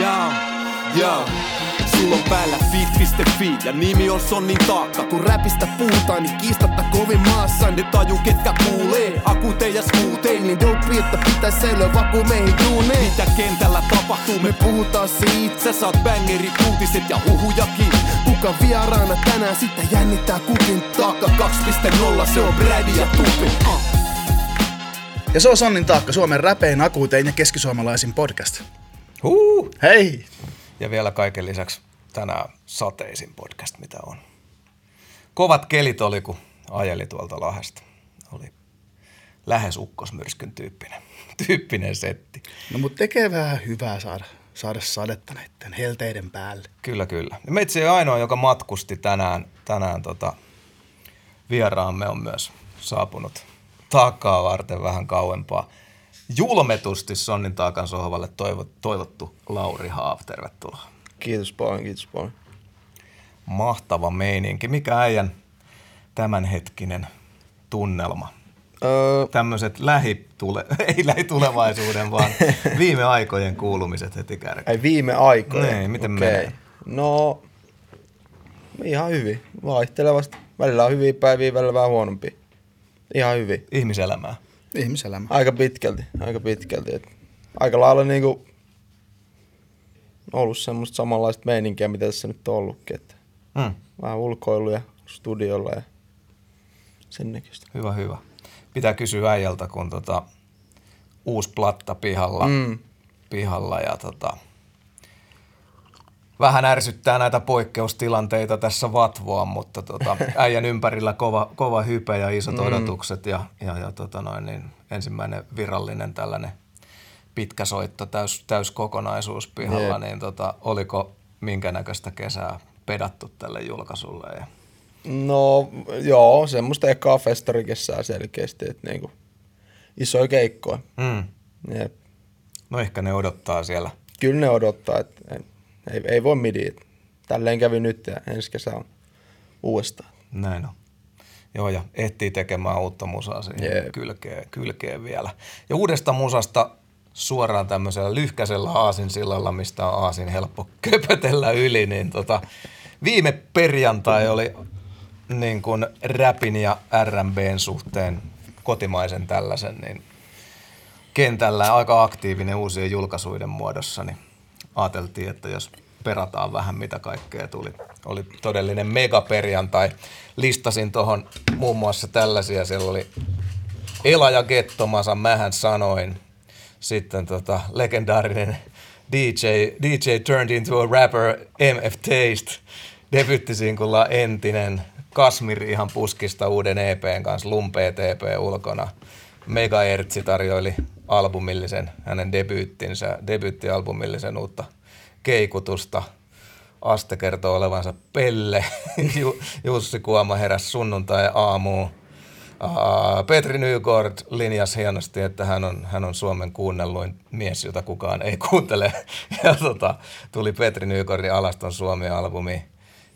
Jaa, jaa. Sulla on päällä fit.fi ja nimi on Sonnin taakka. Kun räpistä puhutaan, niin kiistatta kovin maassa. Ne taju ketkä kuulee, akute ja skuutee. Niin dope, että pitäis säilyä vaku meihin duuneen. Mitä kentällä tapahtuu, me puhutaan siitä, Sä saat bangerit, uutiset ja huhujakin. kuka vieraana tänään sitten jännittää kukin Taakka 2.0, se on Brady ja Tupi. Uh. Ja se on Sonnin taakka, Suomen räpein, akuutein ja keskisuomalaisin podcast. Huu! Hei! Ja vielä kaiken lisäksi tänään sateisin podcast, mitä on. Kovat kelit oli, kun ajeli tuolta Lahdesta. Oli lähes ukkosmyrskyn tyyppinen, tyyppinen setti. No mut tekee vähän hyvää saada, saada sadetta näiden helteiden päälle. Kyllä, kyllä. Ja Meitsi ei ainoa, joka matkusti tänään, tänään tota, vieraamme on myös saapunut taakkaa varten vähän kauempaa. Julmetusti Sonnin taakan sohvalle toivo, toivottu Lauri Haav, tervetuloa. Kiitos paljon, kiitos paljon. Mahtava meininki. Mikä äijän tämänhetkinen tunnelma? Öö, Tämmöiset lähitule, ei lähitulevaisuuden, vaan viime aikojen kuulumiset heti kärkeen. ei viime aikoina. Niin, miten Okei. menee? No, ihan hyvin. Vaihtelevasti. Välillä on hyviä päiviä, välillä vähän huonompia. Ihan hyvin. Ihmiselämää. Ihmiselämä. Aika pitkälti, aika pitkälti. Et aika lailla niinku ollut semmoista samanlaista meininkiä, mitä tässä nyt on ollutkin. Et Mm. vähän ulkoiluja studiolla ja sen näköistä. Hyvä, hyvä. Pitää kysyä äijältä, kun tota, uusi platta pihalla. Mm. pihalla ja tota, vähän ärsyttää näitä poikkeustilanteita tässä vatvoa, mutta tota, äijän ympärillä kova, kova hype ja isot mm. odotukset ja, ja, ja tota noin, niin ensimmäinen virallinen tällainen pitkä soitto, täys, täys kokonaisuus pihalla, niin tota, oliko minkä näköistä kesää pedattu tälle julkaisulle? Ja... No joo, semmoista ekaa festarikesää selkeästi, että niinku isoja keikkoja. Mm. Jep. No ehkä ne odottaa siellä. Kyllä ne odottaa, että ei, ei voi midi. Tälleen kävi nyt ja ensi kesä on uudestaan. Näin on. Joo, ja ehtii tekemään uutta musaa siihen Jep. kylkeen, kylkeen vielä. Ja uudesta musasta suoraan tämmöisellä lyhkäisellä aasinsillalla, mistä on aasin helppo köpötellä yli, niin tota, viime perjantai oli niin kuin räpin ja R&Bn suhteen kotimaisen tällaisen, niin kentällä aika aktiivinen uusien julkaisuiden muodossa, niin ajateltiin, että jos perataan vähän mitä kaikkea tuli. Oli todellinen megaperjantai. Listasin tuohon muun muassa tällaisia. Siellä oli Ela ja Gettomasa, mähän sanoin. Sitten tota, legendaarinen DJ, DJ turned into a rapper, MF Taste. Debyttisinkulla entinen. Kasmir ihan puskista uuden EPn kanssa, Lumpee TP ulkona. Mega Ertsi tarjoili albumillisen, hänen debyyttinsä, debyyttialbumillisen uutta keikutusta. Aste kertoo olevansa Pelle. Ju- Jussi Kuoma heräsi sunnuntai aamuun. Uh, Petri Nygård linjasi hienosti, että hän on, hän on Suomen kuunnelluin mies, jota kukaan ei kuuntele. Ja tota, tuli Petri Nygårdin Alaston Suomi-albumi.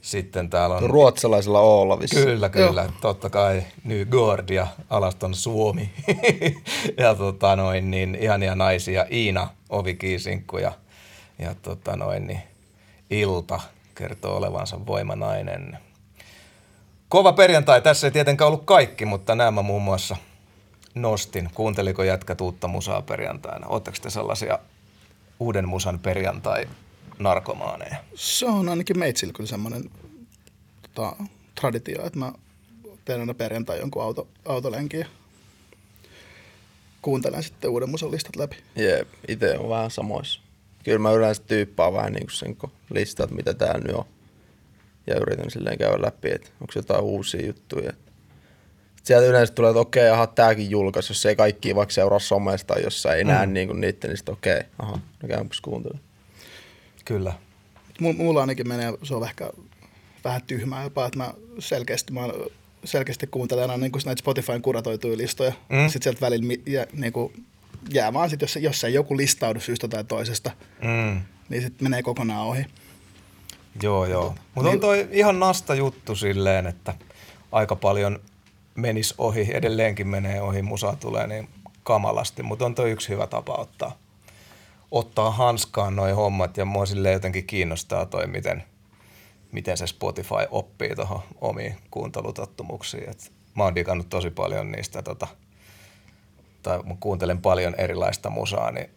Sitten täällä on... Ruotsalaisella Oolla vissi. Kyllä, kyllä. Joo. Totta kai Nygård ja Alaston Suomi. ja tota noin, niin ihania naisia. Iina Ovikiisinkku ja, ja tota noin, niin Ilta kertoo olevansa voimanainen. Kova perjantai. Tässä ei tietenkään ollut kaikki, mutta nämä muun muassa nostin. Kuunteliko jätkät uutta musaa perjantaina? Oletteko te sellaisia uuden musan perjantai narkomaaneja? Se on ainakin meitsillä kyllä semmoinen tota, traditio, että mä teen aina perjantai jonkun auto, autolenkin ja kuuntelen sitten uuden musan listat läpi. Jep, itse on vähän samoissa. Kyllä mä yleensä tyyppaan vähän niin kuin sen listat, mitä täällä nyt on. Ja yritän silleen käydä läpi, että onko jotain uusia juttuja. Sitten sieltä yleensä tulee, että okei, aha, tääkin julkaisi, jos ei kaikki vaikka seuraa somesta jos ei mm. näe niin kuin niitä, niin sitten okei, aha, no käymäpäs kuuntelemaan. Kyllä. Mulla, mulla ainakin menee, se on ehkä vähän tyhmää jopa, että mä selkeästi, mä selkeästi kuuntelen aina niin kuin näitä Spotifyn kuratoituja listoja. Mm. Sitten sieltä välillä jää, niin kuin, jää vaan sit, jos, jos ei joku listaudu syystä tai toisesta, Mm. niin sitten menee kokonaan ohi. Joo, joo. Mutta on Niin- toi ihan nasta juttu silleen, että aika paljon menisi ohi, edelleenkin menee ohi, musa tulee niin kamalasti, mutta on toi yksi hyvä tapa ottaa, ottaa hanskaan noi hommat ja mua sille jotenkin kiinnostaa toi, miten, miten se Spotify oppii tuohon omiin kuuntelutottumuksiin. Et mä oon digannut tosi paljon niistä, tota, tai mä kuuntelen paljon erilaista musaa, niin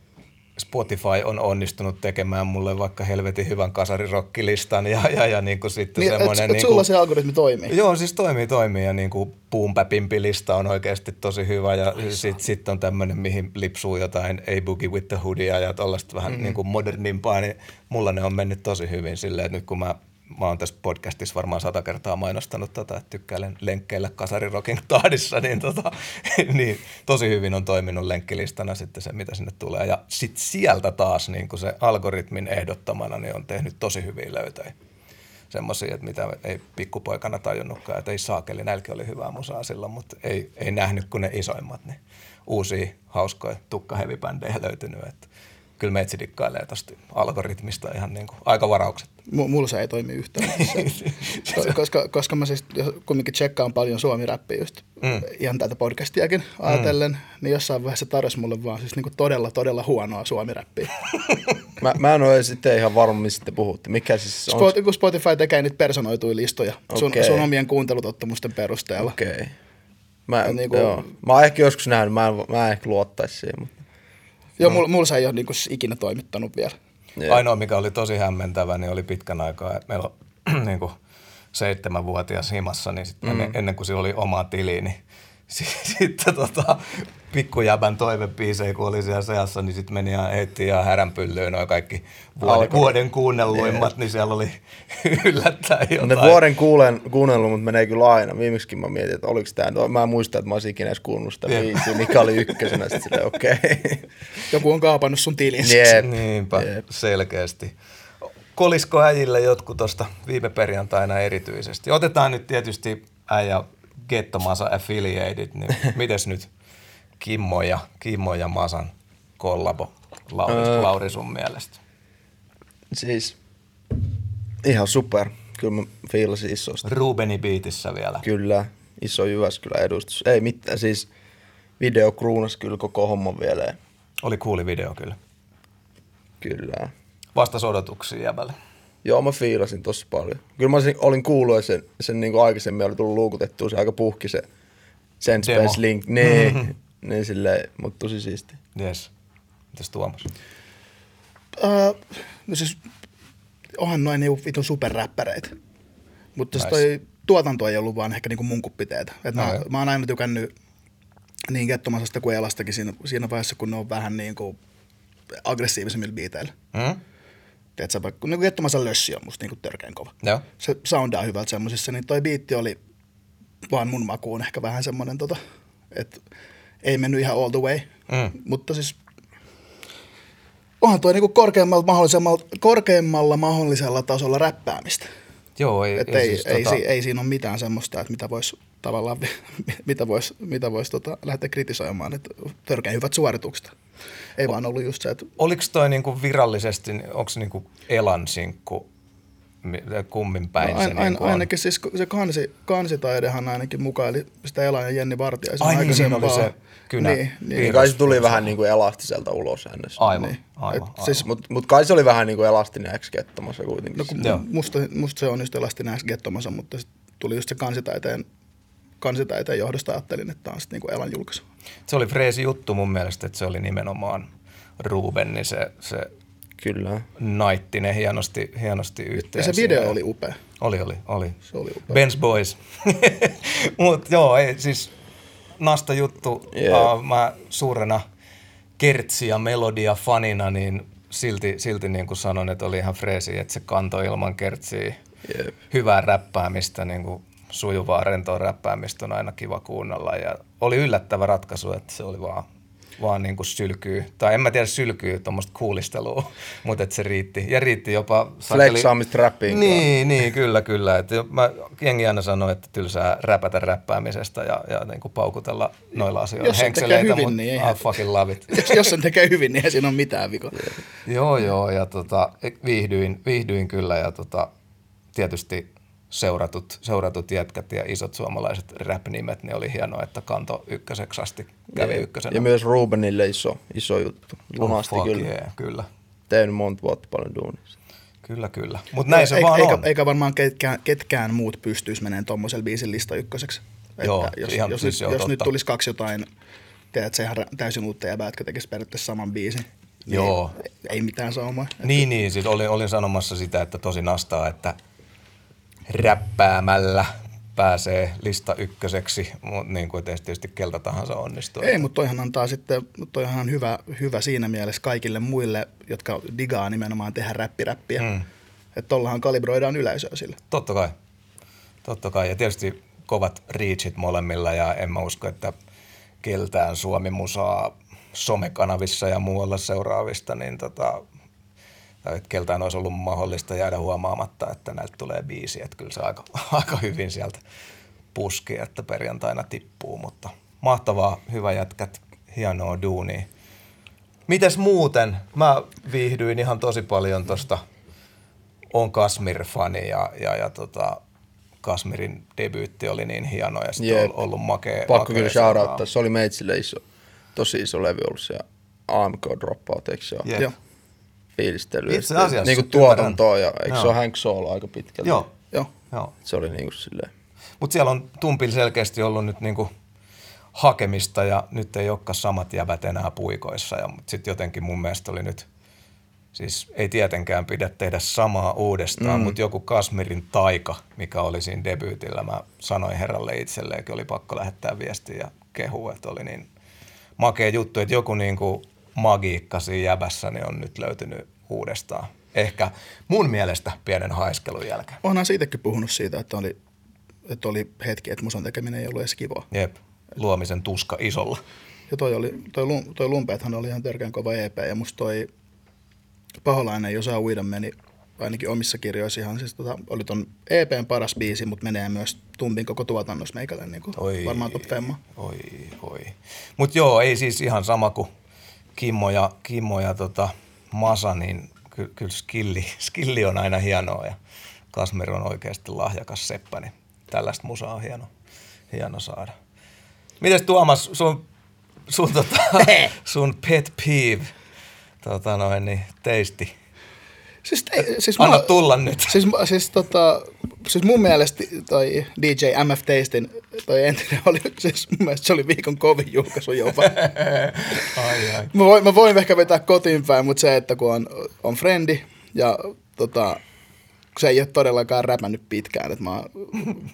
Spotify on onnistunut tekemään mulle vaikka helvetin hyvän kasarirokkilistan ja, ja, ja niin kuin sitten Niin, et, semmoinen... et niin sulla kuin, se algoritmi toimii. Joo, siis toimii, toimii ja niin kuin lista on oikeasti tosi hyvä ja sitten sit on tämmöinen, mihin lipsuu jotain ei boogie with the hoodie ja tollaista vähän mm-hmm. niin kuin modernimpaa, niin mulla ne on mennyt tosi hyvin silleen, että nyt kun mä mä oon tässä podcastissa varmaan sata kertaa mainostanut tota, että tykkäilen lenkkeillä kasarirokin tahdissa, niin, tota, niin tosi hyvin on toiminut lenkkilistana sitten se, mitä sinne tulee. Ja sitten sieltä taas niin kuin se algoritmin ehdottamana niin on tehnyt tosi hyviä löytöjä. Semmoisia, että mitä ei pikkupoikana tajunnutkaan, että ei saakeli, näilläkin oli hyvää musaa silloin, mutta ei, ei nähnyt kuin ne isoimmat, niin uusia hauskoja tukkahevibändejä löytynyt. Että kyllä meitsi dikkailee tosta algoritmista ihan niin kuin aika varaukset. Mulla se ei toimi yhtään. Se, koska, koska mä siis kumminkin tsekkaan paljon suomi-räppiä just mm. ihan täältä podcastiakin ajatellen, mm. niin jossain vaiheessa tarjosi mulle vaan siis niinku todella, todella huonoa suomi-räppiä. Mä, mä en ole sitten ihan varma, mistä te puhutte. Mikä siis on? Spot, kun Spotify tekee niitä personoituja listoja sun, Okei. sun omien kuuntelutottumusten perusteella. Okei. Okay. Mä, Ja niinku- joo. mä oon ehkä joskus nähnyt, mä en, mä en ehkä luottaisi siihen. Mutta... Joo, mulla, mulla se ei ole niinku ikinä toimittanut vielä. Joo. Ainoa, mikä oli tosi hämmentävä, niin oli pitkän aikaa, meillä on niin kuin seitsemänvuotias himassa, niin sit mm. ennen, ennen kuin sillä oli oma tili, niin sitten tota, pikkujäbän toivepiisejä, kun oli siellä seassa, niin sitten meni ja heitti ihan häränpyllyyn noin kaikki vuoden, Alkoi. vuoden kuunnelluimmat, niin siellä oli yllättäen Ne jotain. vuoden kuulen, kuunnellut, mutta menee kyllä aina. Viimeksikin mä mietin, että oliko tämä. Mä en muista, että mä olisin ikinä edes kuunnellut sitä Jep. biisiä, mikä oli ykkösenä. Sitten silleen, okei. Joku on kaapannut sun tilin. Jep. Niinpä, Jep. selkeästi. Kolisko äijille jotkut tuosta viime perjantaina erityisesti. Otetaan nyt tietysti äijä Gettomasa Affiliated, niin mites nyt Kimmo ja, Kimmo ja Masan kollabo, Lauri, Öö. Lauri sun mielestä? Siis ihan super. Kyllä mä fiilasin isosti. Rubeni biitissä vielä. Kyllä, iso Jyväskylän edustus. Ei mitään, siis video kruunas kyllä koko homman vielä. Oli kuuli video kyllä. Kyllä. Vastas odotuksiin jäbälle. Joo, mä fiilasin tosi paljon. Kyllä mä olin kuullut, että sen, sen niin kuin aikaisemmin oli tullut luukutettua, se aika puhki se Sense Demo. Space Link. Niin, niin silleen, mutta tosi siisti. Yes. Mitäs Tuomas? Uh, no siis, onhan noin niinku vitun superräppäreitä. Mutta nice. Nice. toi tuotanto ei ollut vaan ehkä niinku mun kuppiteetä. Et mä, mä oon aina tykännyt niin Kettomasasta kuin Elastakin siinä, siinä vaiheessa, kun ne on vähän niinku aggressiivisemmilla biiteillä. Mm? Tiedätkö, vaikka niin Kettomasan lössi on musta niinku törkeän kova. Joo. Se soundaa hyvältä semmosissa, niin toi biitti oli vaan mun makuun ehkä vähän semmonen tota, että ei mennyt ihan all the way. Mm. Mutta siis onhan toi niinku korkeammalla, mahdollisella, korkeammalla mahdollisella tasolla räppäämistä. Joo, ei, Että ei, siis ei, tota- si, ei siinä ole mitään semmoista, että mitä voisi tavallaan, mitä vois, mitä vois tota, lähteä kritisoimaan, että törkeän hyvät suoritukset. Ei vaan ollut just se, että Oliko toi niinku virallisesti, onko se niinku Elan sinkku, mi- kummin päin no, se ain, ain, niinku on? ainakin siis se kansi, kansitaidehan ainakin mukaili sitä Elan ja Jenni Vartiaisen Ai niin, siinä oli aikaisempaa- se kynä. Niin, Piirros. niin. Kai se tuli vähän niin kuin elastiselta ulos hänestä. Aivan, Niin. aivan, Et aivan. siis- Mutta mut kai se oli vähän niin kuin elastinen ekskettomassa kuitenkin. No kun Joo. musta, musta se on just elastinen gettomassa, mutta sit tuli just se kansitaiteen, kansitaiteen johdosta ajattelin, että tämä on sitten niinku Elan julkaisu. Se oli freesi juttu mun mielestä, että se oli nimenomaan Ruben, niin se, se Kyllä. naitti ne hienosti, hienosti yhteen. Ja se siinä. video oli upea. Oli, oli, oli. Se oli upea. Benz Boys. Mut joo, ei, siis nasta juttu. Jep. Uh, mä suurena kertsi- ja melodia fanina, niin silti, silti niin kuin sanon, että oli ihan freesi, että se kantoi ilman kertsiä. Jep. Hyvää räppäämistä, niin kuin sujuvaa, rentoa räppäämistä on aina kiva kuunnella. Ja oli yllättävä ratkaisu, että se oli vaan, vaan niin kuin sylkyy. Tai en mä tiedä sylkyy, tuommoista kuulistelua, mutta että se riitti. Ja riitti jopa... Flexaamista rappiin Niin, niin, kyllä, kyllä. Et mä, jengi aina sanoo, että tylsää räpätä räppäämisestä ja, ja niin kuin paukutella noilla asioilla Jos tekee henkseleitä, hyvin, mut niin eihän- fucking love it. Jos, jos sen tekee hyvin, niin ei siinä ole mitään vikoa. Joo, joo, ja tota, viihdyin, viihdyin kyllä ja tota, tietysti seuratut, seuratut jätkät ja isot suomalaiset rap-nimet, niin oli hienoa, että kanto ykköseksi asti kävi ja, ykkösenä. ja myös Rubenille iso, iso juttu. Oh, Lunasti fuck kyllä. Yeah, kyllä. Tehnyt monta vuotta paljon duunia. Kyllä, kyllä. Mutta näin se eikä, vaan eikä, on. eikä varmaan ketkään, ketkään muut pystyisi menemään tuommoisella biisin lista ykköseksi. Joo, että jos, ihan jos, siis nyt, joo, jos nyt tulisi kaksi jotain, teet se ihan täysin uutta jäbää, jotka tekisi periaatteessa saman biisin. Niin Joo. Ei, ei mitään saumaa. Niin, niin, siis olin, olin sanomassa sitä, että tosi nastaa, että räppäämällä pääsee lista ykköseksi, mutta niin kuin tietysti kelta tahansa onnistuu. Ei, mutta toihan antaa sitten, toihan on hyvä, hyvä siinä mielessä kaikille muille, jotka digaa nimenomaan tehdä räppiräppiä. Mm. Että tollahan kalibroidaan yleisöä sille. Totta kai. Totta kai. Ja tietysti kovat reachit molemmilla ja en mä usko, että keltään Suomi musaa somekanavissa ja muualla seuraavista, niin tota, että keltään olisi ollut mahdollista jäädä huomaamatta, että näiltä tulee biisi. Että kyllä se aika, aika hyvin sieltä puski, että perjantaina tippuu, mutta mahtavaa, hyvä jätkät, hienoa duunia. Mites muuten? Mä viihdyin ihan tosi paljon tosta on Kasmir-fani ja, ja, ja tota, Kasmirin debyytti oli niin hieno ja sitten on ollut makea. Pakko makea kyllä shoutouttaa. Se oli meitsille iso, tosi iso levy ollut se AMK Dropout, eikö se ole? Jep. Joo. Fiilistely. Itse asiassa Niin kuin tuotantoa ja eikö se Joo. ole Hank Solo aika pitkälti? Joo, Joo. joo. Se oli niin kuin silleen. Mutta siellä on Tumpil selkeästi ollut nyt niinku hakemista ja nyt ei olekaan samat jävät enää puikoissa. Ja sitten jotenkin mun mielestä oli nyt, siis ei tietenkään pidä tehdä samaa uudestaan, mm. mutta joku Kasmirin taika, mikä oli siinä debyytillä, mä sanoin herralle itselleenkin, oli pakko lähettää viestiä ja kehua, että oli niin makea juttu, että joku niinku magiikka siinä jäbässä niin on nyt löytynyt uudestaan. Ehkä mun mielestä pienen haiskelun jälkeen. Onhan siitäkin puhunut siitä, että oli, että oli hetki, että musan tekeminen ei ollut edes kivaa. Jep, luomisen tuska isolla. Ja toi, oli, toi, toi Lumpeethan oli ihan törkeän kova EP, ja musta toi Paholainen Josa Uida meni ainakin omissa kirjoissa ihan, siis tota, oli ton EPn paras biisi, mutta menee myös Tumpin koko tuotannossa meikälle niin kuin Oi, varmaan top femma. Oi, oi. Mutta joo, ei siis ihan sama kuin Kimmo ja, Kimmo ja tota Masa, niin ky- kyllä skilli, skilli on aina hienoa ja Kasmir on oikeasti lahjakas seppä, niin tällaista musaa on hieno, hieno saada. Mites Tuomas, sun, sun, tota, sun pet peeve, tota noin, niin teisti. Siis, te, siis Anna mä- tulla nyt. Siis, siis, tota, siis mun mielestä toi DJ MF Tastin, toi entinen oli, siis mun mielestä se oli viikon kovin julkaisu jopa. Ai, ai. Mä voin, mä voin ehkä vetää kotiin päin, mutta se, että kun on, on frendi ja tota, se ei ole todellakaan räpännyt pitkään, että mä,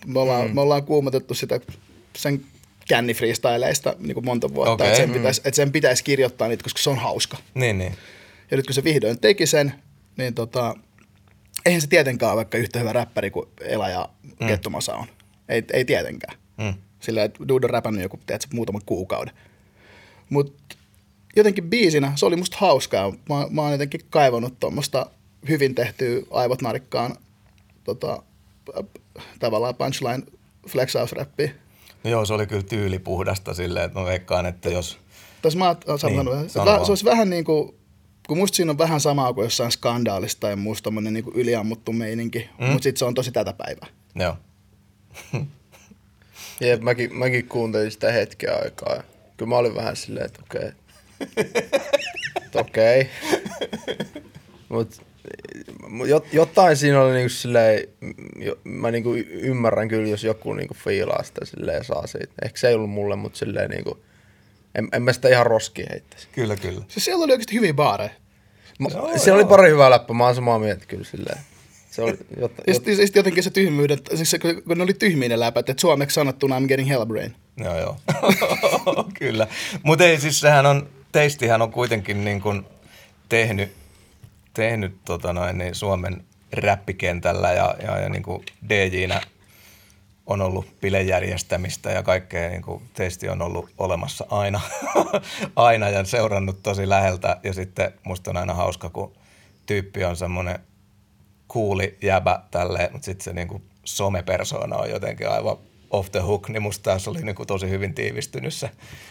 me, ollaan, me ollaan kuumotettu sitä sen känni freestyleista niin kuin monta vuotta, Okei. että, sen Mm. pitäisi, että sen pitäisi kirjoittaa niitä, koska se on hauska. Niin, niin. Ja nyt kun se vihdoin teki sen, niin tota, eihän se tietenkään ole vaikka yhtä hyvä räppäri kuin Ela ja mm. Kettumasa on. Ei, ei tietenkään. Mm. Sillä että Dude on räpännyt joku, tiedätkö, muutaman kuukauden. Mutta jotenkin biisinä se oli musta hauskaa. Mä, mä oon jotenkin kaivannut tuommoista hyvin tehtyä aivot narikkaan tota, tavallaan punchline flexausräppiä. No joo, se oli kyllä tyylipuhdasta silleen, että mä veikkaan, että jos... Tässä mä oon sanonut, Niin, niin, sano se vaan. olisi vähän niin kuin, kun musta siinä on vähän samaa kuin jossain skandaalista tai muusta tommonen niin kuin yliammuttu meininki, mm. mutta sitten se on tosi tätä päivää. Joo. Jep, mäkin, mäkin kuuntelin sitä hetken aikaa. Kyllä mä olin vähän silleen, että okei. Että okei. Mut mut jot, jotain siinä oli niinku silleen, mä niinku ymmärrän kyllä, jos joku niinku fiilaa sitä silleen ja saa siitä. Ehkä se ei ollut mulle, mutta silleen niinku, en, en mä sitä ihan roski heittäisi. Kyllä, kyllä. Siis siellä oli oikeasti hyviä baareja. Mä, se oli pari hyvää läppä, mä oon samaa mieltä kyllä silleen. Se oli, jot, Ja jot, sitten sit jotenkin se tyhmyyden, siis se, kun kun ne oli tyhmiä ne läpät, että suomeksi sanottuna I'm getting hellbrain. Joo, joo. Kyllä. Mutta ei siis sehän on, teistihän on kuitenkin niin kuin tehnyt, tehnyt tota noin, niin Suomen räppikentällä ja, ja, ja niin kuin DJnä on ollut bilejärjestämistä ja kaikkea, niin kuin teisti on ollut olemassa aina, aina ja seurannut tosi läheltä. Ja sitten musta on aina hauska, kun tyyppi on semmoinen kuuli jäbä tälleen, mutta sitten se niinku somepersona on jotenkin aivan off the hook, niin musta tässä oli niin kuin tosi hyvin tiivistynyt se.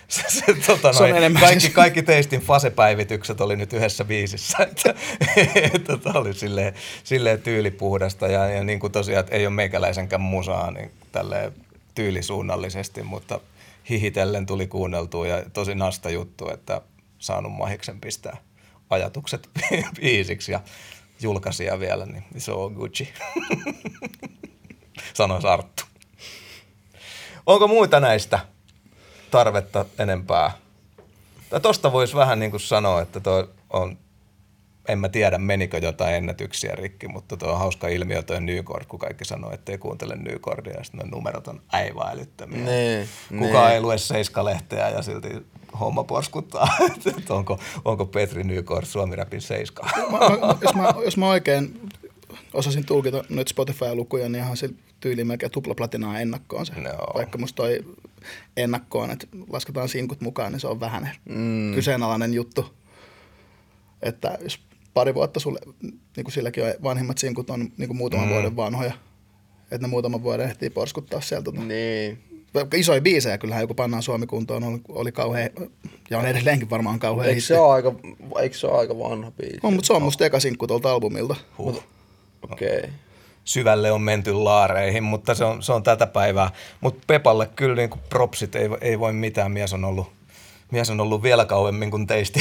se, se, tota Se on noin, enemmän kaikki, kaikki teistin fasepäivitykset oli nyt yhdessä biisissä, että, että tämä oli silleen, silleen tyylipuhdasta ja, ja niin kuin tosiaan, että ei ole meikäläisenkään musaa niin tälleen tyylisuunnallisesti, mutta hihitellen tuli kuunneltua ja tosi nasta juttu, että saanut mahiksen pistää ajatukset biisiksi ja julkaisija vielä, niin se on Gucci. Sanoisi Arttu. Onko muita näistä tarvetta enempää? Tai tosta voisi vähän niin kuin sanoa, että toi on, en mä tiedä menikö jotain ennätyksiä rikki, mutta tuo on hauska ilmiö toi Nykord, kun kaikki sanoo, että ei kuuntele Nykordia, ja sitten numerot on aivan älyttömiä. Niin, Kukaan niin. ei lue Seiska-lehteä ja silti homma porskuttaa, että onko, onko Petri Nykord Suomi-rapin Seiska. mä, mä, jos, mä, jos mä oikein osasin tulkita nyt Spotify-lukuja, niin ihan se tyyli melkein tuplaplatinaa ennakkoon se. Joo. Vaikka musta toi ennakkoon, että lasketaan sinkut mukaan, niin se on vähän mm. kyseenalainen juttu. Että jos pari vuotta sulle, niin kuin silläkin on vanhimmat sinkut on niin kuin muutaman mm. vuoden vanhoja, että ne muutaman vuoden ehtii porskuttaa sieltä. Tota. Niin. Isoja biisejä kyllähän joku pannaan Suomi kuntoon, oli, oli kauhean, ja on edelleenkin varmaan kauhean Eikö se, ole aika, eikö se ole aika vanha biisi? On, mutta se on musta eka sinkku tuolta albumilta. Huh. Okei. Okay. Syvälle on menty laareihin, mutta se on, se on tätä päivää. Mutta Pepalle kyllä niin propsit, ei, ei voi mitään, mies on ollut, mies on ollut vielä kauemmin kuin teisti.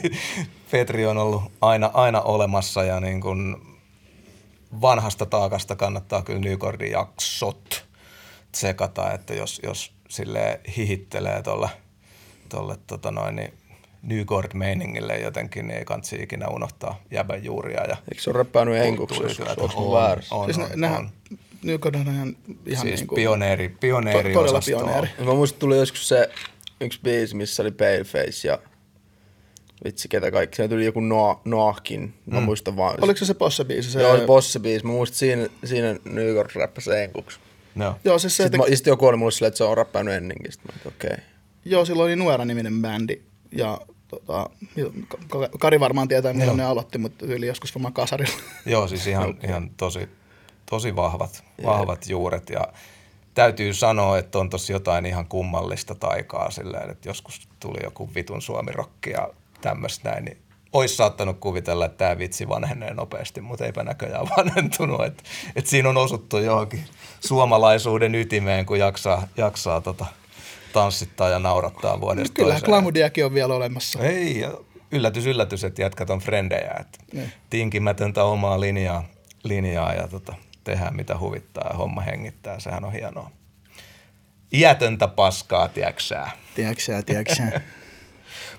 Petri on ollut aina, aina olemassa ja niin kuin vanhasta taakasta kannattaa kyllä Nykordin jaksot tsekata, että jos, jos sille hihittelee tuolle tota noin, niin Nykord-meiningille jotenkin, niin ei kansi ikinä unohtaa jäbän juuria. Ja Eikö se ole räppäänyt henkuksi. Oletko On, väärässä? on, Siis on, ne, on. Nykod on ihan, ihan Siis niin kuin, pioneeri, pioneeri To- todella pioneeri. Mä muistan, tuli joskus se yksi biisi, missä oli Paleface ja vitsi ketä kaikki. Siinä tuli joku Noah, Noahkin. Mä mm. muistan vaan. Oliko se se Posse-biisi? Se, Joo, oli bosse-biisi. Mä muistan siinä, siinä New York räppäsi henkuksi. No. Joo, siis se, Sitten, teki, mä, sitten joku oli mulle silleen, että se on räppännyt ennenkin. Sitten mä olin, okei. Okay. joo, silloin oli Nuera-niminen bändi. Ja tota, Ka- Kari varmaan tietää, milloin ne aloitti, mutta yli joskus varmaan kasarilla. Joo, siis ihan, ihan tosi, tosi vahvat, vahvat juuret ja täytyy sanoa, että on tossa jotain ihan kummallista taikaa silleen, että joskus tuli joku vitun suomirokki ja tämmöistä näin, niin olisi saattanut kuvitella, että tämä vitsi vanhenee nopeasti, mutta eipä näköjään vanhentunut. Että, että siinä on osuttu johonkin suomalaisuuden ytimeen, kun jaksaa, jaksaa tota, tanssittaa ja naurattaa vuodesta Kyllä, toiseen. Klamudiakin on vielä olemassa. Ei, ja yllätys, yllätys, että jätkät on frendejä. Että Niin. tinkimätöntä omaa linjaa, linjaa ja tota, tehdään mitä huvittaa ja homma hengittää. Sehän on hienoa. Iätöntä paskaa, tiedäksää. Tiedätkö tiedätkö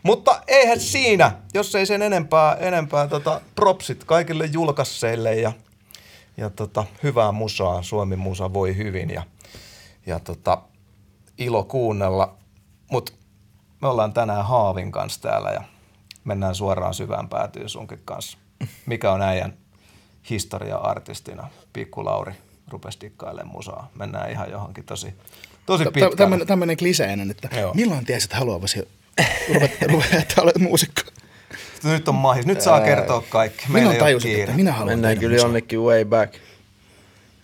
Mutta eihän siinä, jos ei sen enempää, enempää tota, propsit kaikille julkaisseille ja, ja tota, hyvää musaa. Suomi musa voi hyvin ja, ja tota, ilo kuunnella. Mutta me ollaan tänään Haavin kanssa täällä ja mennään suoraan syvään päätyyn sunkin kanssa. Mikä on äijän historia artistina? Pikku Lauri rupesi dikkailemaan musaa. Mennään ihan johonkin tosi, tosi pitkälle. Tämmöinen, tämmöinen kliseinen, että Joo. milloin tiesit haluavasi ruveta, ruveta, että olet muusikko? Nyt on mahis. Nyt saa kertoa kaikki. Meillä Milloin ei ole kiire. että minä haluan Mennään kyllä jonnekin way back.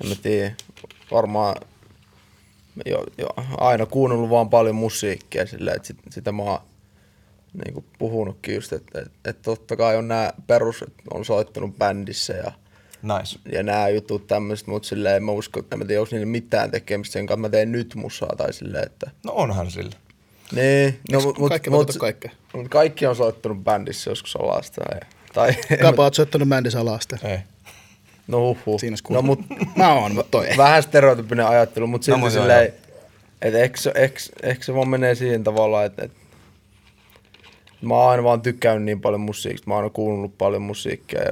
En mä tiedä. Varmaan jo, jo, aina kuunnellut vaan paljon musiikkia sillä, että sit, sitä mä oon niin kuin puhunutkin just, että, että, että totta kai on nämä perus, että on soittanut bändissä ja, Nice. ja nämä jutut tämmöiset, mutta silleen en mä usko, en mä tiedä, onko niillä mitään tekemistä sen kanssa, mä teen nyt musaa tai silleen, että No onhan sillä. niin, no, Eikö kaikki voi tehdä kaikkea? mut kaikki on soittanut bändissä joskus alasta. Ja, tai, Kapa oot soittanut bändissä alasteen. Ei. No huhhuh. Siinä no, mut, Mä oon, mutta toi ei. vähän stereotypinen ajattelu, mutta silti No, silleen, että ehkä, se- ehkä, ehkä se vaan menee siihen tavallaan, että, että mä oon aina vaan tykkännyt niin paljon musiikista, mä oon aina kuunnellut paljon musiikkia ja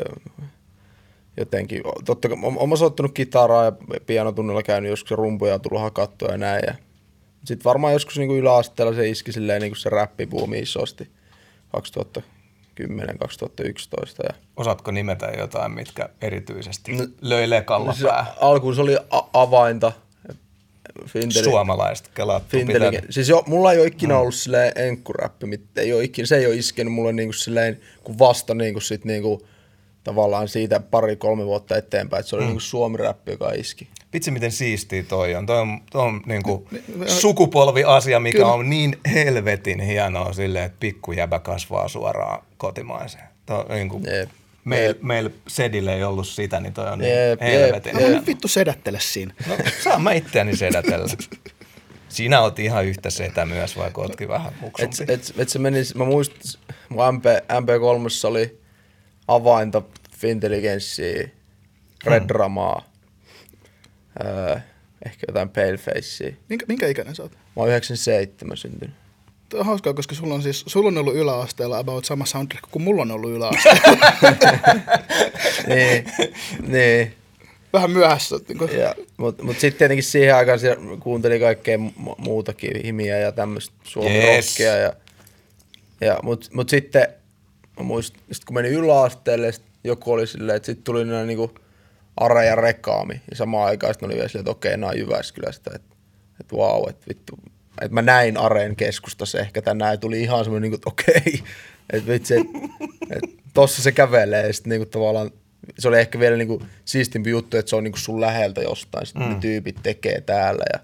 jotenkin, totta kai, oon- oon mä soittanut kitaraa ja pianotunnilla käynyt joskus rumpuja on tullut hakattua ja näin ja sitten varmaan joskus niin yläasteella se iski silleen niin se räppibuumi isosti 2010-2011 ja Osaatko nimetä jotain, mitkä erityisesti No- löi lekalla se, päähän? alkuun se oli a- avainta. Finteli, Suomalaiset, kelattu Finteli, siis jo, mulla ei ole ikinä ollut silleen enkkuräppi, ei ole ikinä, se ei ole iskenyt mulle niinku silleen, kun vasta niinku sit niinku, tavallaan siitä pari-kolme vuotta eteenpäin, että se oli mm. niin suomi-räppi, joka iski. Vitsi, miten siistiä toi on. Toi on, toi on niin kuin sukupolviasia, mikä Kyllä. on niin helvetin hienoa silleen, että pikkujäbä kasvaa suoraan kotimaiseen. Toi, niin kuin, Jep. Meillä meil Sedille ei ollut sitä, niin toi on niin Jep, helvetin No hieno. nyt vittu sedättele siinä. No, saa mä itseäni sedätellä. Sinä oot ihan yhtä setä myös, vaikka ootkin vähän Et, muksumpi. et, et se meni, mä muistan, mun MP, MP3 oli avainta Fintelligenssiä, Red Hmm. Dramaa, öö, ehkä jotain Palefacea. Minkä, minkä ikäinen sä oot? Mä oon 97 syntynyt. On hauskaa, koska sulla on siis, sulla on ollut yläasteella about sama soundtrack kuin mulla on ollut yläasteella. niin, niin. Vähän myöhässä. Niin kuin, Ja, Mutta mut sitten tietenkin siihen aikaan kuuntelin kaikkea mu- muutakin, himiä ja tämmöistä suomirockia. Yes. Ja, ja, Mutta mut sitten mä muistin, sit kun menin yläasteelle, sit joku oli silleen, että sitten tuli nämä niinku Are ja Rekaami. Ja samaan aikaan sitten oli vielä silleen, että okei, nämä on Jyväskylästä. Että et vau, että vittu. Että mä näin Areen keskustassa ehkä tänään ja tuli ihan semmoinen, niinku, että okei, että vitsi, että et tossa se kävelee. Ja sitten niinku tavallaan se oli ehkä vielä niinku siistimpi juttu, että se on niinku sun läheltä jostain, sitten mm. ne tyypit tekee täällä. Ja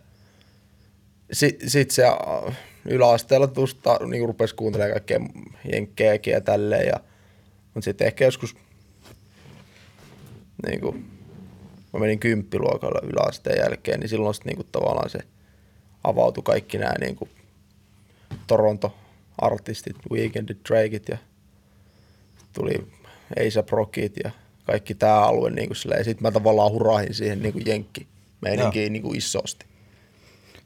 sitten sit se yläasteella tuosta niinku rupesi kuuntelemaan kaikkea jenkkejäkin ja tälleen. Ja, mutta sitten ehkä joskus niinku, mä menin kymppiluokalla yläasteen jälkeen, niin silloin sitten niinku tavallaan se avautui kaikki nämä niinku Toronto-artistit, Weekendit, Drakeit ja tuli A$AP Rockit ja kaikki tämä alue niinku silleen. Ja sitten mä tavallaan hurahin siihen niinku jenkki meininkiin niinku isosti.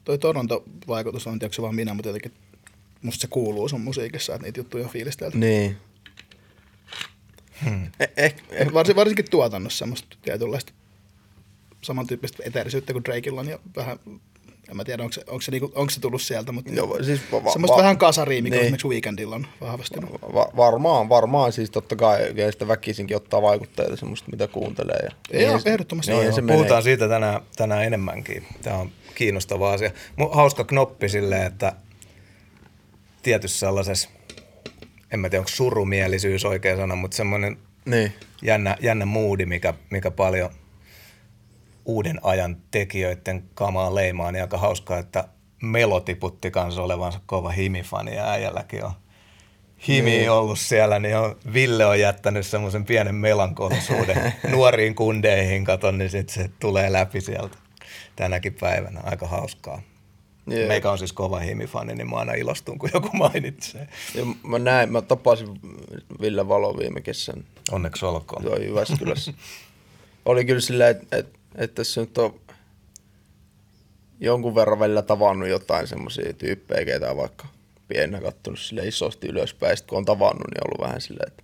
toi Toronto-vaikutus on, tiedätkö se vaan minä, mutta jotenkin musta se kuuluu sun musiikissa, että niitä juttuja on fiilistelty. Niin. Hmm. Eh, eh, eh, Varsin, varsinkin tuotannossa semmoista tietynlaista samantyyppistä eteerisyyttä kuin Drakeilla on ja vähän, en mä tiedä, onko se, onko se, niinku, onko se tullut sieltä, mutta Joo, siis va- va- semmoista va- vähän kasariä, mikä niin. esimerkiksi Weekendilla on vahvasti. No. Va- varmaan, varmaan siis totta kai, ja sitä väkisinkin ottaa vaikutteita semmoista, mitä kuuntelee. Ja, Joo, Niin se- ehdottomasti. Niin Joo, se Puhutaan menee. siitä tänään, tänään enemmänkin. Tämä on kiinnostava asia. Mu- Hauska knoppi silleen, että tietyssä sellaisessa, en mä tiedä onko surumielisyys oikea sana, mutta semmoinen Niin. jännä, jännä moodi, mikä, mikä paljon uuden ajan tekijöiden kamaa leimaa, niin aika hauskaa, että Melo tiputti kanssa olevansa kova himifani ja äijälläkin on himi niin. ollut siellä, niin on, Ville on jättänyt semmoisen pienen melankolisuuden nuoriin kundeihin, katon, niin sitten se tulee läpi sieltä tänäkin päivänä. Aika hauskaa. Yeah. Meikä on siis kova himifani, niin mä aina ilostun, kun joku mainitsee. Ja mä näin, mä tapasin Ville Valo viime kesän Onneksi olkoon. tuo Jyväskylässä. Oli kyllä silleen, että et, et tässä nyt on jonkun verran välillä tavannut jotain semmoisia tyyppejä, ketä on vaikka pienenä kattonut sille isosti ylöspäin. Sitten kun on tavannut, niin on ollut vähän silleen, että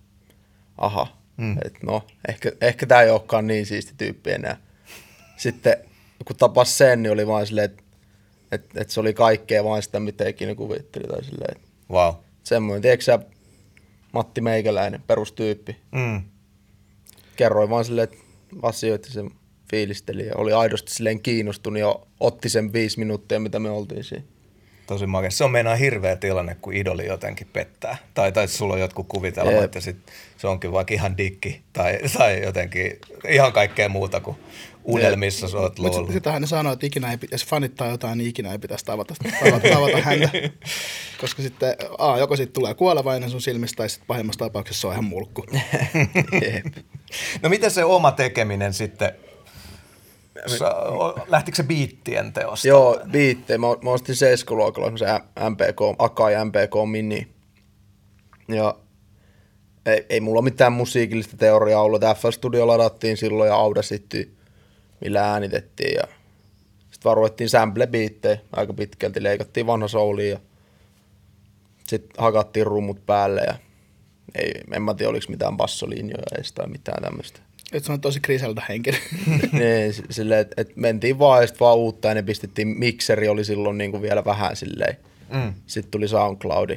aha, mm. että no, ehkä, ehkä tämä ei olekaan niin siisti tyyppi enää. Sitten kun tapas sen, niin oli vaan silleen, että et, et se oli kaikkea vaan sitä, mitä ikinä kuvitteli. Tai silleen, että Wow. semmoinen, tiedätkö sä, Matti Meikäläinen, perustyyppi. Mm. Kerroin vaan silleen, että asioita sen fiilisteli ja oli aidosti silleen kiinnostunut ja otti sen viisi minuuttia, mitä me oltiin siinä. Tosi makea. Se on meinaa hirveä tilanne, kun idoli jotenkin pettää. Tai, tai sulla on jotkut kuvitelmat, Jep. että sit se onkin vaikka ihan dikki tai, tai jotenkin ihan kaikkea muuta kuin unelmissa sä oot Mutta luullut. sitähän ne sanoo, että ikinä ei, jos fanittaa jotain, niin ikinä ei pitäisi tavata, tavata, tavata häntä. Koska sitten A, joko siitä tulee kuolevainen sun silmistä, tai sitten pahimmassa tapauksessa se on ihan mulkku. Jep. No miten se oma tekeminen sitten, lähtikö se biittien teosta? Joo, biittejä. Mä, mä ostin seiskoluokalla semmoisen MPK, Akai MPK Mini. Ja ei, ei mulla mitään musiikillista teoriaa ollut. FL Studio ladattiin silloin ja Audacity, millä äänitettiin. Ja sitten vaan ruvettiin sample biittejä aika pitkälti. Leikattiin vanha souli ja sitten hakattiin rummut päälle. Ja ei, en mä tiedä, oliko mitään bassolinjoja edes tai mitään tämmöistä. Että se on tosi Griselda henkinen. niin, silleen, että et mentiin vaan ja vaan uutta ja ne pistettiin, mikseri oli silloin niinku vielä vähän silleen. Mm. Sitten tuli SoundCloudi.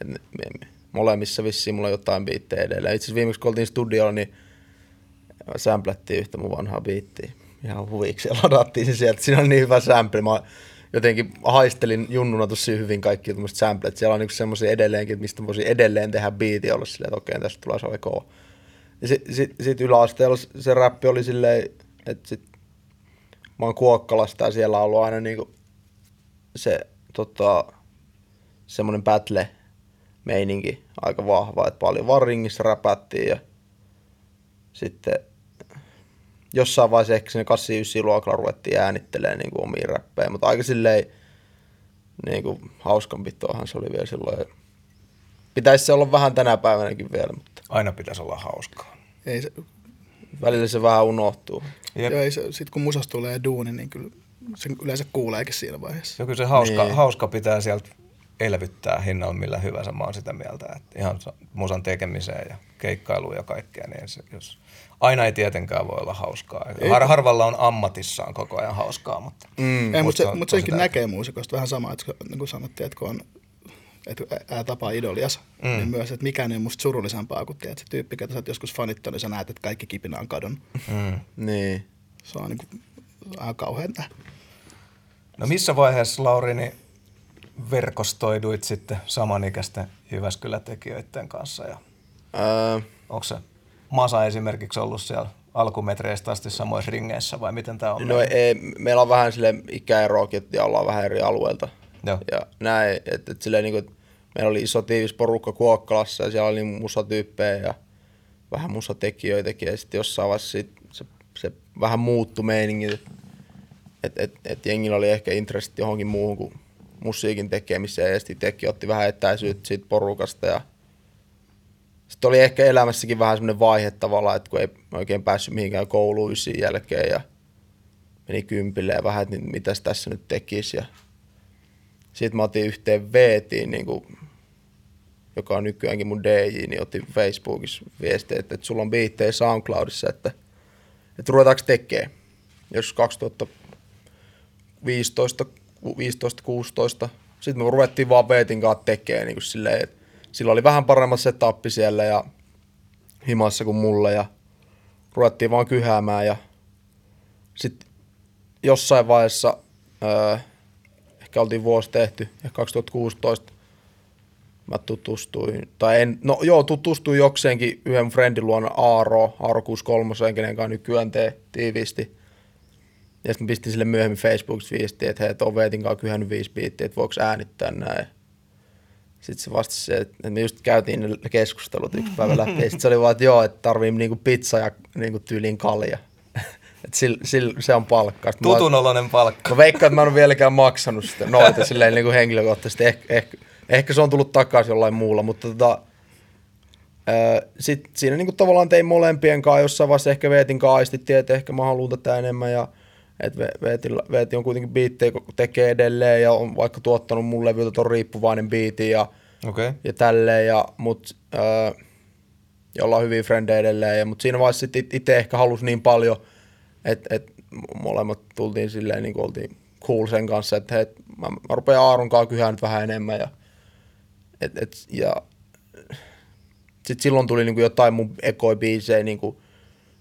Et ne- me- me- molemmissa vissiin mulla on jotain biittejä edelleen. Itse asiassa viimeksi kun oltiin studiolla, niin samplättiin yhtä mun vanhaa biittiä. Ihan huviksi ja ladattiin se sieltä. Siinä on niin hyvä sample. Mä jotenkin haistelin junnuna tosi hyvin kaikki tämmöiset samplet. Siellä on niinku semmoisia edelleenkin, mistä voisin edelleen tehdä biiti olla silleen, että okei, tästä tulee se kova. Sitten sit, sit yläasteella se- räppi oli silleen, että sit mä oon Kuokkalasta ja siellä on ollut aina niinku se tota, semmoinen battle meininki aika vahva, että paljon vaan ringissä räpättiin ja sitten jossain vaiheessa ehkä sinne 89 luokalla ruvettiin äänittelemään niin omia räppejä, mutta aika silleen niin kuin hauskanpitoahan se oli vielä silloin. Pitäisi se olla vähän tänä päivänäkin vielä, mutta Aina pitäisi olla hauskaa. Ei se, välillä se vähän unohtuu. Jep. joo, ei se, sit kun musasta tulee duuni, niin kyllä sen yleensä kuuleekin siinä vaiheessa. Joku se hauska, Niin. hauska pitää sieltä elvyttää hinnalla millä hyvänsä. Mä oon sitä mieltä, että ihan sa- musan tekemiseen ja keikkailuun ja kaikkea, niin se, jos, aina ei tietenkään voi olla hauskaa. Har, harvalla on ammatissaan koko ajan hauskaa, mutta Mm. Ei, mutta se, se on mut tosi senkin näkee muusikosta vähän sama, että kun- niin kuin sanottiin, että kun on että ää tapaa idolias, mm. niin myös, että mikään ei ole musta surullisempaa kuin tiedät, se tyyppi, ketä sä oot joskus fanittanut, niin sä näet, että kaikki kipinä on kadonnut. mm. Niin. Se on niin kuin, ihan. No missä vaiheessa, Lauri, niin verkostoiduit sitten samanikäisten Jyväskylä-tekijöiden kanssa ja Öö, onko se Masa esimerkiksi ollut siellä alkumetreistä asti samoissa ringeissä vai miten tämä on? no ei, meillä on vähän sille ikäeroakin ja ollaan vähän eri alueelta. Joo. Ja näin, että et silleen niinku, meillä oli iso tiivis porukka Kuokkalassa ja siellä oli musatyyppejä ja vähän musatekijöitäkin ja sitten jossain vaiheessa sit se, se, vähän muuttui meiningit, että et, et, et jengillä oli ehkä intressit johonkin muuhun kuin musiikin tekemiseen ja sitten itsekin otti vähän etäisyyttä siitä porukasta ja sitten oli ehkä elämässäkin vähän semmoinen vaihe tavallaan, että kun ei oikein päässyt mihinkään kouluun jälkeen ja meni kympille ja vähän, että mitäs tässä nyt tekisi. Ja sitten mä otin yhteen Veetiin, niin kuin, joka on nykyäänkin mun DJ, niin otin Facebookissa viestiä, että, että sulla on biittejä SoundCloudissa, että, että ruvetaanko tekemään. Jos 2015, 15, 16, sitten me ruvettiin vaan Veetin kanssa tekemään niin kuin silleen, että sillä oli vähän paremmat setappi siellä ja himassa kuin mulla ja ruvettiin vaan kyhäämään ja sitten jossain vaiheessa, öö, ehkä oltiin vuosi tehty, ja 2016 mä tutustuin, tai en, no joo, tutustuin jokseenkin yhden friendin luona Aaro, Aaro 63, kenen kanssa nykyään tee tiiviisti. Ja sitten pistin sille myöhemmin Facebookissa viestiä, että hei, että on Veetin kanssa kyhännyt viisi biittiä, että voiko äänittää näin. Sitten se vastasi se, että me just käytiin ne keskustelut yksi päivä läpi. Ja sitten se oli vaan, että joo, että tarvii niinku pizza ja niinku tyyliin kalja. että sil, sil, se on palkka. Sitten mä oon- Tutun oloinen palkka. Mä veikkaan, että mä en ole vieläkään maksanut sitä noita silleen niin kuin henkilökohtaisesti. Eh, ehkä, ehkä se on tullut takaisin jollain muulla, mutta tota, ää, sit siinä niin tavallaan tein molempien kanssa jossain vaiheessa ehkä Veetin kanssa että ehkä mä haluan tätä enemmän ja että Veeti on kuitenkin biittejä, kun tekee edelleen ja on vaikka tuottanut mun levyltä ton riippuvainen biitin ja. Okay. ja tälleen, ja, mut, ää, ja ollaan hyviä frendejä edelleen, ja, mutta siinä vaiheessa sit it- itse ehkä halusi niin paljon, että et molemmat tultiin silleen, niin kuin oltiin cool sen kanssa, että hei, mä, mä rupean Aaron kanssa kyhään nyt vähän enemmän, ja, et, et, ja sitten silloin tuli niinku jotain mun ekoi biisejä, niinku,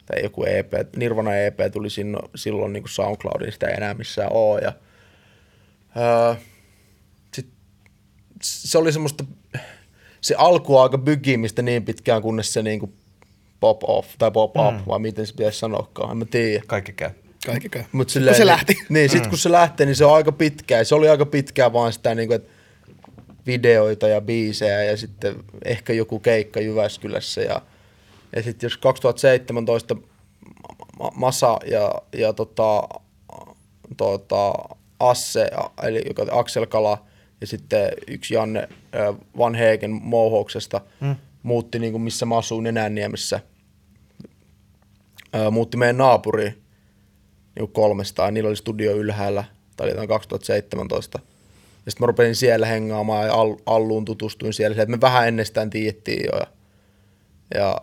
tai joku EP, Nirvana EP tuli sinno, silloin niinku SoundCloudin, sitä ei enää missään oo, ja ää, sit, se oli semmoista, se alku aika bygimistä niin pitkään, kunnes se niinku pop off, tai pop up, vai miten se pitäisi sanoakaan, en mä tiedä. Kaikki käy. Kaikki käy. Mut kun silleen, se lähti. Niin, sit kun se lähtee, niin se on aika pitkää. Se oli aika pitkää vaan sitä niinku, että videoita ja biisejä ja sitten ehkä joku keikka Jyväskylässä. Ja, ja sitten jos 2017 Ma- Masa ja, ja tota, tota, Asse, eli joka Aksel Kala ja sitten yksi Janne Van Hegen Mohouksesta mm. muutti niin kuin missä mä asuin Nenänniemessä. Ö, muutti meidän naapuriin niin 300, niillä oli studio ylhäällä, tai oli jotain 2017. Ja sitten mä rupesin siellä hengaamaan ja Al- Alluun tutustuin siellä, että me vähän ennestään tiedettiin jo. Ja, ja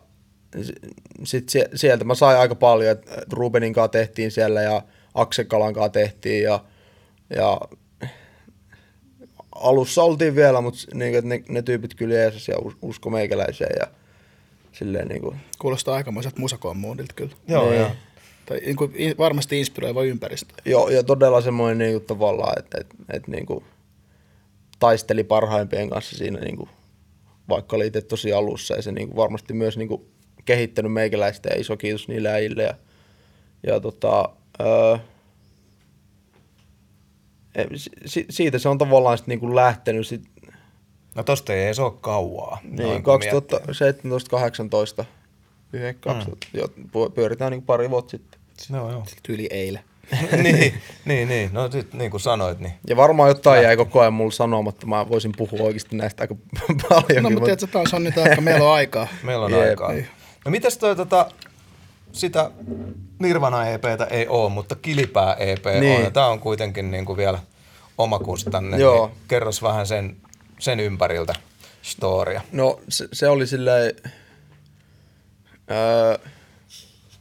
sitten sieltä mä sain aika paljon, että Rubenin kanssa tehtiin siellä ja Aksekalan kanssa tehtiin ja, ja alussa oltiin vielä, mutta niin, että ne, ne tyypit kyllä jeesas ja us- usko meikäläiseen ja silleen niin kuin, Kuulostaa aikamoiselta musakommuudilta kyllä. Joo, Niin. joo. Tai niin kuin, in- varmasti inspiroiva ympäristö. Joo, ja todella semmoinen niin kuin, tavallaan, että, että, että niin kuin, taisteli parhaimpien kanssa siinä, niin kuin, vaikka oli itse tosi alussa, ja se niin kuin, varmasti myös niin kuin, kehittänyt meikäläistä ja iso kiitos niille äijille. Ja, ja tota, öö, si, siitä se on tavallaan sit niinku lähtenyt. Sit, No tosta ei edes ole kauaa. niin, noin kun miettii. 2017-18. Mm. Jo, pyöritään niinku pari vuotta sitten. Joo, joo. Tyyli eilen. niin, niin, niin. No sit niin kuin sanoit, niin Ja varmaan jotain jäi koko ajan mulle sanomatta. Mä voisin puhua oikeasti näistä aika paljon. No mutta tiedätkö, taas on nyt aika, meillä on aikaa. meillä on Jep. aikaa. No mitäs toi tota, sitä Nirvana EPtä ei oo, mutta Kilipää EP Niin. on. Ja tää on kuitenkin niin kuin vielä omakustanne. Joo. Niin kerros vähän sen, sen ympäriltä storia. No se, se oli silleen... Öö,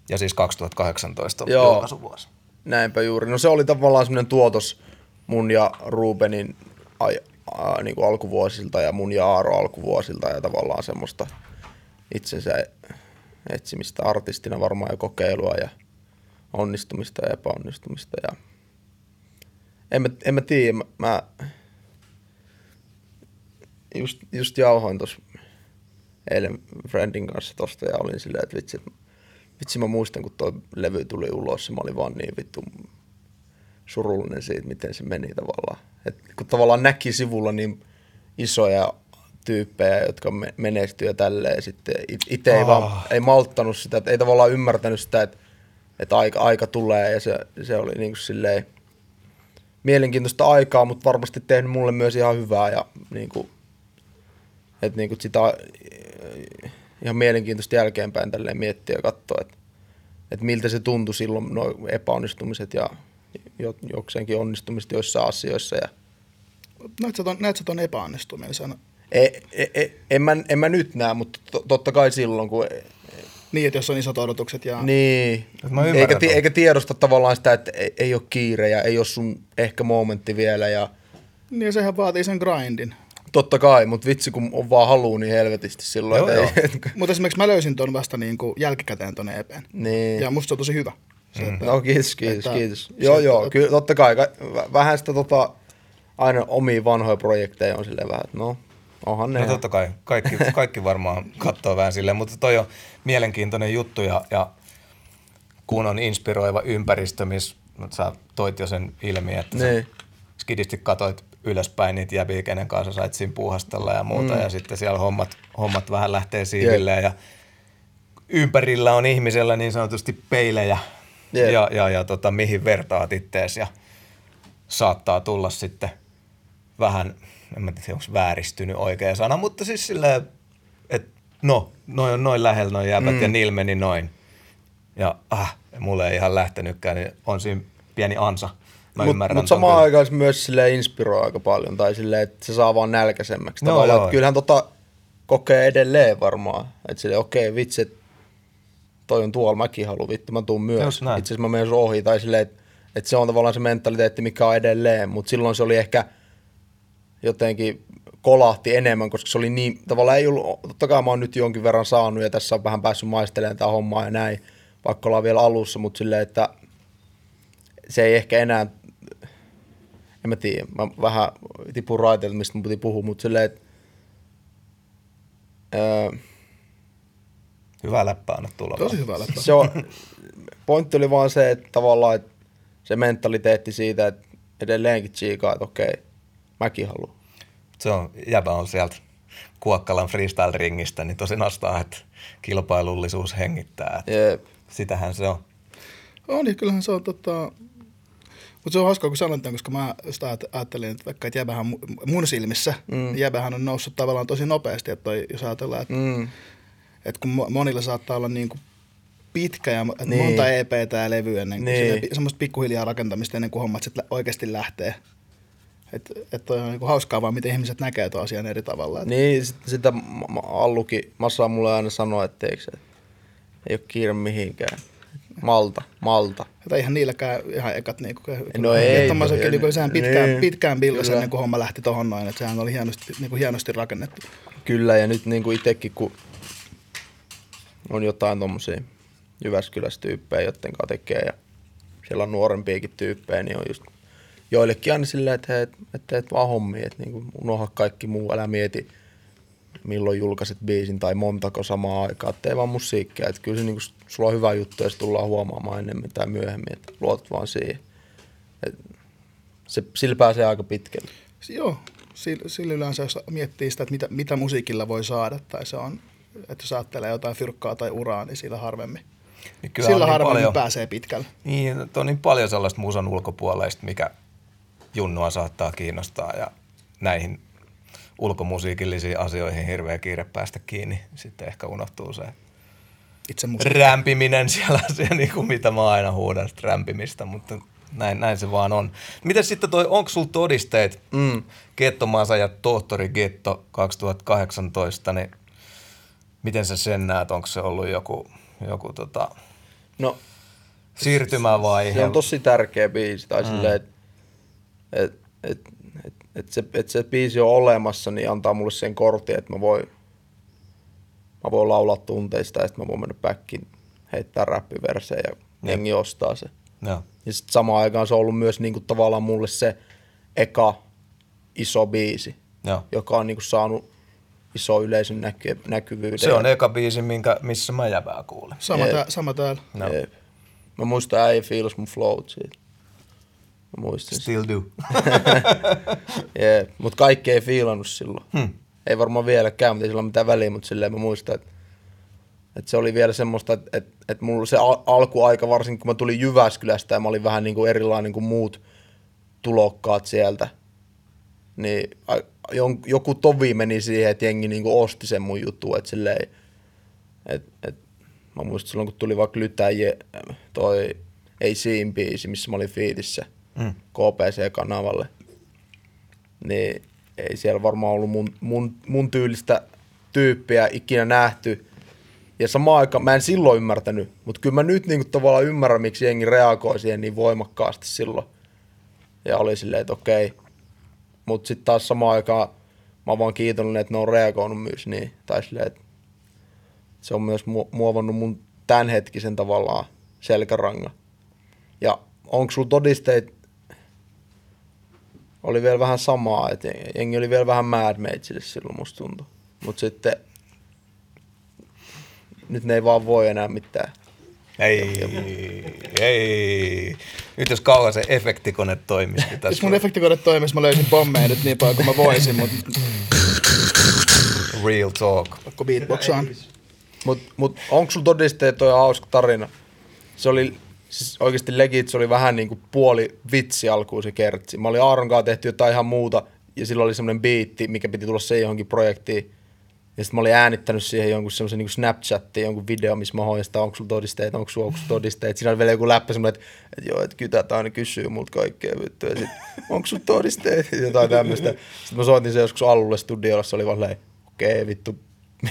Ja siis 2018 on Joo. julkaisuvuosi. Näinpä juuri. No se oli tavallaan semmoinen tuotos mun ja Rubenin ai, a, niin kuin alkuvuosilta ja mun ja Aaro alkuvuosilta ja tavallaan semmoista itsensä etsimistä artistina varmaan ja kokeilua ja onnistumista ja epäonnistumista. Ja en mä, en mä tiedä, mä, mä just, just jauhoin tuossa eilen friendin kanssa tosta ja olin silleen, että vitsi, että vitsi mä muistan, kun toi levy tuli ulos mä olin vaan niin vittu surullinen siitä, miten se meni tavallaan. Et kun tavallaan näki sivulla niin isoja tyyppejä, jotka me- menestyy ja tälleen, ja sitten itse ei vaan ei malttanut sitä, että ei tavallaan ymmärtänyt sitä, että, että aika, aika tulee ja se, se oli niin kuin silleen mielenkiintoista aikaa, mutta varmasti tehnyt mulle myös ihan hyvää ja niin kuin, että niin kuin sitä ihan mielenkiintoista jälkeenpäin tälleen miettiä ja katsoa, että, että miltä se tuntui silloin nuo epäonnistumiset ja jo- jokseenkin onnistumiset joissain asioissa. Ja Näet sä ton, näet sä ton epäonnistumisen? ei, ei, ei, en, mä, en mä nyt näe, mutta to, totta kai silloin, kun... Niin, että jos on isot odotukset ja... Niin, mä ymmärrän eikä, ti- ton. eikä tiedosta tavallaan sitä, että ei, ei ole kiire ja ei ole sun ehkä momentti vielä ja Niin, ja sehän vaatii sen grindin. Totta kai, mutta vitsi kun on vaan haluu niin helvetisti silloin, Joo, joo. Mutta esimerkiksi mä löysin ton vasta niin kuin jälkikäteen ton EPn. niin. Ja musta se on tosi hyvä. Se, että, No kiitos, kiitos, että- kiitos. se, Joo, että- joo, kyllä totta kai. Ka- vä- Vähän sitä tota, aina omia vanhoja projekteja on silleen vähän, että no, onhan ne. No totta kai, kaikki, kaikki varmaan katsoo vähän silleen, mutta toi on mielenkiintoinen juttu ja, ja kun on inspiroiva ympäristö, missä sä toit jo sen ilmi, että Niin. skidisti katoit ylöspäin niitä jäbiä, kenen kanssa sait siinä puuhastella ja muuta, mm. ja sitten siellä hommat, hommat vähän lähtee siivilleen, ja ympärillä on ihmisellä niin sanotusti peilejä, Jep. ja, ja, ja tota, mihin vertaat ittees, ja saattaa tulla sitten vähän, en mä tiedä, onko vääristynyt oikea sana, mutta siis silleen, että no, noin on noin lähellä noin jäbät mm. ja niillä meni noin. Ja ah, mulle ei ihan lähtenytkään, niin on siinä pieni ansa. Mä Mutta ymmärrän mut ton samaan kyllä. aikaan se myös sille inspiroi aika paljon, tai silleen, että se saa vaan nälkäisemmäksi. Joo, Tavallaan, joo. kyllähän tota kokee edelleen varmaan. Että silleen, okei, okay, vitsi, toi on tuolla, mäkin haluan, vittu, mä tuun myös. Itse asiassa mä menen ohi, tai silleen, että, että se on tavallaan se mentaliteetti, mikä on edelleen, mutta silloin se oli ehkä jotenkin kolahti enemmän, koska se oli niin, tavallaan ei ollut, totta kai mä oon nyt jonkin verran saanut ja tässä on vähän päässyt maistelemaan tätä hommaa ja näin, vaikka ollaan vielä alussa, mutta silleen, että se ei ehkä enää, en mä tiedä, mä vähän tipun raiteilta, mistä mun piti puhua, mutta silleen, että öö, Hyvä läppä anna tulla. Tosi hyvä läppä. se on, pointti oli vaan se, että tavallaan että se mentaliteetti siitä, että edelleenkin tsiikaa, että okei, mäkin haluan. Se on, jäbä on sieltä Kuokkalan freestyle-ringistä, niin tosi nostaa, että kilpailullisuus hengittää. Että Jep. sitähän se on. On, niin kyllähän se on tota... Mutta se on hauskaa, kun sanoit tämän, koska mä sitä ajat- ajattelin, että vaikka että jäbähän mu- mun silmissä, mm. niin jäbähän on noussut tavallaan tosi nopeasti, että toi, jos ajatellaan, että, Mm. että kun mo- monilla saattaa olla niin kuin pitkä ja että Niin. monta EPtä ja levyä ennen kuin Niin. pi- semmoista pikkuhiljaa rakentamista ennen kuin hommat sitten oikeasti lähtee. Että et on niin kuin hauskaa vaan, miten ihmiset näkee tuon asian eri tavalla. Et Niin, sit, sitä Allukin, Massa mulle aina sanoa, että eikö se, ei ole kiire mihinkään. Malta, malta. Että eihän niilläkään ihan ekat niinku, No ei, tommosenkin no, niinku, sehän pitkään, niin, pitkään ennen kuin homma lähti tohon noin, että sehän oli hienosti, niinku hienosti rakennettu. Kyllä, ja nyt niin kuin itsekin, kun on jotain tommosia Jyväskylässä-tyyppejä, joiden kanssa tekee, ja siellä on nuorempiakin tyyppejä, niin on just joillekin aina silleen, että hei, et, et teet vaan hommia, että niin unohda kaikki muu, älä mieti milloin julkaiset biisin tai montako samaa aikaa. Tee vaan musiikkia. Että kyllä se niinku, sulla on hyvä juttu ja se tullaan huomaamaan ennemmin tai myöhemmin. Että luot vaan siihen. Et se, sillä pääsee aika pitkälle. Joo, sillä, sillä yleensä jos miettii sitä, että mitä, mitä musiikilla voi saada, tai se on, että jos ajattelee jotain fyrkkaa tai uraa, niin sillä harvemmin. Niin Sillä on niin harvemmin paljon, pääsee pitkälle. Niin, on niin paljon sellaista musan ulkopuolesta, mikä junnua saattaa kiinnostaa ja näihin ulkomusiikillisiin asioihin hirveä kiire päästä kiinni. Sitten ehkä unohtuu se Itse musiikki. rämpiminen siellä, siellä niin kuin mitä mä aina huudan, sitä rämpimistä, mutta näin, näin se vaan on. Miten sitten toi, onko sulla todisteet mm. Gettomasa ja Tohtori Getto 2018, niin miten sä sen näet, onko se ollut joku, joku tota, No, siirtymävaihe? se on tosi tärkeä biisi. Tai mm. silleen, että et, et, et, et se, et se biisi on olemassa, niin antaa mulle sen kortin, että mä voin, mä voin laulaa tunteista ja sitten mä voin mennä backin heittää räppiverseen ja jengi ostaa se. Joo. Ja sitten samaan aikaan se on ollut myös niinku tavallaan mulle se eka iso biisi, Joo. joka on niinku saanut iso yleisön näky- näkyvyyden. Se on eka biisi, minkä, missä mä jäbää kuulin. Sama, tää, sama täällä. No. Mä muistan äijä fiilas mun flowt siitä. Muistin. Still do. Jep. Mut kaikki ei fiilannut silloin. Hmm. Ei varmaan vieläkään, mutta ei sillä ole mitään väliä, mutta silleen mä muistan, että, että se oli vielä semmoista, että, että, että mulla se al- alkuaika, varsinkin kun mä tulin Jyväskylästä ja mä olin vähän niin kuin erilainen kuin muut tulokkaat sieltä, niin a- jon- joku tovi meni siihen, että jengi niin kuin osti sen mun juttu, että silleen, että, että mä muistan silloin, kun tuli vaikka Lytäjä, toi Ei biisi, missä mä olin fiitissä Mm. KPC-kanavalle, niin ei siellä varmaan ollut mun, mun, mun tyylistä tyyppiä ikinä nähty. Ja samaan aikaan mä en silloin ymmärtänyt, mutta kyllä mä nyt niinku tavallaan ymmärrän, miksi jengi reagoi siihen niin voimakkaasti silloin. Ja oli silleen, että okei. Mutta sitten taas samaan aikaan mä vaan kiitollinen, että ne on reagoinut myös niin. Tai silleen, että se on myös mu- muovannut mun tämänhetkisen tavallaan selkärangan. Ja onko sulla todisteet, oli vielä vähän samaa, että jengi oli vielä vähän mad madeille silloin musta tuntui. Mutta sitten nyt ne ei vaan voi enää mitään. Ei, ei. Nyt jos kauan se efektikone toimisi. niin Jos tässä mun efektikone toimisi, mä löysin pommeja nyt niin paljon kuin mä voisin, mutta real talk. pakko beatboxaan. Mutta mut, onko sulla todisteet toi hauska tarina? Se oli siis oikeasti legit, se oli vähän niin kuin puoli vitsi alkuun se kertsi. Mä olin Aaron kanssa tehty jotain ihan muuta ja sillä oli semmoinen biitti, mikä piti tulla se johonkin projektiin. Ja sitten mä olin äänittänyt siihen jonkun semmoisen niin Snapchattiin, jonkun video, missä mä hoin sitä, onko sulla todisteet, onko sulla, onko sulla todisteet. Siinä oli vielä joku läppä semmoinen, että, että joo, että kytät aina kysyy multa kaikkea vittu. Ja sit, onko sulla todisteet, jotain tämmöistä. Sitten mä soitin se joskus alulle studiolla, se oli vaan okei okay, vittu,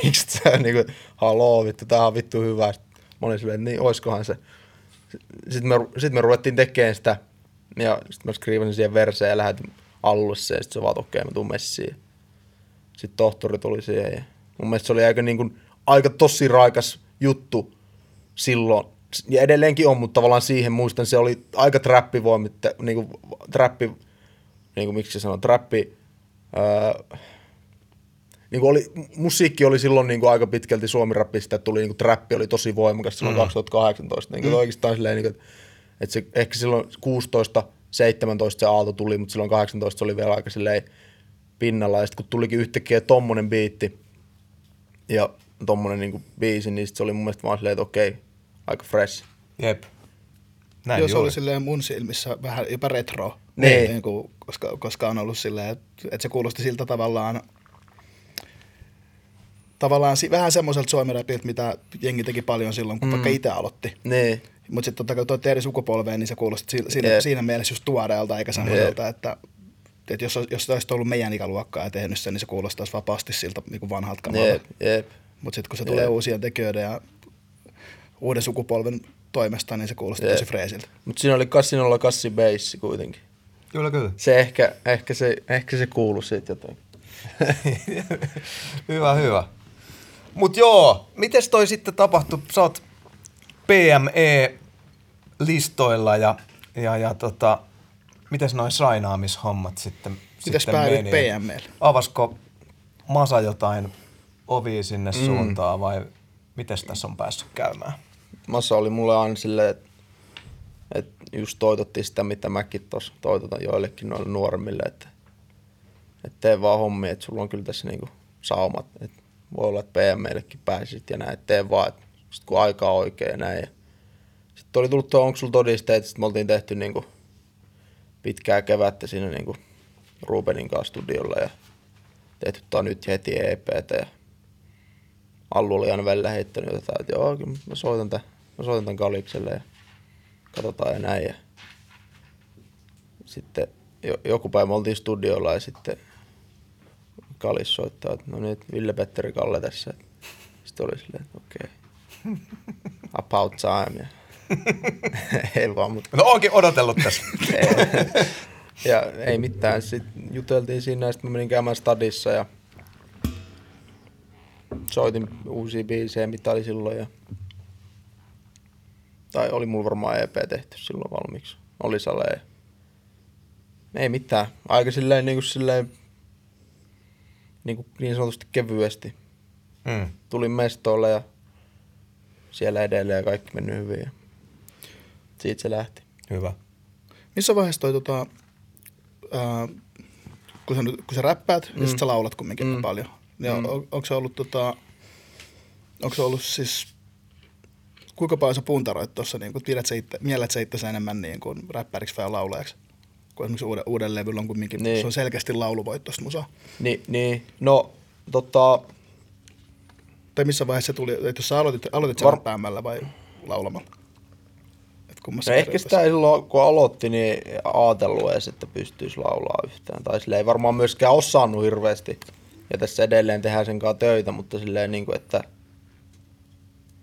miksi sä niinku, haloo vittu, tää on vittu hyvä. Mä olin silleen, niin oiskohan se. Sitten me, sit me ruvettiin tekemään sitä, ja sitten mä skriivasin siihen verseen ja lähetin alulle sen, ja sitten se vaan, okei, okay, mä tuun messiin. Sitten tohtori tuli siihen, ja mun mielestä se oli aika, niin kuin, aika tosi raikas juttu silloin. Ja edelleenkin on, mutta tavallaan siihen muistan, se oli aika trappivoimitte, niin kuin, trappi, niin kuin miksi se sanoo, trappi, öö, niin kuin oli, musiikki oli silloin niin kuin aika pitkälti suomirappista, että tuli niin kuin trappi oli tosi voimakas silloin mm. 2018. Niin kuin mm. oikeastaan silleen, niin kuin, että se, ehkä silloin 16, 17 se aalto tuli, mutta silloin 18 se oli vielä aika silleen pinnalla. Ja sitten kun tulikin yhtäkkiä tommonen biitti ja tommonen niin kuin biisi, niin sit se oli mun mielestä vaan silleen, että okei, aika fresh. Jep. Näin Joo, se oli silleen mun silmissä vähän jopa retro. Niin. Niin kuin, koska, koska on ollut silleen, että, että se kuulosti siltä tavallaan tavallaan si- vähän semmoiselta suomirapilta, mitä jengi teki paljon silloin, kun mm. vaikka itse aloitti. Niin, Mutta sitten totta kai tuo eri sukupolveen, niin se kuulosti si- siinä, Jep. siinä mielessä just tuoreelta, eikä semmoiselta, että, että jos, jos olisi ollut meidän ikäluokkaa ja tehnyt sen, niin se kuulostaisi vapaasti siltä niin kuin vanhalta kamalta. jep, jep. Mutta sitten kun se tulee Jep. uusien tekijöiden ja uuden sukupolven toimesta, niin se kuulostaa Jep. tosi freesiltä. Mutta siinä oli Kassinolla kassi bassi kuitenkin. Kyllä, kyllä. Se ehkä, ehkä, se, ehkä se kuului siitä jotain. hyvä, hyvä. Mut joo, mites toi sitten tapahtui? Sä oot PME-listoilla ja, ja, ja tota, mites noin sainaamishommat sitten, Mites sitten päädyit? PML? Avasko Masa jotain ovi sinne mm. suuntaan vai miten tässä on päässyt käymään? Massa oli mulle aina silleen, että et just toitottiin sitä, mitä mäkin tuossa toitotan joillekin noille nuoremmille, että et tee vaan hommia, että sulla on kyllä tässä niinku saumat, että voi olla, että PMillekin pääsit ja näin, tee vaan, että sit kun aika on oikein ja näin. Sitten oli tullut tuo, onko sulla todisteet, sitten me oltiin tehty niinku pitkää kevättä siinä niinku Rubenin kanssa studiolla ja tehty tuo nyt heti EPtä ja Allu oli aina välillä heittänyt jotain, että joo, mä soitan tämän, mä soitan tämän Kalikselle ja katsotaan ja näin. Ja sitten joku päivä me oltiin studiolla ja sitten Kalis soittaa, että no niin, Ville-Petteri Kalle tässä. Sitten oli silleen, että okei, okay. about time. Ja ei vaan, mutta... No onkin odotellut tässä. ja ei mitään. Sitten juteltiin siinä ja sitten mä menin käymään stadissa ja soitin uusia biisejä, mitä oli silloin. Ja... Tai oli mulla varmaan EP tehty silloin valmiiksi. Oli salee. Ei mitään. Aika silleen niin kuin silleen niin, kuin niin sanotusti kevyesti. Mm. Tulin mestolle ja siellä edelleen ja kaikki meni hyvin. Ja siitä se lähti. Hyvä. Missä vaiheessa toi tota, ää, kun, sä, kun sä räppäät mm. ja sit sä laulat kumminkin mm. paljon, niin mm. on, onko se ollut tota, onko se ollut siis kuinka paljon sä puntaroit tuossa, niin kun pidät sä itse, miellet sä itse enemmän niin kuin räppäriksi vai laulajaksi? Kun esimerkiksi uuden, uuden levyllä on kumminkin, niin. se on selkeästi lauluvoittoista musaa. Niin, niin. no tota... Tai missä vaiheessa tuli, että jos sä aloitit, aloitit Var... räppäämällä vai laulamalla? No ehkä sitä ei silloin, kun aloitti, niin ajatellut edes, että pystyisi laulaa yhtään. Tai sille ei varmaan myöskään osannut hirveästi. Ja tässä edelleen tehdään sen kanssa töitä, mutta silleen niin kuin, että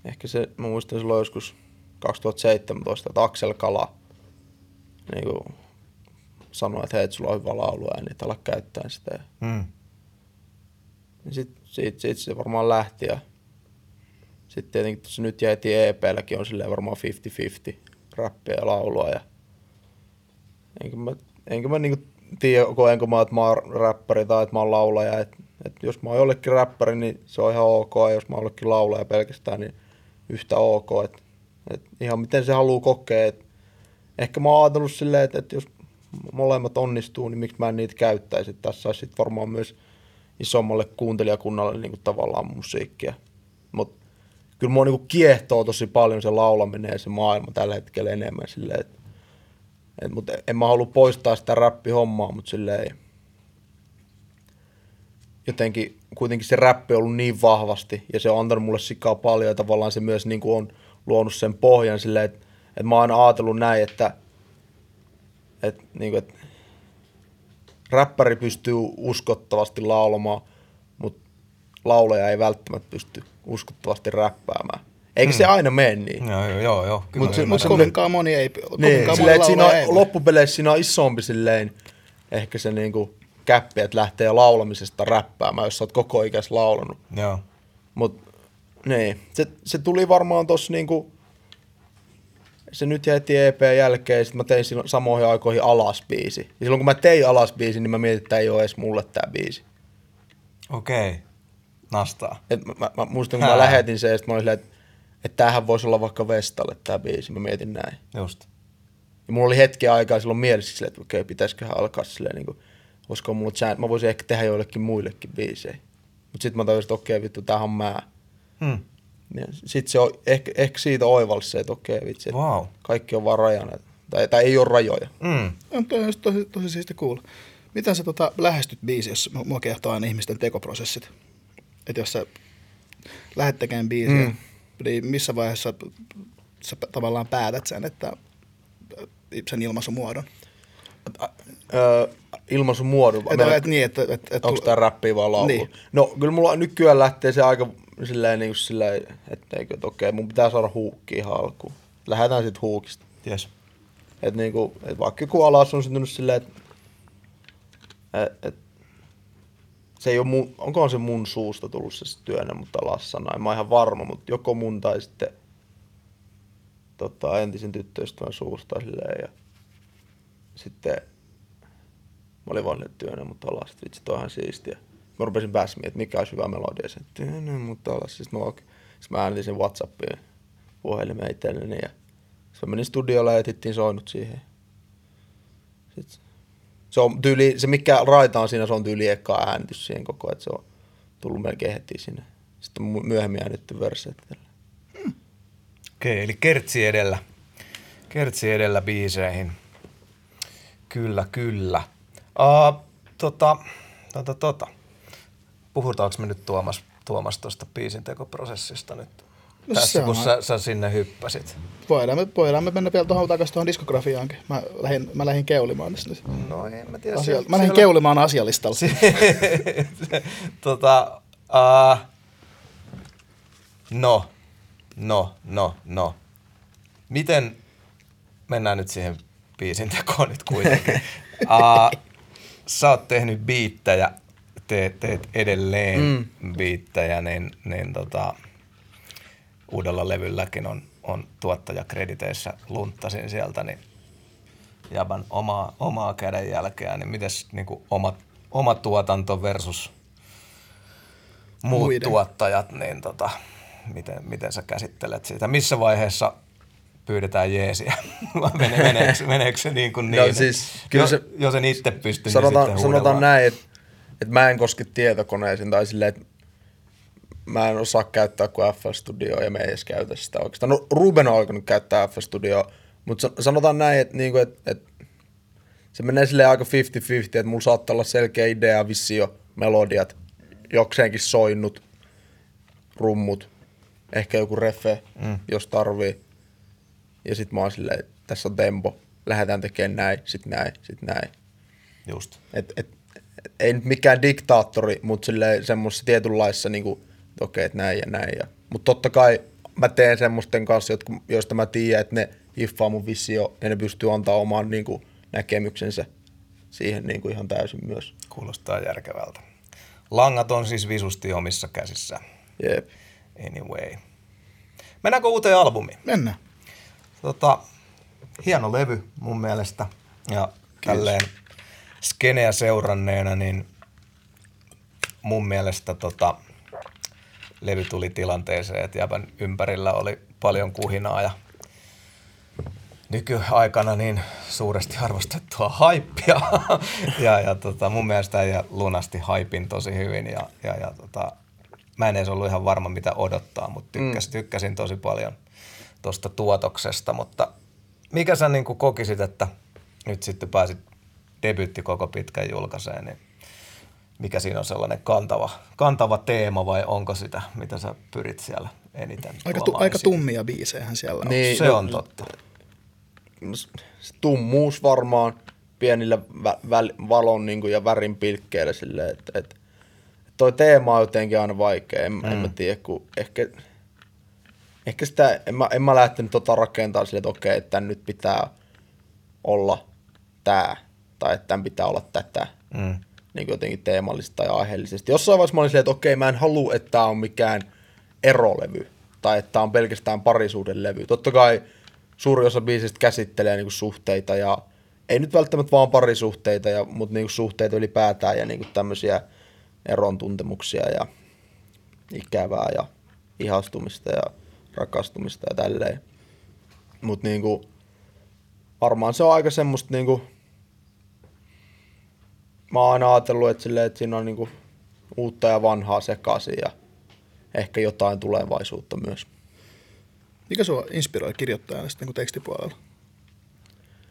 ehkä se, mä muistan silloin joskus 2017, että Aksel Kala niin kuin sanoi, että hei, sulla on hyvä lauluääni, niin ala käyttää sitä. Mm. Sitten siitä, siitä, se varmaan lähti ja sitten tietenkin tuossa nyt jäi EPlläkin on silleen varmaan 50-50 rappia ja laulua. Ja enkä mä, enkä mä niinku tiedä, koenko mä, että mä oon räppäri tai että mä oon laulaja. Et, et jos mä oon jollekin räppäri, niin se on ihan ok. Ja jos mä oon jollekin laulaja pelkästään, niin yhtä ok. Et, et ihan miten se haluaa kokea. Et ehkä mä oon ajatellut silleen, että, että jos molemmat onnistuu, niin miksi mä en niitä käyttäisi. Et tässä olisi varmaan myös isommalle kuuntelijakunnalle niin kuin tavallaan musiikkia. Mutta kyllä mua niinku kiehtoo tosi paljon se laulaminen ja se maailma tällä hetkellä enemmän silleen, että et, mutta en mä halua poistaa sitä räppihommaa, mutta silleen jotenkin kuitenkin se räppi on ollut niin vahvasti ja se on antanut mulle sikaa paljon ja tavallaan se myös niin kuin on luonut sen pohjan silleen, että, että mä oon aina ajatellut näin, että, että, niin kuin, että räppäri pystyy uskottavasti laulamaan, mutta laulaja ei välttämättä pysty uskottavasti räppäämään. Eikö mm. se aina mene niin? Joo, joo, joo. joo Mutta se, mut kovinkaan moni ei. Niin, silleen, että siinä on, loppupeleissä siinä on isompi silleen, ehkä se niinku käppi, että lähtee laulamisesta räppäämään, jos sä oot koko ikäis laulanut. Joo. Mut niin, se, se tuli varmaan tossa niinku, se nyt jäi EP jälkeen, sitten mä tein silloin samoihin aikoihin alasbiisi. Ja silloin kun mä tein alasbiisi, niin mä mietin, että ei ole edes mulle tää biisi. Okei. Okay nastaa. Et mä, mä, mä muistan, kun Hää. mä lähetin sen, että mä olin silleen, että, että tämähän voisi olla vaikka Vestalle tämä biisi. Mä mietin näin. Just. Ja mulla oli hetki aikaa silloin mielessä silleen, että okei, pitäisiköhän alkaa silleen, niin kuin, olisiko mulla chance, mä voisin ehkä tehdä joillekin muillekin biisejä. Mutta sitten mä tajusin, että okei, vittu, tämähän on mä. Hmm. Sitten se on, ehkä, ehkä siitä oivalsi se, että okei, vitsi, että wow. kaikki on vaan rajana. Tai, tai ei ole rajoja. Mm. On tosi, tosi, tosi siisti kuulla. Miten sä tota, lähestyt biisi, jos mua kehtoo aina ihmisten tekoprosessit? että jos sä lähdet tekemään biisiä, mm. niin missä vaiheessa sä tavallaan päätät sen, että sen ilmaisumuodon? Öö, ilmaisumuodon? Että, et, niin, että, et, et, onko tämä räppiä vai laulu? Niin. No kyllä mulla nykyään lähtee se aika silleen, niin kuin silleen että, eikö, että okei, mun pitää saada huukki ihan alkuun. Lähdetään sitten huukista. Yes. Et, niin kuin, et vaikka joku alas on syntynyt silleen, että et, et, se ei ole mun, onkohan se mun suusta tullut se työnä, mutta lassana, en mä ihan varma, mutta joko mun tai sitten tota, entisen tyttöystävän suusta silleen, ja sitten mä olin vaan työnä, mutta alas, vitsi, toi ihan siistiä. Mä rupesin miettimään, että mikä olisi hyvä melodia. Että mutta siis no, okay. Sitten mä äänitin sen Whatsappiin puhelimeen itselleni ja sitten mä menin studiolle ja etittiin soinut siihen. Sitten se on tyyli, se mikä raita on siinä, se on tyyli eka äänitys siihen koko, että se on tullut melkein heti sinne. Sitten myöhemmin äänitty verseet. Okei, eli kertsi edellä. Kertsi edellä biiseihin. Kyllä, kyllä. Uh, tota, tota, tota. Puhutaanko me nyt Tuomas, Tuomas tuosta biisintekoprosessista nyt? No Tässä se kun on- sä, sä, sinne hyppäsit. Voidaan me, voidaan me mennä vielä tuohon takaisin tuohon diskografiaankin. Mä lähdin, mä lähdin keulimaan tästä nyt. No en mä tiedä. Asia, siellä- mä lähdin siellä- keulimaan asialistalla. tota, uh, no, no, no, no. Miten mennään nyt siihen biisin tekoon nyt kuitenkin? uh, sä oot tehnyt biittejä, teet, teet edelleen mm. biittejä, niin, niin tota, uudella levylläkin on, on tuottajakrediteissä lunttasin sieltä, niin Jaban omaa, omaa kädenjälkeä, niin mites niin oma, oma tuotanto versus muut Muiden. tuottajat, niin tota, miten, miten sä käsittelet sitä? Missä vaiheessa pyydetään jeesiä? Meneekö, meneekö se niin kuin niin? No siis, kyllä jos, se- jos en itse pysty, sanotaan, niin sitten sanotaan näin, että, että mä en koske tietokoneeseen tai silleen, että mä en osaa käyttää kuin FL Studio ja me ei edes käytä sitä oikeastaan. No Ruben on alkanut käyttää FL Studio, mutta sanotaan näin, että, niinku, että, että se menee silleen aika 50-50, että mulla saattaa olla selkeä idea, vissio, melodiat, jokseenkin soinnut, rummut, ehkä joku refe, mm. jos tarvii. Ja sit mä oon silleen, että tässä on tempo, lähdetään tekemään näin, sit näin, sit näin. Just. Et, et, ei nyt mikään diktaattori, mutta silleen semmoisessa tietynlaissa, niin kuin, että okei, että näin ja näin. Ja, mutta totta kai mä teen semmoisten kanssa, jotka, joista mä tiedän, että ne hiffaa mun visio ja ne pystyy antaa oman niin kuin, näkemyksensä siihen niin kuin ihan täysin myös. Kuulostaa järkevältä. Langat on siis visusti omissa käsissä. Jep. Anyway. Mennäänkö uuteen albumiin? Mennään. Tota, hieno levy mun mielestä. Ja tälleen skeneä seuranneena, niin mun mielestä tota, levy tuli tilanteeseen, että jäbän ympärillä oli paljon kuhinaa ja nykyaikana niin suuresti arvostettua haippia. ja, ja tota, mun mielestä ja lunasti haipin tosi hyvin ja, ja, ja tota, mä en edes ollut ihan varma mitä odottaa, mutta tykkäsin, mm. tykkäsin tosi paljon tuosta tuotoksesta, mutta mikä sä niin kokisit, että nyt sitten pääsit debyytti koko pitkän julkaiseen, niin mikä siinä on sellainen kantava, kantava teema vai onko sitä, mitä sä pyrit siellä eniten Aika, tu, aika tummia biisejähän siellä on. Niin, Se no, on totta. se tummuus varmaan pienillä vä- väl- valon niin kuin, ja värin pilkkeillä silleen, että, että toi teema on jotenkin aina vaikea, en, mm. en mä tiedä, kun ehkä, ehkä sitä, en mä, en mä lähtenyt tota rakentaa silleen, että okei, että nyt pitää olla tää, tai että tämän pitää olla tätä, Mm. niin jotenkin teemallisesti tai aiheellisesti. Jossain vaiheessa mä olin silleen, että okei, mä en halua, että tämä on mikään erolevy, tai että tämä on pelkästään parisuuden levy. Totta kai suuri osa biisistä käsittelee niin kuin suhteita, ja ei nyt välttämättä vaan parisuhteita, ja, mutta niin kuin suhteita ylipäätään, ja niin kuin tämmöisiä eron tuntemuksia, ja ikävää, ja ihastumista, ja rakastumista, ja tälleen. Mutta niin kuin, varmaan se on aika semmoista niin kuin, mä oon aina ajatellut, että, silleen, että siinä on niinku uutta ja vanhaa sekaisin ja ehkä jotain tulevaisuutta myös. Mikä sua inspiroi kirjoittajana sitten niin tekstipuolella?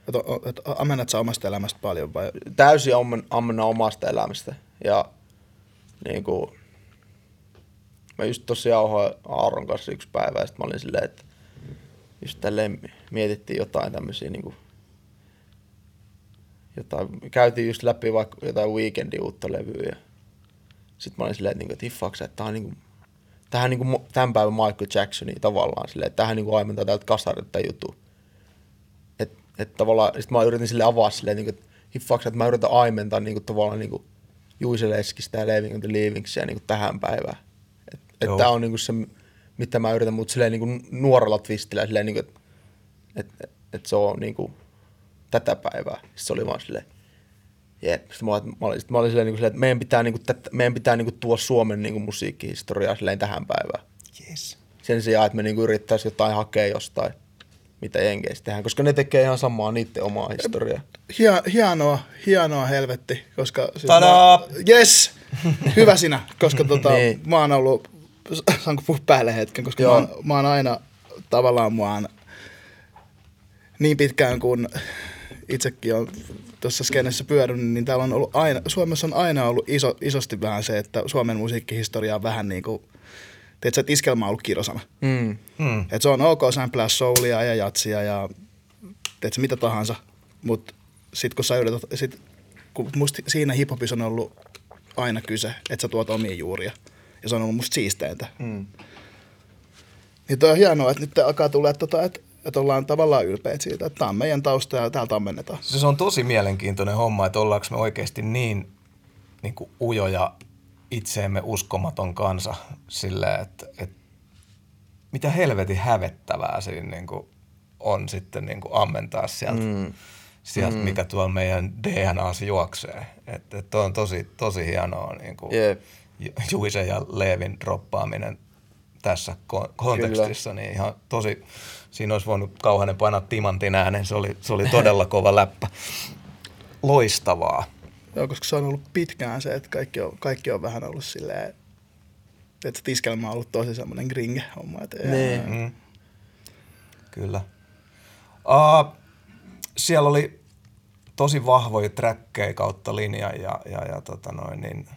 Että et, ammennat sä omasta elämästä paljon vai? Täysin ammen, ammenna omasta elämästä ja niinku, mä just tossa jauhoin Aaron kanssa yksi päivä ja sit mä olin silleen, että just tälleen mietittiin jotain tämmöisiä niinku, jotain, käytiin just läpi vaikka jotain weekendin uutta levyä ja sit mä olin silleen, että, niinku, että hiffaaks, sä, että tää on niinku, tähän niinku tämän päivän Michael Jacksonia tavallaan silleen, että tähän niinku aimentaa tältä kasarilta tää juttu. Et, et tavallaan, sit mä yritin sille avaa silleen, niinku, että hiffaaks, että mä yritän aimentaa niinku tavallaan niinku Juise Leskistä ja Leaving on the Leavingsia niinku tähän päivään. Et, et Joo. tää on niinku se, mitä mä yritän, mutta silleen niinku nuorella twistillä silleen niinku, että et, et, et se on niinku tätä päivää. Sitten se oli vaan silleen, Jep. Sitten mä, olin- mä olin, sit mä olin silleen, niin silleen, että meidän pitää, niin kuin, tätä, meidän pitää niin kuin, tuoda Suomen niin kuin, musiikkihistoriaa silleen tähän päivään. Yes. Sen sijaan, että me niin kuin, yrittäisiin jotain hakea jostain, mitä Jenkeissä tehdään, koska ne tekee ihan samaa niiden omaa historiaa. Hia- hienoa, hienoa helvetti, koska... Siis Tadaa! mä- Yes! Hyvä sinä, koska tota, Niin. mä oon ollut, saanko puhua päälle hetken, koska mä, Joo. oon- mä oon aina tavallaan mä oon niin pitkään kuin itsekin on tuossa skenessä pyörinyt, niin täällä on ollut aina, Suomessa on aina ollut iso, isosti vähän se, että Suomen musiikkihistoria on vähän niin kuin, tiedätkö, että iskelmä on ollut kirosana. Mm. Mm. Et se on ok samplaa soulia ja jatsia ja teetkö, mitä tahansa, mutta sitten kun sä yrität, sit, kun musta siinä hiphopissa on ollut aina kyse, että sä tuot omia juuria. Ja se on ollut musta siisteintä. Mm. Niin toi on hienoa, että nyt alkaa tulla, että, tota, että, että ollaan tavallaan ylpeitä siitä, että tämä on meidän tausta ja täältä ammennetaan. Siis Se on tosi mielenkiintoinen homma, että ollaanko me oikeasti niin, niin kuin ujoja itseemme uskomaton kansa silleen, että, että mitä helvetin hävettävää siinä niin kuin on sitten niin kuin ammentaa sieltä, mm. sieltä mm. mikä tuolla meidän DNAssa juoksee. Että et toi on tosi, tosi hienoa niin kuin Jep. Juisen ja Leevin droppaaminen tässä ko- kontekstissa, niin ihan tosi, siinä olisi voinut kauhainen painaa timantin äänen, se oli, se oli todella kova läppä. Loistavaa. Joo, koska se on ollut pitkään se, että kaikki on, kaikki on vähän ollut silleen, että tiskelmä on ollut tosi semmoinen gringe-homma. Että Niin. Mm. Kyllä. Uh, siellä oli tosi vahvoja trackkejä kautta linjan ja, ja, ja tota noin, niin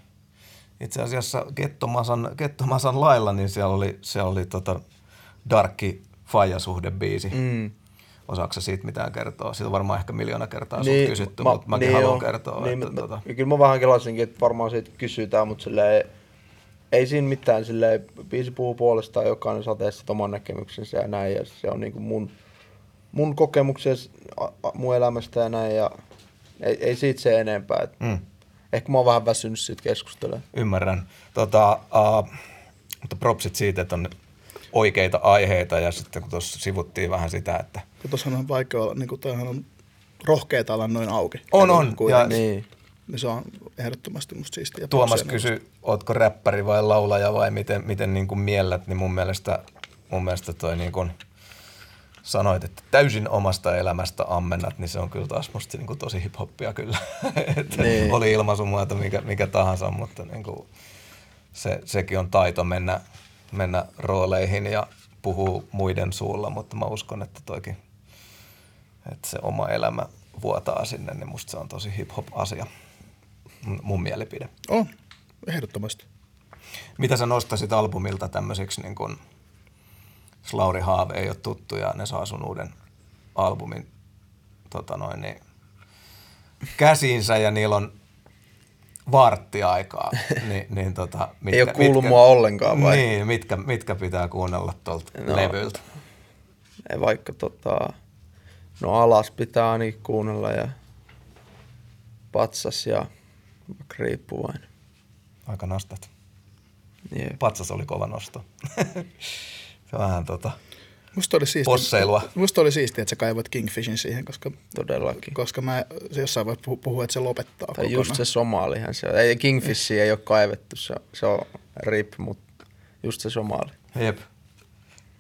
itse asiassa Kettomasan, Kettomasan lailla, niin siellä oli, siellä oli tota Darkki Faija-suhde biisi. Mm. Osaatko siitä mitään kertoa? Siitä on varmaan ehkä miljoona kertaa niin, sut kysytty, mä, mutta mäkin niin haluan joo. kertoa. Niin, että, mä, tota, ja kyllä mä vähän kelasinkin, että varmaan siitä kysytään, mutta silleen, ei siinä mitään, silleen, biisi puhuu puolestaan, jokainen saa tehdä sit oman näkemyksensä ja näin, ja se on niinku mun, mun kokemuksia mun elämästä ja näin, ja ei, ei siitä se enempää. Et mm. Ehkä mä oon vähän väsynyt siitä keskustelemaan. Ymmärrän. Tota, uh, mutta propsit siitä, että on oikeita aiheita ja sitten kun tuossa sivuttiin vähän sitä, että Kun tuossa on vaikea olla, niin kuin on rohkeeta olla noin auki. On, on. kuitenkin, Ja- Niin. Niin se on ehdottomasti musta siistiä. Tuomas kysyi, ootko räppäri vai laulaja vai miten, miten niin kuin miellät, niin mun mielestä, mun mielestä toi niin kuin sanoit, että täysin omasta elämästä ammennat, niin se on kyllä taas musta niin kuin tosi hiphoppia kyllä. että Niin. Oli ilmaisumuoto mikä, mikä tahansa, mutta niin kuin se, sekin on taito mennä, mennä rooleihin ja puhua muiden suulla, mutta mä uskon, että toikin, että se oma elämä vuotaa sinne, niin musta se on tosi hip-hop-asia. Mun- Mun mielipide. On, ehdottomasti. Mitä sä nostasit albumilta tämmöisiksi, niin kun Slauri Haave ei ole tuttu ja ne saa sun uuden albumin tota noin, niin, käsiinsä ja niillä on varttiaikaa. Ni, niin, tota, mitkä, Ei ole kuullut mua ollenkaan, vai? Niin, mitkä, mitkä pitää kuunnella tuolta no. Levyltä. Ei vaikka tota, no alas pitää ainakin kuunnella ja patsas ja riippuvainen. Aika nostat. Jep. Patsas oli kova nosto. se vähän tota, Musta oli siistiä, Posseilua. Musta oli siistiä, että sä kaivoit Kingfishin siihen, koska, Todellakin. koska mä se jossain voi puhua, että se lopettaa Tai kokonaan. just se Somalihan se on. Ei, Kingfishi ei ole kaivettu, se, se on rip, mutta just se Somali. jep.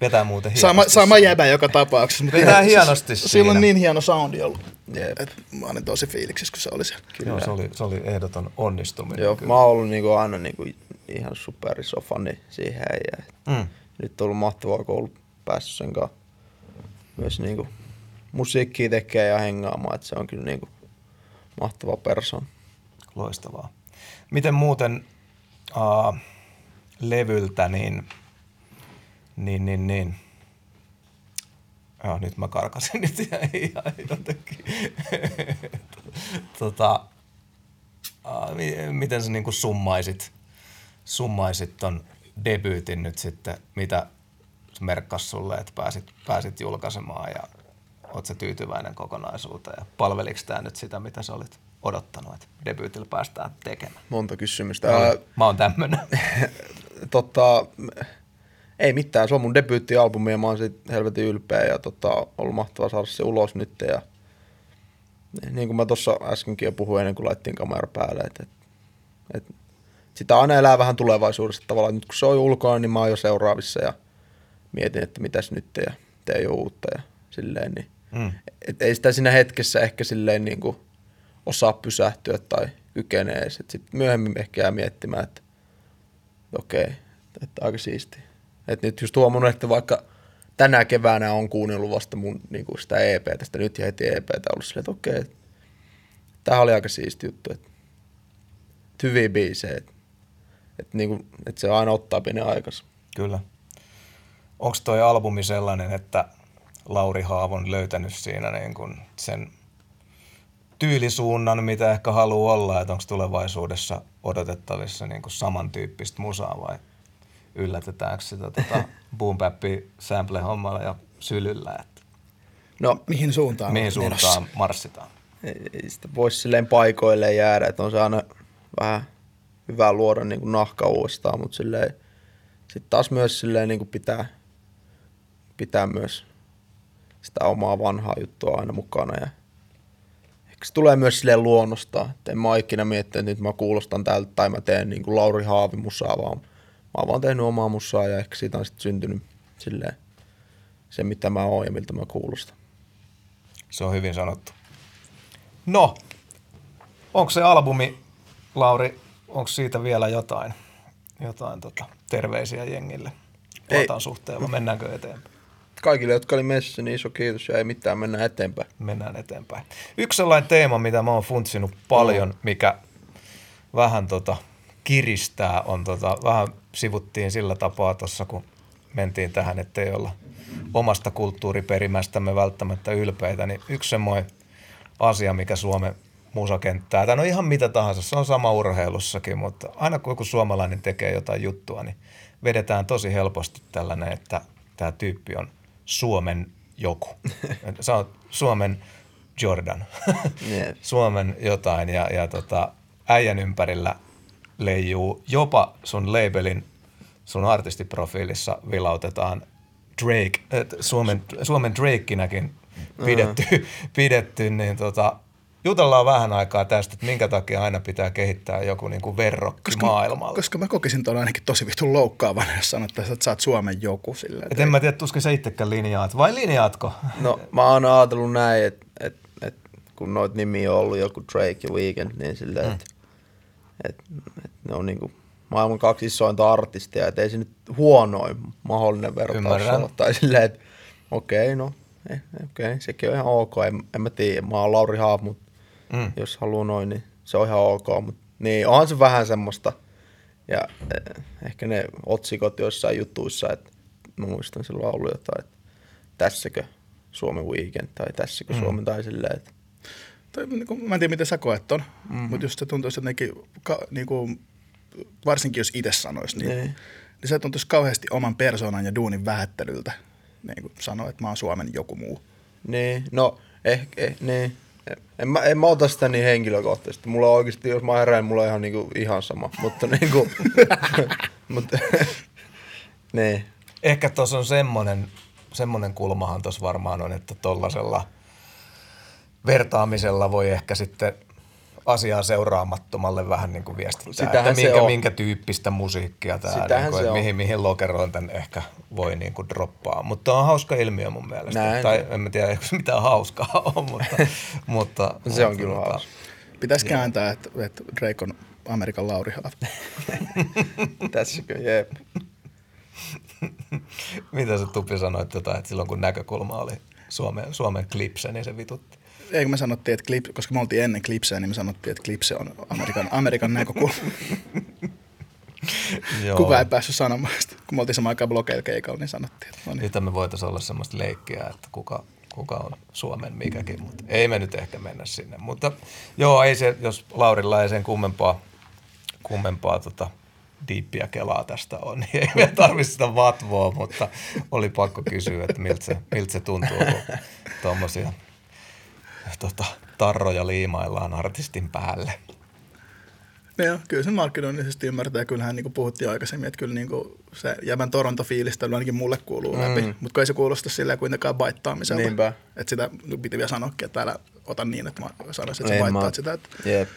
Vetää muuten hienosti. Sama, sama jäbä joka tapauksessa. mutta Vetää siis hienosti Sillä on siinä. niin hieno soundi ollut. Jep. Et mä olin tosi fiiliksissä, kun se oli siellä. Joo, se oli, se oli ehdoton onnistuminen. Joo, kyllä. mä oon ollut niinku aina niinku ihan super iso fani siihen ja Mm. nyt on ollut mahtavaa, kun on ollut päässyt sen kanssa myös niinku musiikkia tekee ja hengaamaan, että se on kyllä niinku mahtava persoon. Loistavaa. Miten muuten uh, levyltä, niin, niin, niin, niin. Joo, nyt mä karkasin nyt ihan, ihan jotenkin. tota, uh, mi- miten sä niinku summaisit, summaisit ton debyytin nyt sitten, mitä merkkas sulle, että pääsit, pääsit julkaisemaan ja oot sä tyytyväinen kokonaisuuteen ja palveliko tämä nyt sitä, mitä sä olit odottanut, että debyytillä päästään tekemään? Monta kysymystä. Ää, Mä oon tämmönen. tota, ei mitään, se on mun debyyttialbumi ja mä oon siitä helvetin ylpeä ja tota, ollut mahtavaa saada se ulos nyt ja niin, niin kuin mä tuossa äskenkin jo puhuin ennen kuin laittiin kamera päälle, että, että, että sitä aina elää vähän tulevaisuudessa tavallaan. Nyt kun se on jo ulkona, niin mä oon jo seuraavissa ja mietin, että mitäs nyt ja teen jo uutta ja silleen. Niin. Mm. Et ei sitä siinä hetkessä ehkä silleen niin kuin osaa pysähtyä tai kykenee edes. Sitten myöhemmin ehkä jää miettimään, että okei, okay, että aika siisti. Et nyt just huomannut, että vaikka tänä keväänä on kuunnellut vasta mun niin kuin sitä EP tästä nyt ja heti EPtä ollut silleen, että okei, okay, tämä oli aika siisti juttu, että hyviä biisejä, että, että, niin kuin, että se aina ottaa pienen aikas. Kyllä. Onko toi albumi sellainen, että Lauri Haavon löytänyt siinä niin kuin sen tyylisuunnan, mitä ehkä haluaa olla, että onko tulevaisuudessa odotettavissa niin kuin samantyyppistä musaa vai yllätetäänkö sitä tota boom sample hommalla ja sylyllä, että no, mihin suuntaan, mihin suuntaan marssitaan? Ei sitä voisi silleen paikoille jäädä, että on se aina vähän hyvä luoda niin kuin nahka uudestaan, mutta silleen, sitten taas myös silleen niin kuin pitää, pitää myös sitä omaa vanhaa juttua aina mukana ja se tulee myös sille luonnosta. Et en mä ikinä miettinyt, että nyt mä kuulostan tältä tai mä teen niin kuin Lauri Haavi musaa, vaan mä oon vaan tehnyt omaa musaa ja ehkä siitä on sitten syntynyt silleen se, mitä mä oon ja miltä mä kuulostan. Se on hyvin sanottu. No, onko se albumi, Lauri, onko siitä vielä jotain, jotain tota, terveisiä jengille? Palataan suhteen vai mennäänkö eteenpäin? Kaikille, jotka oli messissä, niin iso kiitos ja ei mitään, mennään eteenpäin. Mennään eteenpäin. Yksi sellainen teema, mitä mä oon funtsinut paljon, mikä vähän tota kiristää, on tota, vähän sivuttiin sillä tapaa tuossa, kun mentiin tähän, ettei olla omasta kulttuuriperimästämme välttämättä ylpeitä, niin yksi semmoinen asia, mikä Suomen musakenttää, tai no ihan mitä tahansa, se on sama urheilussakin, mutta aina kun joku suomalainen tekee jotain juttua, niin vedetään tosi helposti tällainen, että tämä tyyppi on Suomen joku. Sä oot Suomen Jordan, yeah. Suomen jotain ja, ja tota, äijän ympärillä leijuu jopa sun labelin, sun artistiprofiilissa vilautetaan Drake, äh, Suomen, Suomen Drakenäkin pidetty, uh-huh. pidetty niin tota, jutellaan vähän aikaa tästä, että minkä takia aina pitää kehittää joku niin kuin verrokki koska, maailmalla. Koska mä kokisin tuolla ainakin tosi vitun loukkaavana, jos sanottaisiin, että sä oot Suomen joku. Sillä, et en mä tiedä, tuskin sä itsekään linjaat, vai linjaatko? No mä oon ajatellut näin, että et, et, kun noit nimi on ollut joku Drake ja Weekend, niin silleen, mm. että et, et ne on niinku maailman kaksi isointa artistia, että ei se nyt huonoin mahdollinen vertaus ole. Tai silleen, että okei, okay, no eh, okei, okay, sekin on ihan ok, en, en mä tiedä, mä oon Lauri Haap, mutta mm. jos haluaa noin, niin se on ihan ok. Mutta niin, onhan se vähän semmoista. Ja eh, ehkä ne otsikot joissain jutuissa, että mä muistan silloin ollut jotain, että tässäkö Suomen weekend tai tässäkö mm. Suomen tai silleen, että tai, niin kuin, mä en tiedä, miten sä koet ton, mm-hmm. mutta just se tuntuisi jotenkin, ka, niin kuin, varsinkin jos itse sanoisi, niin, niin. niin se tuntuisi kauheasti oman persoonan ja duunin vähättelyltä, niin kuin sanoa, että mä oon Suomen joku muu. Niin, no ehkä, eh, niin. En mä, en mä ota sitä niin henkilökohtaisesti. Mulla on oikeasti, jos mä herään, mulla on ihan, niinku, ihan sama. Mutta niinku, mutta, niin. Ehkä tuossa on semmoinen, semmoinen kulmahan tuossa varmaan on, että tollasella vertaamisella voi ehkä sitten – asiaa seuraamattomalle vähän niin kuin viestittää, Sitähän että minkä, minkä tyyppistä musiikkia tämä, niin kuin, mihin, mihin lokeroon tämän ehkä voi niin kuin droppaa. Mutta on hauska ilmiö mun mielestä. Näin. Tai en mä tiedä, eikö mitään hauskaa on, mutta... mutta se on kyllä hauska. Pitäisi kääntää, että, että Drake on Amerikan Lauri Tässäkö, jep. Mitä sä Tupi sanoit, jotain, että silloin kun näkökulma oli Suomen, Suomen klipse, niin se vitutti? Ei, me sanottiin, että klip, koska me oltiin ennen klipseä, niin me sanottiin, että klipse on Amerikan, Amerikan näkökulma. Kuka ei päässyt sanomaan sitä. Kun me oltiin samaan aikaan blogeilla keikalla, niin sanottiin. Että no niin. Nyt me voitaisiin olla semmoista leikkiä, että kuka, kuka on Suomen mikäkin, mutta ei me nyt ehkä mennä sinne. Mutta joo, ei se, jos Laurilla ei sen kummempaa, kummempaa tota, diippiä kelaa tästä on, niin ei me tarvitse sitä vatvoa, mutta oli pakko kysyä, että miltä se, miltä se tuntuu, kun tuommoisia tota, tarroja liimaillaan artistin päälle. No joo, kyllä sen markkinoinnisesti ymmärtää. Kyllähän niin kuin puhuttiin aikaisemmin, että kyllä niin kuin se jävän Toronto-fiilistä ainakin mulle kuuluu mm. läpi. Mutta ei se kuulosta silleen kuitenkaan baittaamiselta. Niinpä. Että sitä piti vielä sanoakin, että täällä ota niin, että mä sanoisin, että sä vaittaat sitä, että, Jep.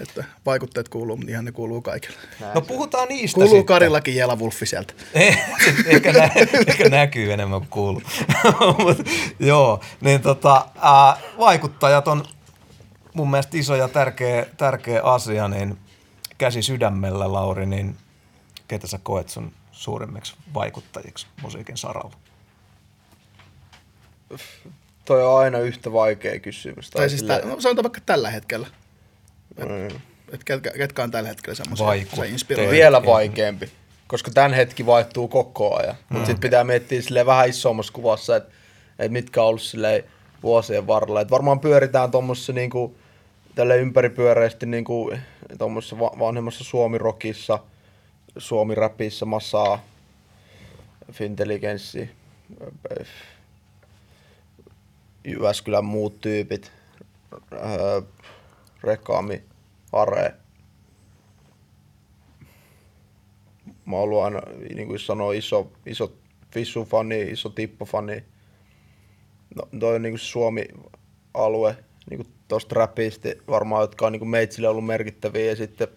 Että vaikutteet kuuluu, mutta ihan ne kuuluu kaikille. No puhutaan niistä Kuuluu sitten. Karillakin Jela Wolfi sieltä. ehkä, nä, ehkä näkyy enemmän kuin kuuluu. Mut, joo, niin tota, ää, vaikuttajat on mun mielestä iso ja tärkeä, tärkeä asia, niin käsi sydämellä, Lauri, niin ketä sä koet sun suurimmiksi vaikuttajiksi musiikin saralla? Toi on aina yhtä vaikea kysymys. Tai siis tä, no, sanotaan vaikka tällä hetkellä. Mm. Että ketkä, ketkä on tällä hetkellä semmoisia, Vaikutteet. se inspiroi. Vielä vaikeampi, koska tämän hetki vaihtuu koko ajan. Mm. Mutta sitten pitää miettiä vähän isommassa kuvassa, että et mitkä on ollut silleen vuosien varrella. Et varmaan pyöritään tuommoisessa niinku, tälle ympäripyöreästi niinku, tuommoisessa va- vanhemmassa suomirokissa, suomirapissa, massaa, fintelligenssi, Jyväskylän muut tyypit, öö, Rekami, Are. Mä oon aina, niin kuin sanoo, iso, iso Fissu-fani, iso Tippo-fani. No, toi on niin kuin Suomi-alue, niin kuin tosta räpistä varmaan, jotka on niin kuin meitsille ollut merkittäviä. Ja sitten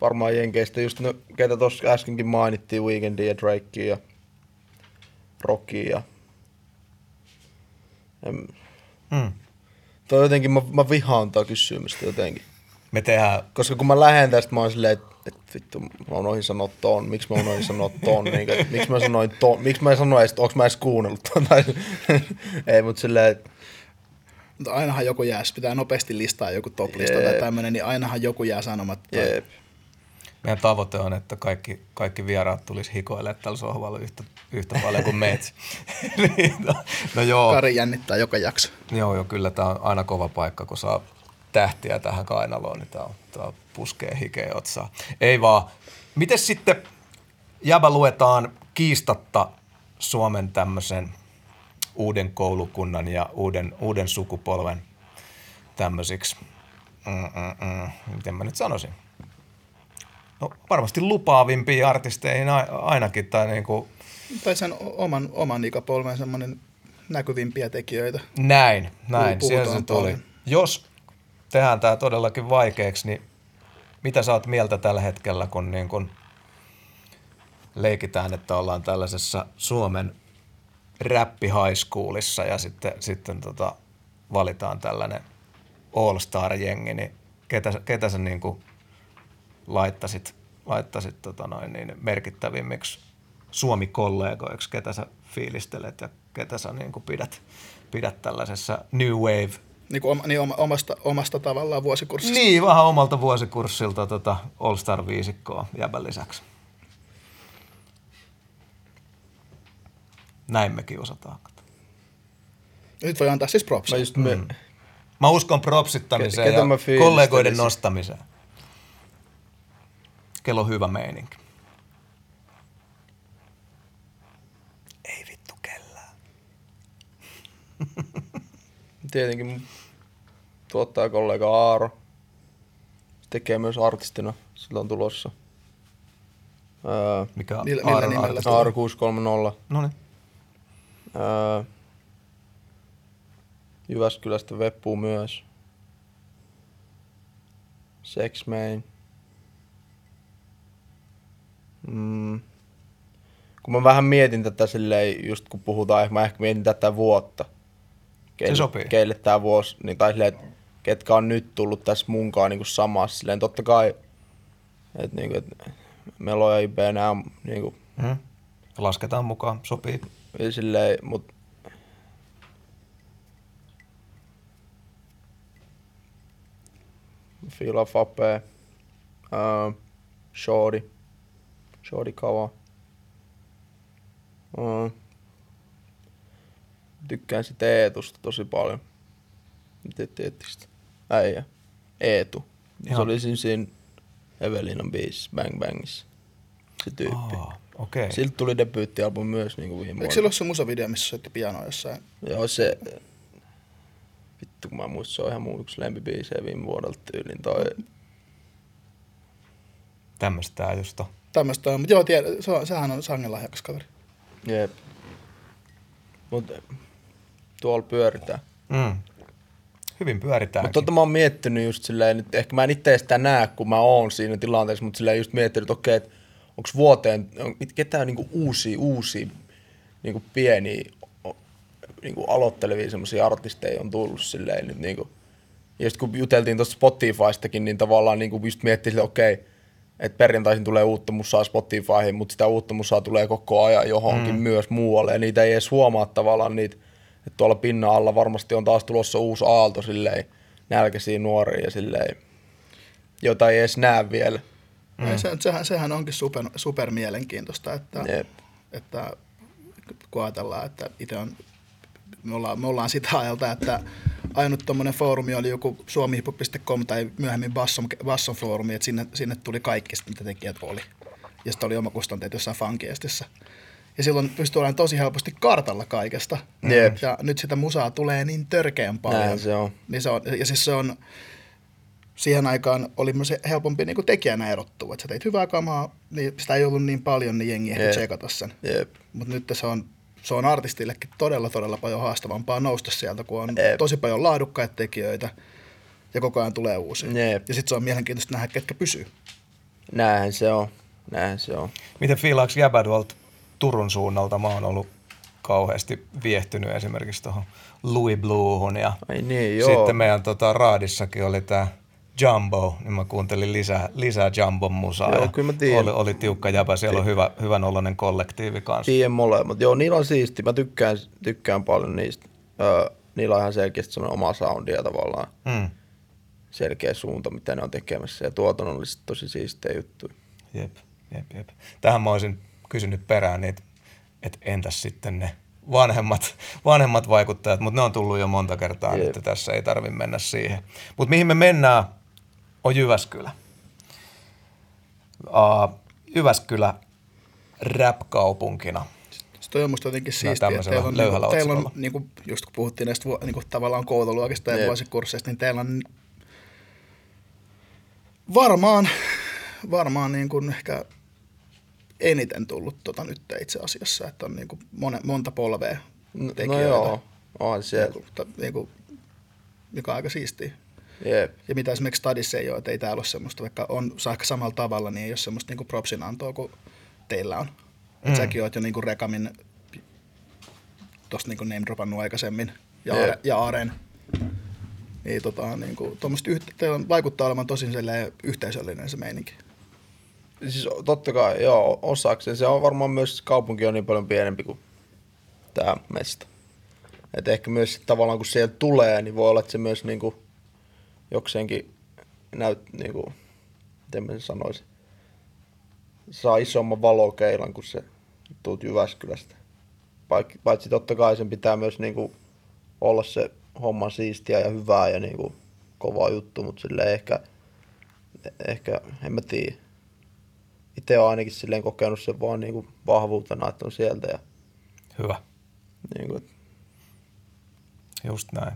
varmaan Jenkeistä just no, ketä tuossa äskenkin mainittiin, Weekendia ja Drakea ja Rockia ja Mm. Toi jotenkin, mä, mä vihaan tää kysymystä jotenkin. Me tehdään Koska kun mä lähden tästä, mä oon silleen, että et, vittu, mä unohdin sanoa ton, miksi mä unohdin sanoa ton, niin, et, miksi mä sanoin ton, miksi mä en sano edes, onks mä edes kuunnellut ton, tai, ei, mut silleen, että Mutta ainahan joku jää, jos pitää nopeasti listaa joku top-lista tai tämmöinen, niin ainahan joku jää sanomatta. jep, Meidän tavoite on, että kaikki, kaikki vieraat tulisi hikoilemaan tällä sohvalla yhtä, yhtä paljon kuin meet. Niin, no, no joo, Kari jännittää joka jakso. joo, joo, kyllä tämä on aina kova paikka, kun saa tähtiä tähän kainaloon, niin tämä, on, tämä puskee hikeä otsaa. Ei vaan. Miten sitten Jäbä luetaan kiistatta Suomen tämmöisen uuden koulukunnan ja uuden, uuden sukupolven tämmöisiksi, mm, mm, mm, miten mä nyt sanoisin, no varmasti lupaavimpiin artisteihin ainakin, tai niin kuin Tai sen oman, oman ikäpolven semmoinen näkyvimpiä tekijöitä. näin, näin, siellä se tuli. Jos tehdään tämä todellakin vaikeaksi, niin mitä sä oot mieltä tällä hetkellä, kun niin kun leikitään, että ollaan tällaisessa Suomen räppi high schoolissa ja sitten, sitten tota, valitaan tällainen all-star-jengi, niin ketä, ketä sä niin kuin laittasit, laittasit tota noin, niin merkittävimmiksi Suomi-kollegoiksi, ketä sä fiilistelet ja ketä sä niin kuin pidät, pidät tällaisessa New Wave Niin, kuin oma, niin oma, omasta, omasta tavallaan vuosikurssista. niin, vähän omalta vuosikurssilta tota All Star viisikkoa jäbän lisäksi. Näin mekin osataan. Nyt voi antaa siis propsia. mä just my, mm. Mä uskon propsittamiseen Ketä ja kollegoiden nostamiseen. Kello on hyvä meininki. Ei vittu kellään. tietenkin mun tuottajakollega Aaro se tekee myös artistina, sillä on tulossa. Öö, Mikä on Millä- millä Aaron nimellä? Aaro 630. No niin. Öö, Jyväskylästä Veppu myös. Sex Main. Mm. Kun mä vähän mietin tätä silleen, just kun puhutaan, mä ehkä mietin tätä vuotta. Keille, sopii. Keille tää vuosi, niin tai silleen, että ketkä on nyt tullut tässä munkaan niin samassa. Silleen totta kai, että niinku, et Melo ja IB, nää on niinku, Hmm. Lasketaan mukaan, sopii. silleen, mut Fila Fape, uh, Shorty, Shorty Kava. Uh, tykkään sitä Eetusta tosi paljon. Miten sitä? Äijä. Eetu. Se Ihan. oli siinä, siinä Evelinan biisissä Bang Bangissa. Se tyyppi. Okei. Okay. Siltä tuli debyyttialbumi myös niin kuin viime Eikö vuonna. sillä ole se musavideo, missä soitti pianoa jossain? Joo, se... Vittu, kun mä muistan, se on ihan mun yksi lempibiisejä viime vuodelta tyyliin. Toi... Tämmöistä on. Tämmöistä on, mutta joo, tiedä, se on, sehän on sangen lahjakas kaveri. Jep. Mutta tuolla pyöritään. Mm. Hyvin pyöritään. Mutta tota mä oon miettinyt just silleen, nyt ehkä mä en itse sitä näe, kun mä oon siinä tilanteessa, mutta silleen just miettinyt, että okei, että onko vuoteen, on, ketään niinku uusia, uusia niinku pieniä o- niinku aloittelevia semmoisia artisteja on tullut silleen nyt niinku. Ja just kun juteltiin tuosta Spotifystakin, niin tavallaan niinku just miettii että okei, että perjantaisin tulee uutta musaa Spotifyhin, mutta sitä uutta musaa tulee koko ajan johonkin mm. myös muualle, ja niitä ei edes huomaa tavallaan niitä, että tuolla pinnan alla varmasti on taas tulossa uusi aalto silleen, nälkäisiä nuoria ja silleen, jota ei edes näe vielä. Mm. Se, sehän, sehän onkin super, super mielenkiintoista, että, Jep. että kun ajatellaan, että itse on, me ollaan, me ollaan sitä ajalta, että ainut tuommoinen foorumi oli joku suomihippo.com tai myöhemmin Basson, Basson foorumi, että sinne, sinne tuli kaikki, mitä tekijät oli. Ja sitten oli omakustanteet jossain fankiestissä. Ja silloin pystyi olemaan tosi helposti kartalla kaikesta. Jep. Ja nyt sitä musaa tulee niin törkeän paljon. Näin se on. Niin se on. Ja siis se on, siihen aikaan oli myös helpompi niin kuin tekijänä erottua. Että sä teit hyvää kamaa, niin sitä ei ollut niin paljon, niin jengi ehti Jep. tsekata sen. Jep. Mutta nyt se on, se on artistillekin todella, todella paljon haastavampaa nousta sieltä, kun on Jep. tosi paljon laadukkaita tekijöitä ja koko ajan tulee uusia. Jep. Ja sitten se on mielenkiintoista nähdä, ketkä pysyy. Näinhän se on. Näinhän se on. Miten fiilaaks jäbä tuolta Turun suunnalta? Mä oon ollut kauheasti viehtynyt esimerkiksi tuohon Louis Bluehun ja Ai niin, joo. sitten meidän tota, raadissakin oli tämä Jumbo, niin mä kuuntelin lisää, lisää Jumbon musaa. Joo, kyllä mä tiedän. Oli, oli tiukka jäbä, siellä on hyvä, hyvän oloinen kollektiivi kanssa. Tiedän molemmat. Joo, niillä on siisti. Mä tykkään, tykkään paljon niistä. Öö, niillä on ihan selkeästi semmoinen oma soundia tavallaan. Mm. Selkeä suunta, mitä ne on tekemässä. Ja tuotannollisesti tosi siistejä juttuja. Jep, jep, jep. Tähän mä olisin kysynyt perään että entäs sitten ne vanhemmat, vanhemmat vaikuttajat, mutta ne on tullut jo monta kertaa, että tässä ei tarvi mennä siihen. Mutta mihin me mennään, on Jyväskylä. Uh, Jyväskylä rap-kaupunkina. Se toi on musta jotenkin No, siistiä, että teillä on, niinku, teillä on niinku, just kun puhuttiin näistä niinku, tavallaan koululuokista ja vuosikursseista, niin teillä on varmaan, varmaan niin kuin ehkä eniten tullut tota nyt itse asiassa, että on niin kuin mone, monta polvea No, no tekijöitä. joo, on siellä. Niin kuin, niin kuin, mikä on aika siistiä. Jep. Ja mitä esimerkiksi Stadissa ei ole, että ei täällä ole semmoista, vaikka on ehkä samalla tavalla, niin ei ole semmoista niinku propsin antoa kuin teillä on. Mm. Et säkin oot jo niinku Rekamin, tosta niinku name dropannut aikaisemmin, ja, Jep. Ja Aren. Niin tota, niinku, tuommoista yhtä, teillä on, vaikuttaa olevan tosi yhteisöllinen se meininki. Siis totta kai, joo, osakseen. Se on varmaan myös, kaupunki on niin paljon pienempi kuin tämä mesta. Et ehkä myös tavallaan kun sieltä tulee, niin voi olla, että se myös niinku jokseenkin näyt, niinku, miten mä sen sanoisin, saa isomman valokeilan, kun se tuut Jyväskylästä. Paitsi, totta kai sen pitää myös niinku olla se homma siistiä ja hyvää ja niinku kova juttu, mutta sille ehkä, ehkä, en mä tiedä. Itse olen ainakin silleen kokenut sen vaan niinku vahvuutena, että on sieltä ja Hyvä, niinku, just näin.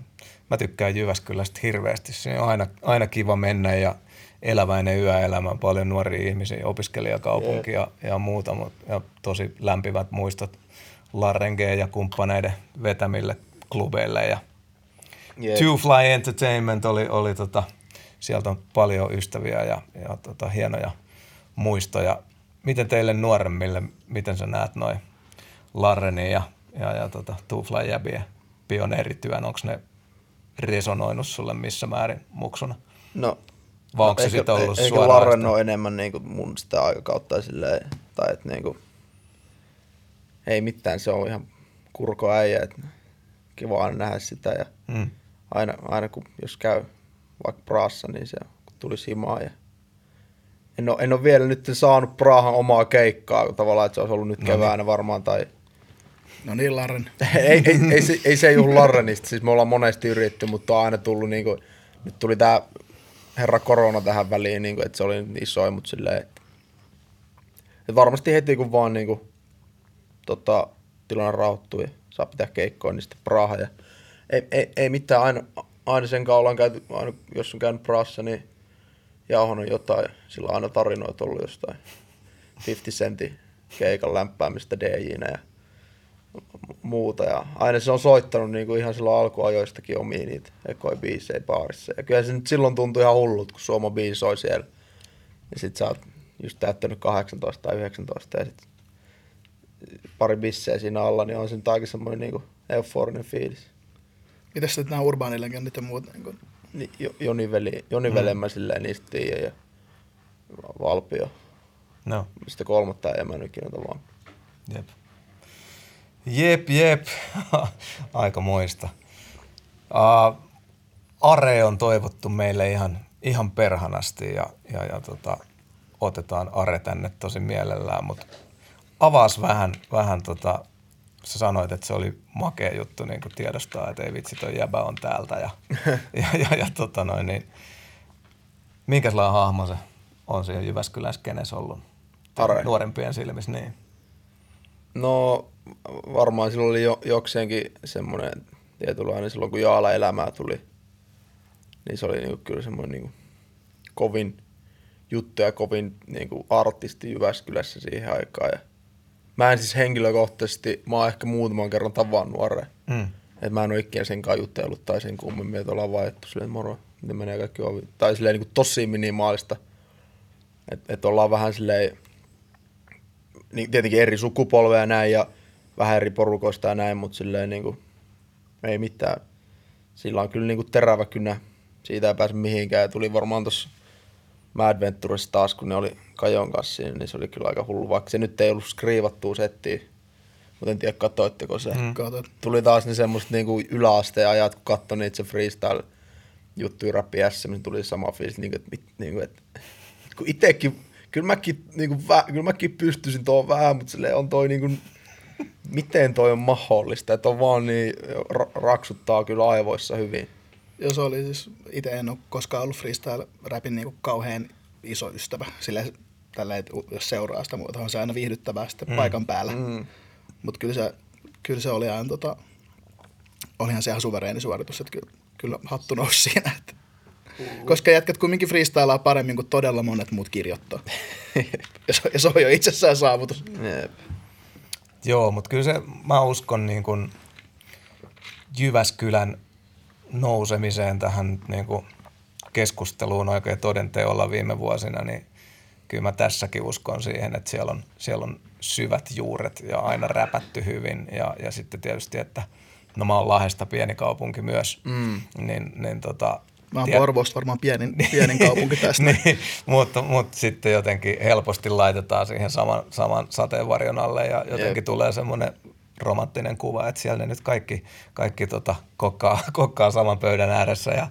Mä tykkään Jyväskylästä hirveästi. Siinä on aina, aina kiva mennä ja eläväinen yöelämä, paljon nuoria ihmisiä, opiskelijakaupunki ja, ja muuta, mut, ja tosi lämpivät muistot Larren G ja kumppaneiden vetämille klubeille ja. Two Fly Entertainment oli, oli tota, sieltä on paljon ystäviä ja, ja tota, hienoja muistoja. Miten teille nuoremmille, miten sä näet noin Larrenin ja, ja, ja tota, Two Fly Jäbien pioneerityön, onko ne resonoinut sulle missä määrin muksuna? No, Vai onko se ehkä, sitten ollut ehkä suoraan Larren sitä- on enemmän niinku mun sitä aikakautta silleen, tai että niinku, ei mitään, se on ihan kurko äijä, että kiva aina nähdä sitä ja Mm. aina, aina kun jos käy vaikka Praassa, niin se tulisi himaa ja en ole, en ole vielä nyt saanut Prahan omaa keikkaa tavallaan, että se olisi ollut nyt No keväänä varmaan tai No niin, Larren. ei, ei, ei, se, ei se johdu Larrenista, siis me ollaan monesti yritetty, mutta on aina tullut niinku, nyt tuli tää herra korona tähän väliin, niinku, että se oli niin isoin, mutta silleen, että, että varmasti heti kun vaan niinku, tota, tilanne rauhoittuu ja saa pitää keikkoa, niin sitten Praha ja ei, ei, ei mitään, aina, aina sen kanssa ollaan käyty, aina, jos on käynyt Prahassa, niin jauhannut jotain, sillä on aina tarinoita ollut jostain 50 sentin keikan lämpäämistä DJnä ja muuta. Ja aina se on soittanut niin kuin ihan silloin alkuajoistakin omiin niitä ekoi biisejä baarissa. Ja kyllä se nyt silloin tuntui ihan hullut, kun Suoma biisi soi siellä. Ja sit sä oot just täyttänyt 18 tai 19 ja sit pari bissejä siinä alla, niin on se nyt aika semmoinen niin euforinen fiilis. Mitäs sitten nämä urbaanilegendit ja muut? Niin kuin, Niin, Jo- Joni, veli, Joni mm. Velen mä silleen niistä tiedän ja Valpio. No, Sitten kolmatta ei mä nyt ikinä tavallaan. jep. Jep, jep. Aika moista. Uh, Are on toivottu meille ihan, ihan perhanasti ja, ja, ja tota, otetaan Are tänne tosi mielellään, mutta avaas vähän, vähän tota, sä sanoit, että se oli makea juttu niin kuin tiedostaa, että ei vitsi, toi jäbä on täältä ja, ja, ja, ja tota noin, niin minkälainen hahmo se on siellä Jyväskylän skenessä ollut? Are. Nuorempien silmissä, niin. No varmaan silloin oli jo, jokseenkin semmoinen tietynlainen silloin kun Jaala elämää tuli. Niin se oli niinku kyllä semmoinen niinku kovin juttu ja kovin niinku artisti Jyväskylässä siihen aikaan. Ja mä en siis henkilökohtaisesti, mä oon ehkä muutaman kerran tavannut Are. Mm. Et mä en ole ikinä sen kanssa jutellut tai sen kummemmin, että ollaan vaihdettu silleen, moro, miten menee kaikki ovi. Tai silleen niin kuin tosi minimaalista. Että et ollaan vähän silleen, niin tietenkin eri sukupolveja näin ja vähän eri porukoista ja näin, mutta silleen niin kuin, ei mitään. Sillä on kyllä niin kuin terävä kynä. Siitä ei pääse mihinkään. Ja tuli varmaan tuossa Mad Venturessa taas, kun ne oli Kajon kanssa siinä, niin se oli kyllä aika hullu. Vaikka se nyt ei ollut skriivattua settiä. Mutta en tiedä, katsoitteko se. Mm. katot. Tuli taas ne semmoista niinku yläasteen ajat, kun katsoi niitä se freestyle juttuja rappi SM, niin tuli sama fiilis, niinku, että, mit, niinku, että kun itekin, kyllä mäkin, niinku, vä, kyllä mäkin pystyisin tuohon vähän, mutta silleen on toi niinku, miten toi on mahdollista, että on vaan niin, ra- raksuttaa kyllä aivoissa hyvin. Jos oli siis, itse en ole koskaan ollut freestyle-rapin niin kauhean iso ystävä. Sillä tällä, jos seuraa sitä muuta, on se aina viihdyttävää sitten mm. paikan päällä. Mm. Mutta kyllä se, kyllä se oli aina, tota, olihan se ihan suvereeni suoritus, että kyllä, kyllä hattu nousi siinä. Että. Koska jätkät kumminkin freestylaa paremmin kuin todella monet muut kirjoittaa. ja, se, ja se on jo itsessään saavutus. Jep. Joo, mutta kyllä se, mä uskon niin kuin Jyväskylän nousemiseen tähän niin kuin keskusteluun oikein todenteolla viime vuosina, niin kyllä mä tässäkin uskon siihen, että siellä on, siellä on syvät juuret ja aina räpätty hyvin. Ja, ja sitten tietysti, että no mä oon Lahdesta pieni kaupunki myös, mm. niin, niin tota, Mä oon Porvoosta varmaan pienin, pienin kaupunki tästä. niin, mutta, mutta sitten jotenkin helposti laitetaan siihen saman, saman sateenvarjon alle ja jotenkin Jep. tulee semmoinen romanttinen kuva, että siellä ne nyt kaikki, kaikki tota, kokkaa, kokkaa saman pöydän ääressä ja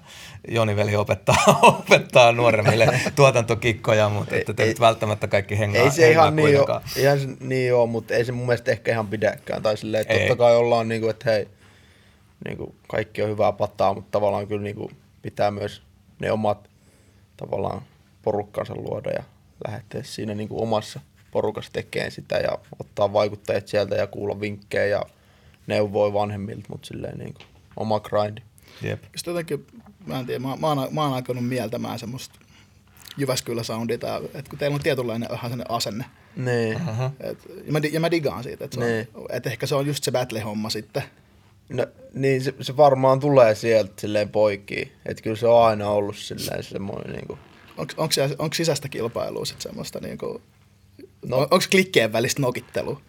Joni veli opettaa, opettaa nuoremmille tuotantokikkoja, mutta että te Ei- nyt välttämättä kaikki hengaa, Ei se hengaa ihan niin, ole, ihan se niin ole, mutta ei se mun mielestä ehkä ihan pidäkään. Tai silleen, että Ei. totta kai ollaan niin kuin, että hei, niin kuin kaikki on hyvää pataa, mutta tavallaan kyllä niin kuin pitää myös ne omat tavallaan porukkansa luoda ja lähteä siinä niin kuin omassa porukassa tekemään sitä ja ottaa vaikuttajat sieltä ja kuulla vinkkejä ja neuvoi vanhemmilta, mutta silleen niin kuin oma grindi. Jep. Sitten jotenkin, mä en tiedä, mä, mä, oon, mä oon alkanut mieltämään semmoista Jyväskylä-soundia, tää, että kun teillä on tietynlainen vähän sellainen asenne. Niin. Et, ja, mä, ja mä digaan siitä, että, se Niin. on, että ehkä se on just se battle-homma sitten. No, niin se, se, varmaan tulee sieltä silleen poikki. Että kyllä se on aina ollut silleen semmoinen niinku, Onko, onko, onko sisäistä kilpailua sitten semmoista, niin kuin, No. no. onko klikkeen välistä nokittelua?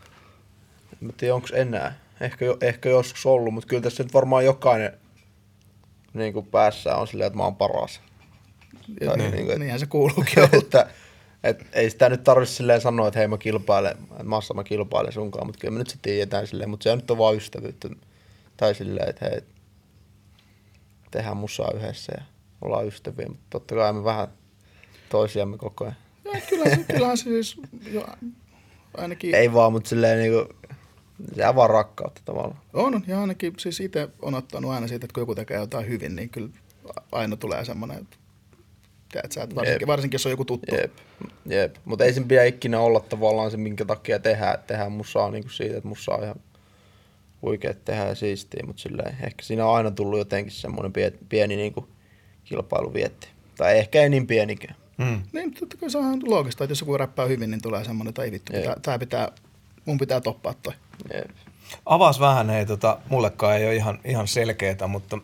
En tiedä, onko enää. Ehkä, ehkä joskus ollut, mutta kyllä tässä nyt varmaan jokainen niin kuin päässä on silleen, että mä oon paras. Tai niin, niin kuin, et, niinhän se kuuluukin olla. että, et, ei sitä nyt tarvitse silleen sanoa, että hei mä kilpailen, että massa mä kilpailen sunkaan, mutta kyllä me nyt se tiedetään silleen, mutta se nyt on vaan ystävyyttä. Tai silleen, että hei, tehdään musaa yhdessä ja ollaan ystäviä, mutta totta kai me vähän toisiamme koko ajan. Ja kyllähän, se, kyllähän se siis jo, ainakin Ei vaan, mutta silleen niinku, se on vaan rakkautta tavallaan. on, ja ainakin siis itse on ottanut aina siitä, että kun joku tekee jotain hyvin, niin kyllä aina tulee semmoinen, että tiedät sä, että varsinkin, Jep. varsinkin jos on joku tuttu. Jep, jep. Mutta ei sen pidä ikinä olla tavallaan se, minkä takia tehdään, tehdään musaa niin kuin siitä, että musa on ihan huikea tehdä ja siistiä, mutta silleen, ehkä siinä on aina tullut jotenkin semmoinen pieni, pieni niin kuin kilpailuvietti. Tai ehkä ei niin pienikään. Mm. Niin, totta kai se on loogista, että jos joku räppää hyvin, niin tulee semmoinen, että ei vittu, pitää, tää pitää, mun pitää toppaa toi. Jep. Avaas vähän, hei, tota, mullekaan ei ole ihan, ihan selkeää, mutta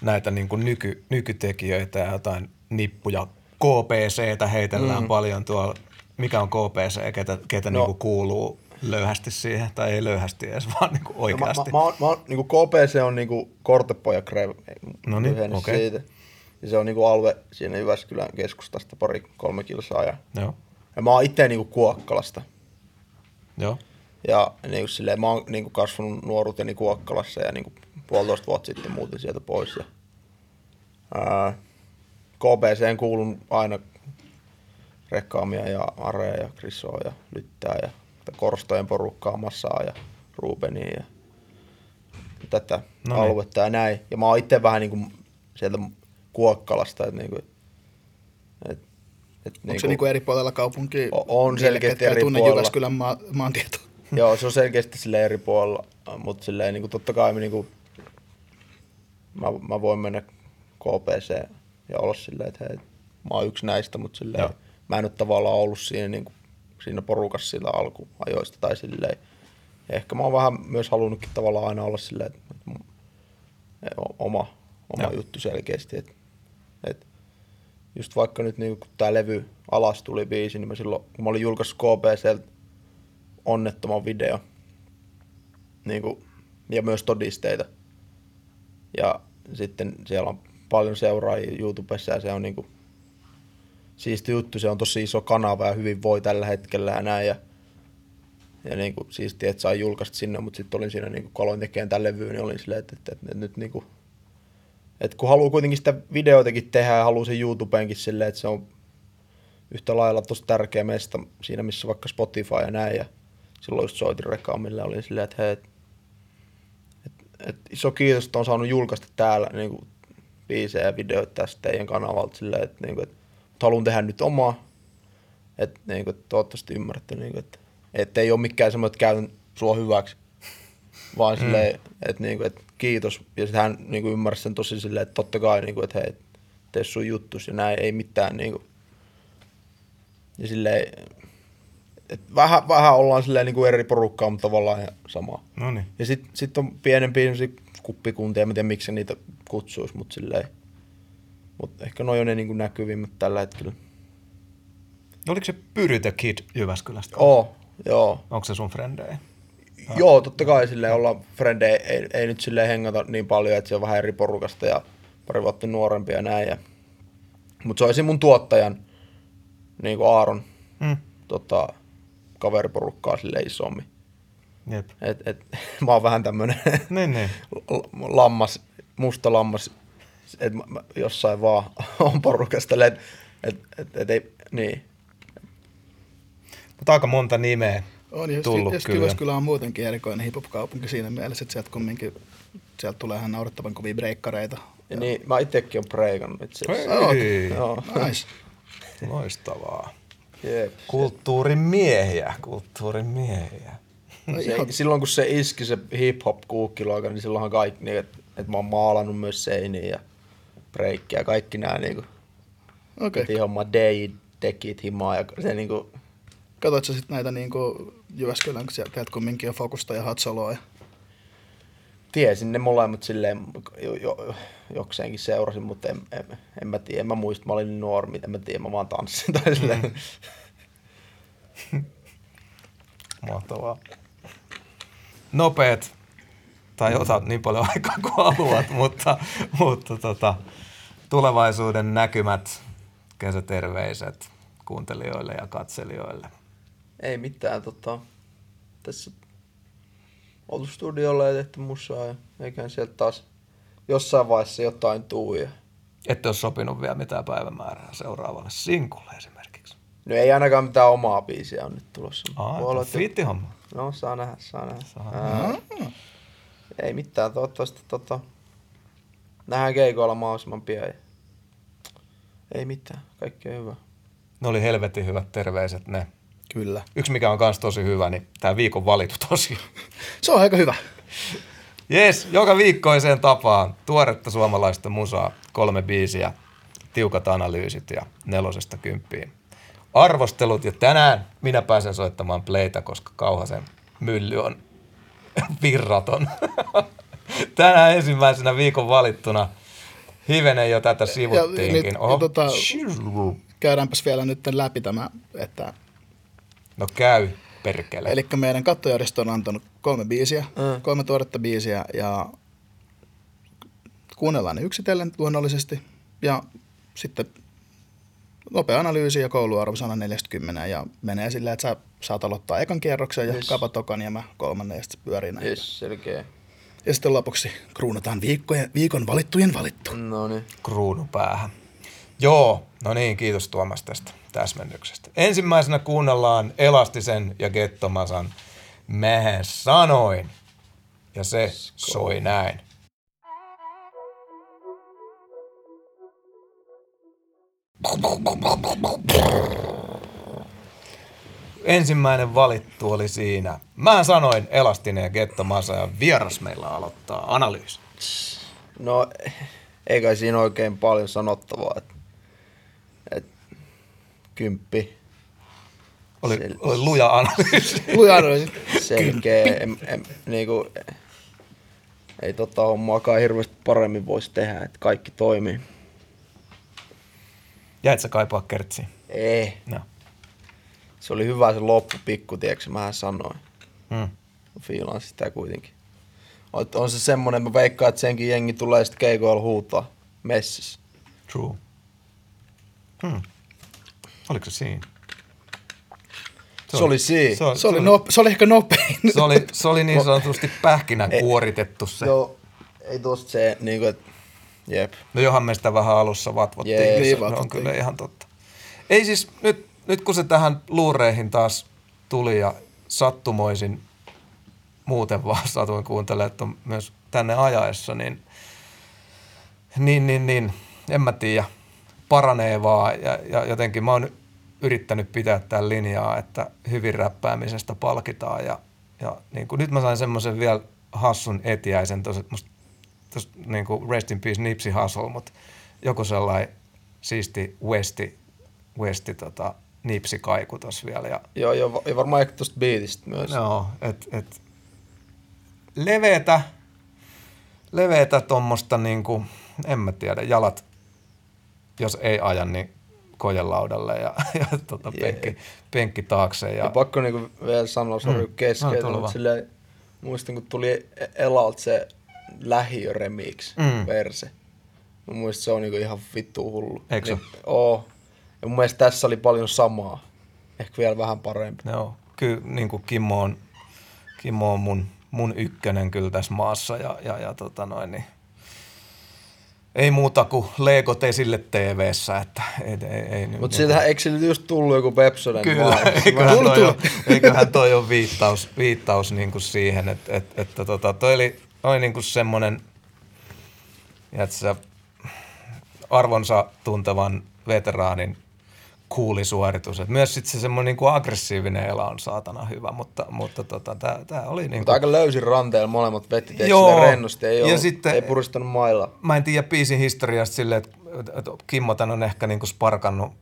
näitä niin kuin nyky, nykytekijöitä ja jotain nippuja. KPCtä heitellään mm. paljon tuolla. Mikä on KPC, ketä, ketä no. niin kuin kuuluu löyhästi siihen, tai ei löyhästi edes, vaan niin kuin oikeasti. No, mä, mä, mä, mä, niin kuin KPC on niin kuin Kortepoja No niin, okei. siitä. Ja se on niin kuin alue siinä Jyväskylän keskustasta pari kolme kilsaa. Ja, Joo, ja mä oon itse niin kuin Kuokkalasta. joo. Ja niin kuin silleen, mä oon niin kuin kasvanut nuoruuteni Kuokkalassa ja niin kuin puolitoista vuotta sitten muutin sieltä pois. Ja, ää, KPCen kuulun aina Rekkaamia ja Area ja Krisoa ja Lyttää ja Korstojen porukkaa, Massaa ja Rubenia ja tätä No no niin. aluetta ja näin. Ja mä oon itse vähän niin kuin sieltä Kuokkalasta, että niin kuin, et, et Onko se niinku eri puolella kaupunkia? O- on selkeästi eri tunne puolella. Jyväskylän maa, maantieto. Joo, se on selkeästi sille eri puolella, mutta silleen niin kuin totta kai niin kuin, mä, mä voin mennä KPC ja olla silleen, että hei, mä oon yksi näistä, mutta silleen, Joo. mä en ole tavallaan ollut siinä, niin kuin, siinä porukassa sillä alkuajoista tai silleen. Ja ehkä mä oon vähän myös halunnutkin tavallaan aina olla silleen, että o- oma, oma Joo. juttu selkeästi. Että, että just vaikka nyt niin kun tää levy alas tuli biisi, niin mä silloin, kun mä olin julkaissut KPC onnettoman video, niin kuin, ja myös todisteita. Ja sitten siellä on paljon seuraajia YouTubessa ja se on niin kuin, siisti juttu, se on tosi iso kanava ja hyvin voi tällä hetkellä ja näin. Ja, ja niin kuin, siistiä, että sain julkaista sinne, mutta sitten olin siinä, niin kuin, kun aloin tekemään tämän levyyn, niin olin silleen, että, että, että, että nyt niin kuin, että kun haluaa kuitenkin sitä videoitakin tehdä ja haluaa sen YouTubeenkin silleen, että se on yhtä lailla tosi tärkeä mesta siinä, missä vaikka Spotify ja näin. Ja silloin just soitin Rekaamille ja olin silleen, että hei, et, et, et iso kiitos, että on saanut julkaista täällä niin kuin, biisejä ja videoita tästä teidän kanavalta silleen, että, niin kuin, että haluan tehdä nyt omaa. Että niin kuin, toivottavasti ymmärrätte, niin kuin, että, että ei ole mikään semmoinen, että käytän sua hyväksi. Vaan silleen, että, niin kuin, että kiitos. Ja sitten hän niin kuin ymmärsi sen tosi silleen, että totta kai, niin kuin, että hei, tee sun juttus ja näin, ei mitään niin kuin, ja silleen, et vähän, vähän ollaan silleen niin kuin eri porukkaa, mutta tavallaan ihan samaa. No niin. Ja sitten sit on pienempiä kuppikuntia, en tiedä miksi niitä kutsuisi, mutta silleen. Mutta ehkä noin on ne niin näkyvimmät tällä hetkellä. Oliko se Pyry the Kid Jyväskylästä? Oo, joo. Onko se sun frendejä? Joo, totta kai silleen ollaan frendejä, ei, ei nyt silleen hengata niin paljon, että se on vähän eri porukasta ja pari vuotta nuorempi ja näin. Ja... Mutta se olisi mun tuottajan, niin kuin Aaron, Mm. tota, kaveriporukkaa sille isommin. Jep. Et, et, mä oon vähän tämmönen Niin, niin. lammas, musta lammas, mä jossain vaan on porukasta, että et, et, et, ei, niin. Mutta aika monta nimeä On, ja tullut just, kyllä. Jyväskylä on muutenkin erikoinen hip-hop-kaupunki siinä mielessä, että sieltä kumminkin sieltä tulee ihan naurettavan kovia breikkareita. Ja niin, mä itsekin on preikannut itse asiassa. Hei, Joo. Nice. loistavaa. Jep. Kulttuurin miehiä, kulttuurin miehiä. No, Se, ihan, silloin kun se iski se hip-hop kuukkiloika, niin silloinhan kaikki, niin, että et mä oon maalannut myös seiniä ja breikkiä ja kaikki nämä niinku, okei. okay. homma day, tekit, himaa ja se niinku, Katoitko sitten näitä niinku Jyväskylän, kun sieltä kumminkin Fokusta ja Hatsaloa ja tiesin ne molemmat silleen, jo, jo, jokseenkin seurasin, mutta en, en, en mä tiedä, en mä muista, mä olin nuori, mitä mä tiedän, mä vaan tanssin tai silleen. Mm. Mahtavaa. Nopeet, tai otat niin paljon aikaa kuin haluat, mutta, mutta tota, tulevaisuuden näkymät, kesäterveiset kuuntelijoille ja katselijoille. Ei mitään, tota, tässä oltu studiolla ja tehty musaa ja eiköhän sieltä taas jossain vaiheessa jotain tuu. Ja... Ette ole sopinut vielä mitään päivämäärää seuraavalle sinkulle esimerkiksi. No ei ainakaan mitään omaa biisiä on nyt tulossa. Aa, Voi olla, että- fiittihomma. No, saa nähdä, saa nähdä. Saa Ää, ei mitään, toivottavasti tota, nähdään keikoilla mahdollisimman pian. Ei mitään, kaikki on hyvä. Ne oli helvetin hyvät terveiset ne. kyllä. Yksi mikä on kans tosi hyvä, niin tämä viikon valitu tosi. Se on aika hyvä. Jes, joka viikkoiseen tapaan tuoretta suomalaista musaa, kolme biisiä, tiukat analyysit ja nelosesta kymppiin. Arvostelut ja tänään minä pääsen soittamaan playtä, koska Kauhasen mylly on virraton. Tänään ensimmäisenä viikon valittuna. Hivenen jo tätä Ja, sivuttiinkin. nyt, Oho. tota, käydäänpäs vielä nyt läpi tämä, että No käy, perkele. Eli meidän kattojärjestö on antanut kolme biisiä, mm. kolme tuoretta biisiä ja kuunnellaan ne yksitellen luonnollisesti ja sitten nopea analyysi ja kouluarvo 140 ja menee silleen, että sä saat aloittaa ekan kierroksen ja Yes. kapa tokan ja mä kolmannen ja sitten pyörii näin. Yes, selkeä. Ja sitten lopuksi kruunataan viikkojen, viikon valittujen valittu. No niin. kruunu päähän. Joo, no niin, kiitos Tuomas tästä täsmennyksestä. Ensimmäisenä kuunnellaan Elastisen ja Gettomasan Mä sanoin. Ja se soi näin. Ensimmäinen valittu oli siinä. Mä sanoin Elastinen ja Gettomasa ja vieras meillä aloittaa analyysi. No, ei kai siinä oikein paljon sanottavaa. Et, et, kymppi, Oli, Sel- oli luja analyysi. Luja analyysi. selkeä. em, em, niinku, ei tota hommaakaan hirveästi paremmin voisi tehdä, että kaikki toimii. Jäit sä kaipaa kertsiin? Ei. No. Se oli hyvä se loppu pikku, tiedätkö, mähän sanoin. Hmm. Fiilaan sitä kuitenkin. On, on se semmonen, mä veikkaan, että senkin jengi tulee sitten keikoilla huutaa messissä. True. Hmm. Oliko se siinä? Se oli siinä. Se, oli- Se oli, nope, se oli ehkä nopein. se, oli, se oli niin sanotusti pähkinän kuoritettu se. Joo, ei tosta se niinku, että jep. No johan me sitä vähän alussa vatvottiin. Jee, se niin on vatvottiin. kyllä ihan totta. Ei siis, nyt, nyt kun se tähän luureihin taas tuli ja sattumoisin muuten vaan satuin kuuntelemaan, että on myös tänne ajaessa, niin, niin, niin, niin en mä tiedä, paranee vaan. Ja, ja jotenkin mä oon yrittänyt pitää tämän linjaa, että hyvin räppäämisestä palkitaan. Ja, ja niin kuin nyt mä sain semmoisen vielä hassun etiäisen, tos, musta tos, niin kuin rest in peace Nipsi Hussle, mutta joku sellainen siisti Westi, Westi tota, Nipsi kaiku tossa vielä ja Joo, joo, ja varmaan ehkä tosta beatistä myös. Joo, et, et leveetä, leveetä tuommoista niinku, en mä tiedä, jalat, jos ei aja, niin kojelaudalle ja, ja tota, Jee. penkki, penkki taakse. Ja, Ja pakko niinku vielä sanoa, sori Mm. kesken, No, mutta silleen, muistan kun tuli Elalt se lähiö remix Mm. verse. Mä muistan se on niinku ihan vittu hullu. Eikö? Niin, oo. Ja mun mielestä tässä oli paljon samaa. Ehkä vielä vähän parempi. Joo, kyllä niin kuin Kimmo on, Kimmo on mun, mun ykkönen kyllä tässä maassa ja, ja, ja tota noin, niin ei muuta kuin Legot esille TV-ssä, että ei, ei, ei nyt- Mutta siitähän, eikö sille just tullut joku Pepsoden? Kyllä, vaan? eiköhän toi, on, eiköhän toi on viittaus, viittaus niin kuin siihen, että, että, että tota, toi oli, oli niin kuin semmoinen, että sä arvonsa tuntevan veteraanin kuulisuoritus. Et myös sit se semmoinen niin kuin aggressiivinen ela on saatana hyvä, mutta, mutta tota, tää oli niin Mutta aika löysin ranteella molemmat vetti Joo. Rennosti. Ei, Ja ollut, sitten- ei puristanut mailla. mä en tiedä biisin historiasta silleen, että, että Kimmo tän on ehkä niinku sparkannut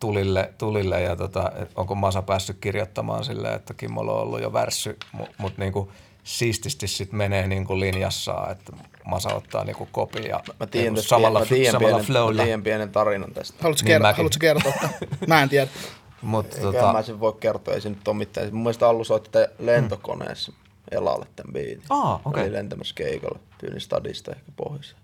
tulille, tulille ja tota, et onko Masa päässyt kirjoittamaan silleen, että Kimmolla on ollut jo värssy, mutta mut niinku siististi sit menee niinku linjassa, että Masa ottaa niinku kopin ja Mä tiedän, niinku samalla, mä tiedän, samalla pienen, mä flowlla. tiedän pienen tarinan tästä. Haluatko, Niin kertoa, haluatko kertoa? Mä en tiedä. Mutta Tota... tota, mä sen voi kertoa, ei se nyt ole mitään. Mun mielestä Allu soitti lentokoneessa Elalle tämän biitin. Aa, okei. Oli lentämässä keikalle, tyyli stadista ehkä pohjoiseen.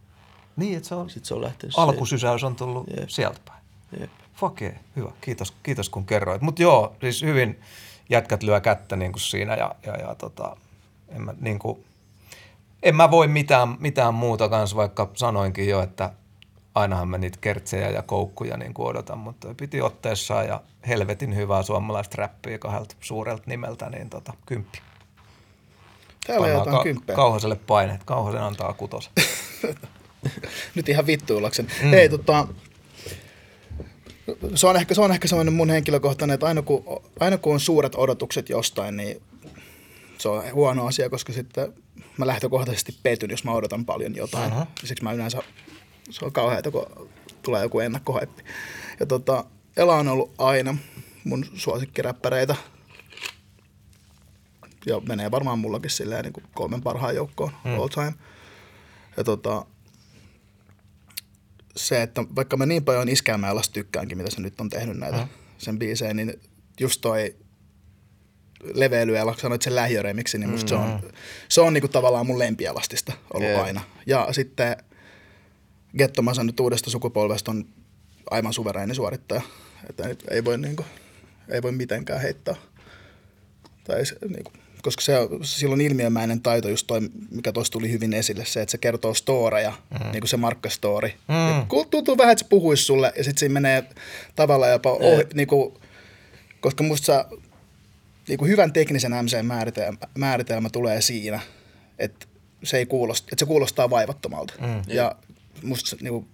niin, että se on, Sitten se on lähtenyt alkusysäys on tullut Jep. sieltä päin. Jep. Fuck yeah, hyvä. Kiitos, kiitos kun kerroit. Mutta joo, siis hyvin jätkät lyö kättä niin kuin siinä ja, ja, ja tota, en, mä, niin kuin, en mä voi mitään, mitään muuta kanssa, vaikka sanoinkin jo, että ainahan mä niitä kertsejä ja koukkuja niin kuin odotan, mutta piti otteessaan ja helvetin hyvää suomalaista räppiä kahdelta suurelta nimeltä, niin tota, kymppi. Täällä Pannaan jotain kymppejä. Kauhaselle paineet. Kauhasen antaa kutosen. Nyt ihan vittuillakseni. Mm. Ei, tota, se on, ehkä, se on ehkä semmoinen mun henkilökohtainen, että aina kun, aina kun on suuret odotukset jostain, niin se on huono asia, koska sitten mä lähtökohtaisesti petyn, jos mä odotan paljon jotain. Uh-huh. Siksi mä yleensä, se on kauheata, kun tulee joku ennakkohaippi. Ja tota, Ela on ollut aina mun suosikkiräppäreitä. Ja menee varmaan mullakin silleen niin kuin kolmen parhaan joukkoon mm. all time. Ja tota, se, että vaikka mä niin paljon Iskäämäelästä tykkäänkin, mitä se nyt on tehnyt näitä mm. sen biisejä, niin just toi leveily sanoit sen lähiöremiksi, niin musta mm-hmm. se on, se on niinku tavallaan mun lempialastista ollut yeah. aina. Ja sitten Gettomasa nyt uudesta sukupolvesta on aivan suvereeni suorittaja. Että ei voi, niinku, ei voi mitenkään heittää. Tai niinku, koska se, silloin ilmiömäinen taito just toi, mikä tuossa tuli hyvin esille, se, että se kertoo storeja, mm. niin kuin se markkastori. Mm. Tuntuu vähän, että se puhuisi sulle ja sitten siinä menee tavallaan jopa, ohi, niin kuin, koska musta sä, niin kuin hyvän teknisen MC-määritelmä määritelmä tulee siinä, että se, ei kuulosta, että se kuulostaa vaivattomalta. Mm. Ja musta niin kuin,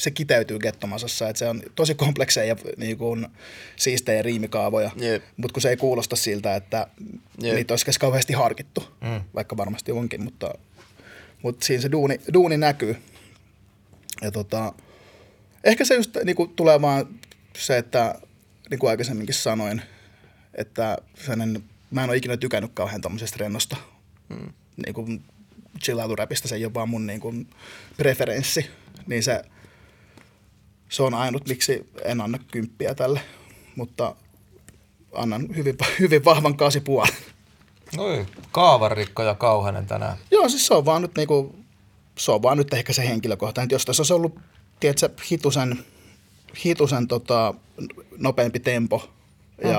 se kiteytyy gettomasassa, että se on tosi komplekseja ja niin kuin, siistejä riimikaavoja, yep. mutta kun se ei kuulosta siltä, että yep. niitä olisi kauheasti harkittu, mm. vaikka varmasti onkin, mutta, mutta siinä se duuni, duuni näkyy. Ja tota, ehkä se just niin kuin, tulee vaan se, että niin kuin aikaisemminkin sanoin, että sellainen, mä en ole ikinä tykännyt kauhean tämmöisestä rennosta mm. niin kuin chillailuräpistä, se ei ole vaan mun niin kuin preferenssi, niin se – se on ainut, miksi en anna kymppiä tälle, mutta annan hyvin, hyvin vahvan kasi puolen. Oi, kaavarikko ja kauhainen tänään. Joo, siis se on vaan nyt niinku, se on vaan nyt ehkä se henkilökohtainen. Jos tässä olisi ollut, tiedätkö, hitusen, hitusen tota, nopeampi tempo hmm.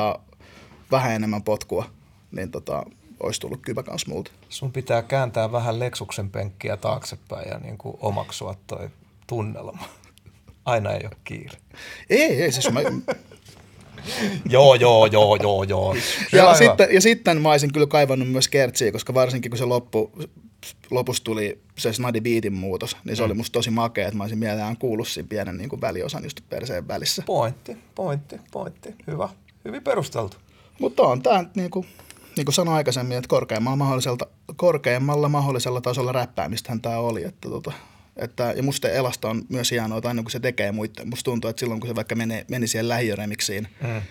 Vähän enemmän potkua, niin tota, olisi tullut kyvä kans multa. Sun pitää kääntää vähän Leksuksen penkkiä taaksepäin ja niin kuin omaksua toi tunnelma aina ei ole kiire. Ei, ei, siis mä... joo, joo, joo, joo, joo. Ja, ja, sitten, ja sitten mä olisin kyllä kaivannut myös kertsiä, koska varsinkin kun se loppu, lopussa tuli se Snadi Beatin muutos, niin se mm. oli musta tosi makea, että mä olisin mielellään kuullut siinä pienen niin kuin väliosan just perseen välissä. Pointti, pointti, pointti. Hyvä, hyvin perusteltu. Mutta on tämä niin kuin, niin kuin sanoin aikaisemmin, että korkeammalla mahdollisella, korkeammalla mahdollisella tasolla räppäämistähän tämä oli. Että tota, että, ja musta Elasta on myös hienoa, että aina kun se tekee muita, musta tuntuu, että silloin kun se vaikka meni, meni siihen lähiöremiksiin, mm.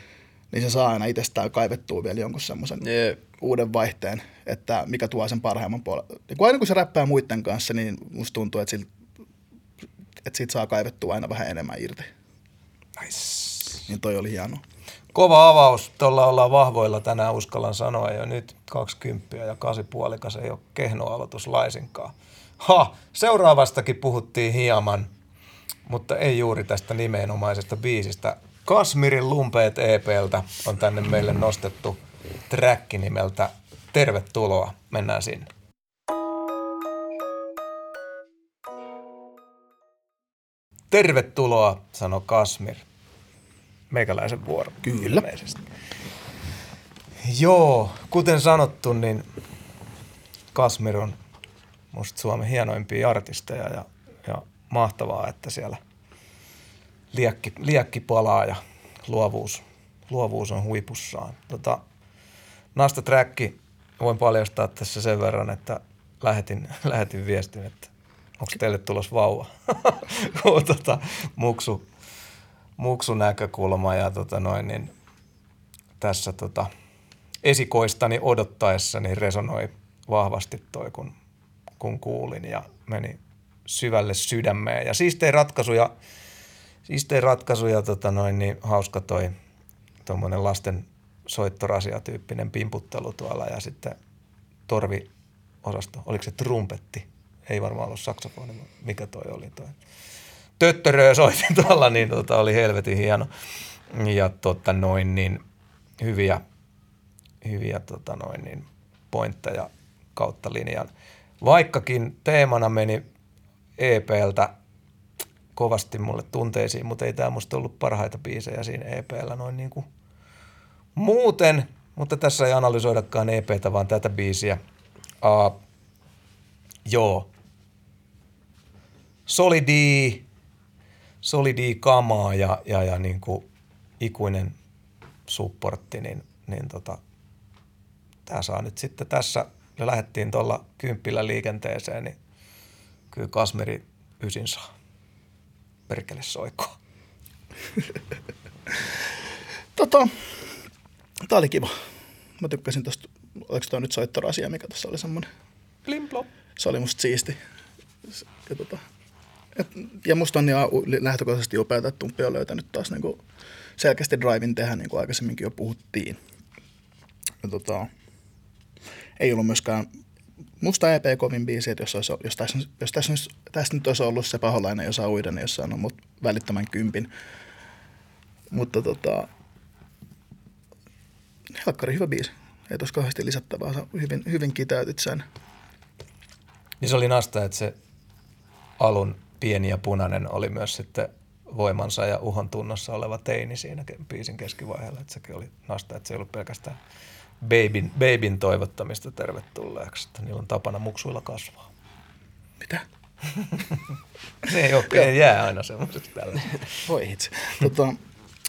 niin se saa aina itsestään kaivettua vielä jonkun semmoisen yeah. uuden vaihteen, että mikä tuo sen parhaimman puolella. Ja kun aina kun se räppää muiden kanssa, niin musta tuntuu, että, sillä, että siitä saa kaivettua aina vähän enemmän irti. Nice. Niin toi oli hienoa. Kova avaus. Tuolla ollaan vahvoilla tänään, uskallan sanoa jo nyt 20 ja 8,5 ei ole kehno aloitus laisinkaan. Ha, seuraavastakin puhuttiin hieman, mutta ei juuri tästä nimenomaisesta biisistä. Kasmirin Lumpeet EPltä on tänne meille nostettu track nimeltä Tervetuloa. Mennään sinne. Tervetuloa, sanoi Kasmir. Meikäläisen vuoro. Kyllä. Ilmeisesti. Joo, kuten sanottu, niin Kasmir on musta Suomen hienoimpia artisteja ja, ja mahtavaa, että siellä liekki, liekki palaa ja luovuus, luovuus on huipussaan. Tota, Nasta Träkki voin paljastaa tässä sen verran, että lähetin, lähetin viestin, että onko teille tulos vauva, tota, muksu, muksu näkökulma ja tota noin, niin tässä tota, esikoistani odottaessani resonoi vahvasti toi, kun kun kuulin ja meni syvälle sydämeen. Ja siistejä ratkaisuja, siistejä ratkaisuja tota noin, niin hauska toi tuommoinen lasten soittorasia-tyyppinen pimputtelu tuolla ja sitten torvi-osasto, oliko se trumpetti? Ei varmaan ollut saksofoni, mikä toi oli toi. Töttöröö soitin tuolla, niin tota, oli helvetin hieno. Ja tota noin, niin hyviä, hyviä tota noin, niin pointteja kautta linjan. Vaikkakin teemana meni EPltä kovasti mulle tunteisiin, mutta ei tämä musta ollut parhaita biisejä siinä EPllä noin niin kuin muuten, mutta tässä ei analysoidakaan EPtä, vaan tätä biisiä. Uh, joo. Solidi, solidi kamaa ja, ja, ja niin kuin ikuinen supportti, niin, niin tota, tämä saa nyt sitten tässä – ja lähdettiin tuolla kymppillä liikenteeseen, niin kyllä Kasmeri ysin saa. Perkele soikoa. tota, tää oli kiva. Mä tykkäsin tosta oliko toi nyt soittorasia, mikä tuossa oli semmoinen, Plimplo. se oli musta siisti. Ja, tota, et, ja musta on u- lähtökohtaisesti upeata, että Tumppi on löytänyt taas niinku selkeästi drivin tehdä, niin kuin aikaisemminkin jo puhuttiin. Ja, tota, ei ollut myöskään musta EP kovin biisi, että jos, olisi, jos, tässä, jos tässä, nyt- tässä nyt olisi ollut se paholainen, jos saa uida, niin jos saanut mut välittömän kympin. Mutta tota, helkkari hyvä biisi. Ei tuossa kauheasti lisättävää, sä hyvin, hyvin kiteytit sen. Niin se oli nasta, että se alun pieni ja punainen oli myös sitten voimansa ja uhon tunnossa oleva teini siinä biisin keskivaiheella. Että sekin oli nasta, että se ei ollut pelkästään babyn, babyn toivottamista tervetulleeksi. Että niillä on tapana muksuilla kasvaa. Mitä? Se ei ole, ei jää aina semmoiseksi tällä. Voi itse. tota,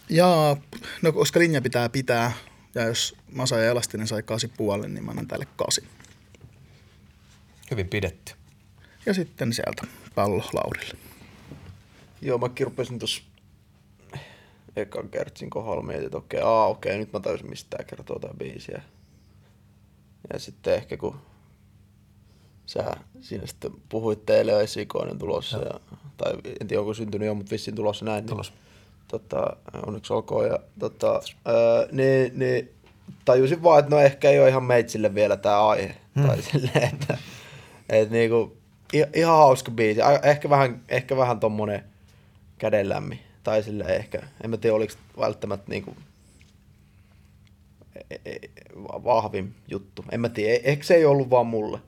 ja no, koska linja pitää pitää, ja jos Masa ja Elastinen sai kasi puolen, niin mä annan tälle kasi. Hyvin pidetty. Ja sitten sieltä pallo Laurille. Joo, mä kirpesin tuossa ekan kertsin kohdalla mietin, että okei, aa, okei, nyt mä tajusin, mistä tää kertoo tää biisiä. Ja sitten ehkä kun sä siinä sitten puhuit teille jo esikoinen tulossa, ja, tai en tiedä onko syntynyt jo, mutta vissiin tulossa näin. Tulossa. Niin, tota, onneksi olkoon. Ja, tota, ää, niin, niin, tajusin vaan, että no ehkä ei ole ihan meitsille vielä tämä aihe. Hmm. Tai silleen, että, että niinku, ihan hauska biisi. Ehkä vähän, ehkä vähän tommonen kädenlämmin. Tai sille ehkä, en mä tiedä oliko välttämättä niinku e- e- vahvin juttu. En mä tiedä, E- ehkä se ei ollut vaan mulle.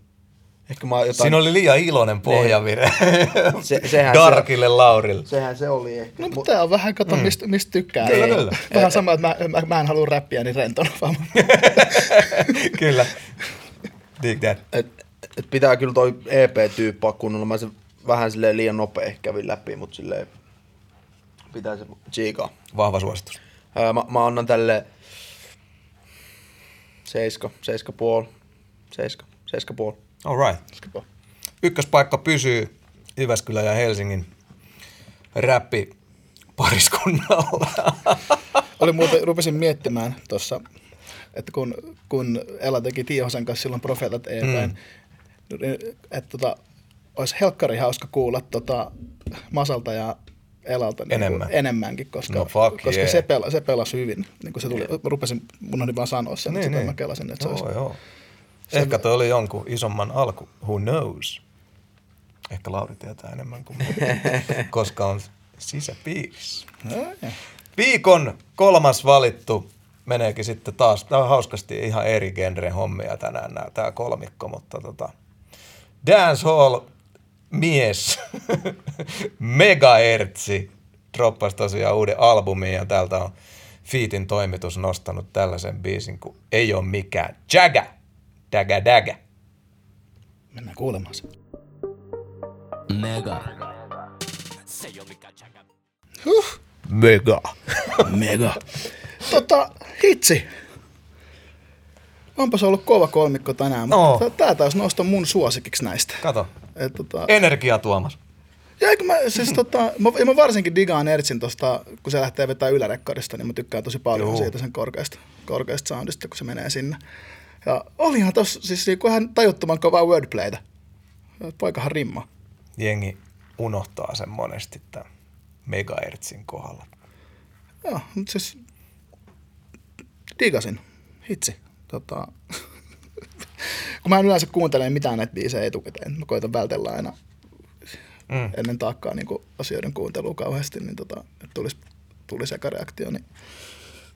Ehkä mä jotain... Siinä oli liian iloinen pohjavire Se- sehän Darkille Laurille. Sehän se oli ehkä. No, Mu- mutta tää on vähän, kato, mistä, mistä tykkää. Kyllä, Niin. kyllä. Vähän sama, että mä, mä, mä en halua räppiä niin rentona, vaan Kyllä. Dig that. et, et pitää kyllä toi EP-tyyppaa kunnolla. Mä se vähän silleen liian nopea kävin läpi, mutta silleen pitää se tsiikaa. Vahva suositus. Ää, mä, mä annan tälle seiska, seiska puoli, seiska, seiska puoli. All right. Ykköspaikka pysyy Jyväskylän ja Helsingin räppi pariskunnalla. Oli muuten, rupesin miettimään tuossa, että kun, kun Ela teki Tiihosen kanssa silloin Profeetat EPn, mm. Että tota, olisi helkkari hauska kuulla tota Masalta ja Elalta niin Enemmän. Kuin enemmänkin, koska, No fuck koska yeah. se, pela, se pelasi hyvin. Niin kuin se tuli, mä rupesin, mun oli vaan sanoa sen, niin, niin. mä kelasin, että se joo, olisi. joo. Ehkä toi oli jonkun isomman alku. Who knows? Ehkä Lauri tietää enemmän kuin minä, koska on sisäpiirissä. No. Viikon kolmas valittu meneekin sitten taas, tämä on hauskasti ihan eri genre hommia tänään nämä, tämä kolmikko, mutta tota, dancehall mies Megahertzi droppasi tosiaan uuden albumin ja täältä on Feetin toimitus nostanut tällaisen biisin kuin Ei ole mikään Jaga, Daga Daga. Mennään kuulemaan se. Mega. Mega. Mega. tota, hitsi. Onpas ollut kova kolmikko tänään, No. mutta tää taas nostaa mun suosikiksi näistä. Kato, Et, tota, energia Tuomas. ja eikö mä, siis, tota, mä, ja mä varsinkin digaan Ertsin tosta, kun se lähtee vetää ylärekkarista, niin mä tykkään tosi paljon Juu. siitä sen korkeasta, korkeasta soundista, kun se menee sinne. Ja olihan tossa siis niinku ihan tajuttoman kovaa wordplaytä. Poikahan rimma. Jengi unohtaa sen monesti tämän Megahertzin kohdalla. Joo, mutta siis digasin. Hitsi. Tota, kun mä en yleensä kuuntele mitään näitä biisejä etukäteen, mä koitan vältellä aina Mm. ennen taakkaa niin asioiden kuuntelua kauheasti, niin tota, että tulisi, tulisi eka reaktio. Niin.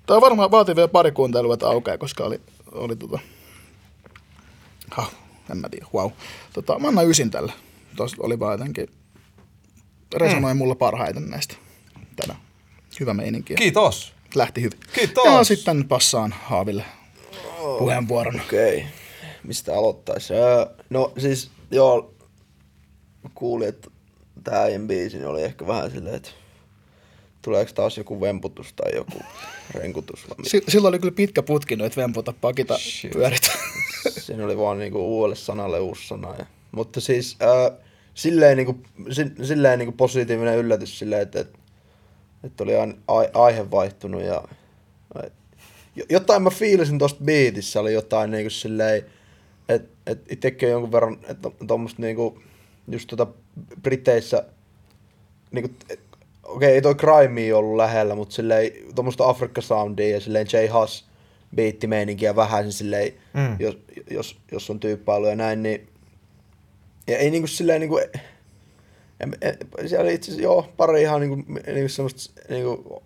Tämä varmaan vaatii vielä pari kuuntelua, että aukeaa, koska oli, oli tota, ha, en mä tiedä, wow. Tota, mä annan ysin tällä. Tuossa oli vaan jotenkin, resonoi mulla parhaiten näistä tänään. Hyvä meininki. Kiitos. Lähti hyvin. Kiitos. Ja sitten passaan Haaville puheenvuoron. Okei, okay. mistä aloittaisi? Öö, no siis, joo, kuulin, että tää äijän biisi niin oli ehkä vähän silleen, että tuleeko taas joku vemputus tai joku renkutus. vai mitä. Si- silloin oli kyllä pitkä putki noita vemputa pakita Shit. pyörit. Siinä oli vaan niinku uudelle sanalle uusi sana. Ja, mutta siis äh, silleen, niinku, si, silleen niinku positiivinen yllätys silleen, että, että, oli aihe vaihtunut ja jotain mä fiilisin tosta beatissä, oli jotain niinku silleen, että et itsekin on jonkun verran, että tuommoista niinku, just tota Briteissä, niinku, et, okei, ei toi Crime ollut lähellä, mutta silleen tuommoista Afrikka Soundia ja silleen J. Huss biittimeininkiä vähän silleen, Mm. jos, jos, jos on tyyppailu ja näin, niin ja ei niinku silleen niinku, en, en, siellä oli itse asiassa, joo, pari ihan niinku, niinku semmoista niinku,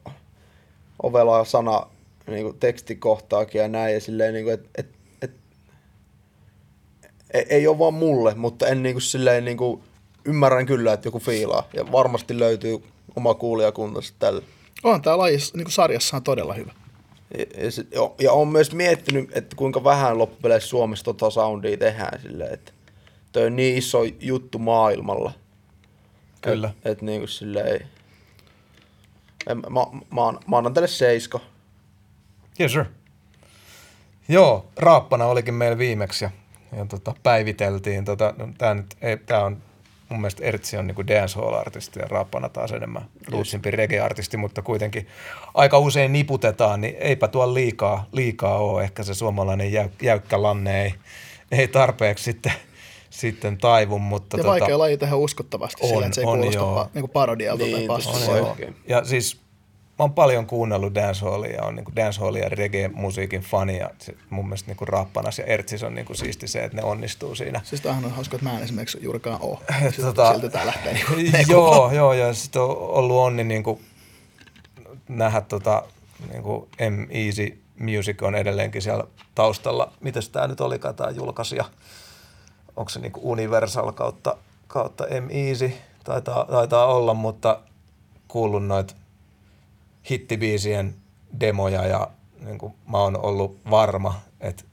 ovelaa sana niinku, tekstikohtaakin ja näin, ja silleen niinku, että et, et, ei, ei ole vaan mulle, mutta en niinku silleen niinku, ymmärrän kyllä, että joku fiilaa, ja varmasti löytyy oma kuulijakunta sitten tälle. On tää lajissa, niin sarjassa on todella hyvä. Ja, ja, jo, ja on myös miettinyt, että kuinka vähän loppupeleissä Suomessa tota soundia tehdään silleen, että toi on niin iso juttu maailmalla. Kyllä. Että et niinku silleen, en, mä, mä, mä, mä annan tälle seisko. Yes, sir. Joo, Raappana olikin meillä viimeksi ja, ja tota, päiviteltiin. Tota, no, tää, nyt, ei, tää on mun mielestä Ertsi on niinku dancehall-artisti ja Raappana taas enemmän rootsimpi reggae-artisti, mutta kuitenkin aika usein niputetaan, niin eipä tuolla liikaa, liikaa ole. Ehkä se suomalainen jäy, jäykkä lanne ei, ei tarpeeksi sitten, sitten taivu, mutta Ja tota, vaikea laji tehdä uskottavasti on, sillä, että se ei on, kuulosta pa, niin kuin parodialta tai Niin, joo. oikein. Ja siis mä oon paljon kuunnellut dancehallia ja on niin dancehallia ja reggae-musiikin fani ja mun mielestä niin Rappanas ja Ertsis on niin siisti se, että ne onnistuu siinä. Siis tämähän on hauska, että mä en esimerkiksi juurikaan oo. Silti, Tota- silti tää lähtee niin joo, joo, ja sitten on ollut onni niin kuin nähdä tota, niin kuin M Easy Music on edelleenkin siellä taustalla. Mites tämä nyt olikaan tämä julkaisija? Onko se niin kuin Universal kautta, kautta M Easy? Taitaa, taitaa olla, mutta kuullut noita hittibiisien demoja ja niin kuin mä oon ollut varma, että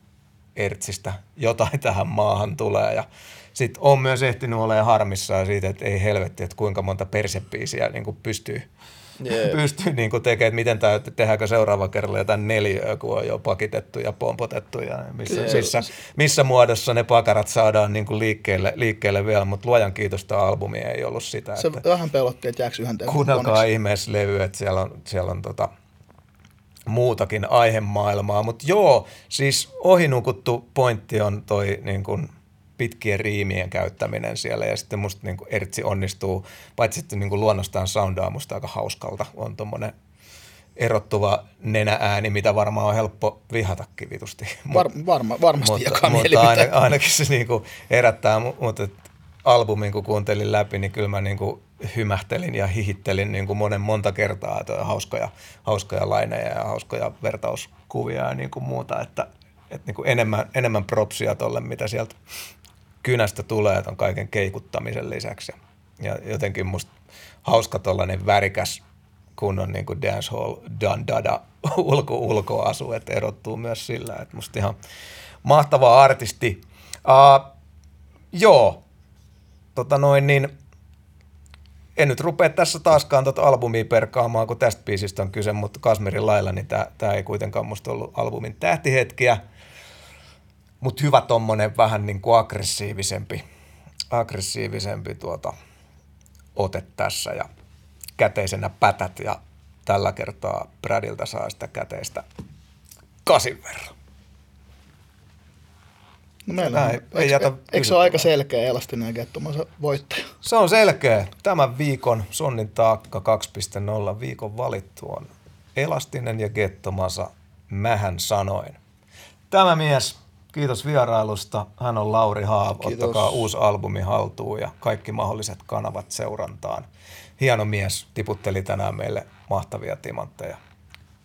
Ertsistä jotain tähän maahan tulee. Ja sitten on myös ehtinyt olemaan harmissaan siitä, että ei helvetti, että kuinka monta persepiisiä niin kuin pystyy, Jep. pystyy niin kuin tekemään, että miten tämä, tehdäänkö seuraava kerralla jotain neljöä, kun on jo pakitettu ja pompotettu ja missä, Jep. missä, missä muodossa ne pakarat saadaan niin kuin liikkeelle, liikkeelle vielä, mutta luojan kiitos tämä albumi ei ollut sitä. Se että vähän pelotti, että jääkö yhden kuunnelkaa ihmeessä levy, että siellä on, siellä on tota, muutakin aihemaailmaa. Mutta joo, siis ohinukuttu pointti on toi niin kun, pitkien riimien käyttäminen siellä ja sitten musta niin kun, Ertsi onnistuu, paitsi sitten niin kun, luonnostaan soundaa musta aika hauskalta, on tommonen erottuva nenäääni, mitä varmaan on helppo vihatakin vitusti. Var, varma, varmasti mutta, jakaa mutta aina, ainakin se niinku herättää, mu- mutta albumin kun kuuntelin läpi, niin kyllä mä niinku hymähtelin ja hihittelin niinku monen monta kertaa, että hauskoja, hauskoja laineja ja hauskoja vertauskuvia ja niinku muuta, että, että niinku enemmän, enemmän propsia tolle, mitä sieltä kynästä tulee ton kaiken keikuttamisen lisäksi. Ja jotenkin musta hauska tollainen värikäs kunnon niin kuin dancehall dandada ulko ulkoasu, että erottuu myös sillä, että musta ihan mahtava artisti. Uh, joo, tota noin niin, en nyt rupea tässä taaskaan tuota albumia perkaamaan, kun tästä biisistä on kyse, mutta Kasmerin lailla, niin tämä ei kuitenkaan musta ollut albumin tähtihetkiä. Mutta hyvä tommonen vähän niin kuin aggressiivisempi, aggressiivisempi tuota, ote tässä ja käteisenä pätät ja tällä kertaa Bradilta saa sitä käteistä kasin verran. No meillä on, ei eikö, jätä eikö se ole aika selkeä elastinen ja kettumansa voittaja? Se on selkeä. Tämän viikon Sonnin taakka 2.0 viikon valittu on Elastinen ja Gettomasa Mähän sanoin. Tämä mies, kiitos vierailusta. Hän on Lauri Haav. Kiitos. Ottakaa uusi albumi haltuun ja kaikki mahdolliset kanavat seurantaan. Hieno mies, tiputteli tänään meille mahtavia timantteja.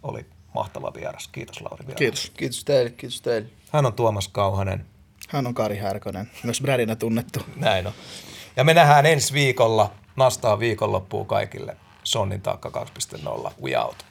Oli mahtava vieras. Kiitos Lauri vielä. Kiitos. Kiitos teille, kiitos teille. Hän on Tuomas Kauhanen. Hän on Kari Härkönen, myös Bradina tunnettu. Näin on. Ja me nähdään ensi viikolla. Nastaa viikonloppua kaikille. Sonnin taakka 2.0. We out.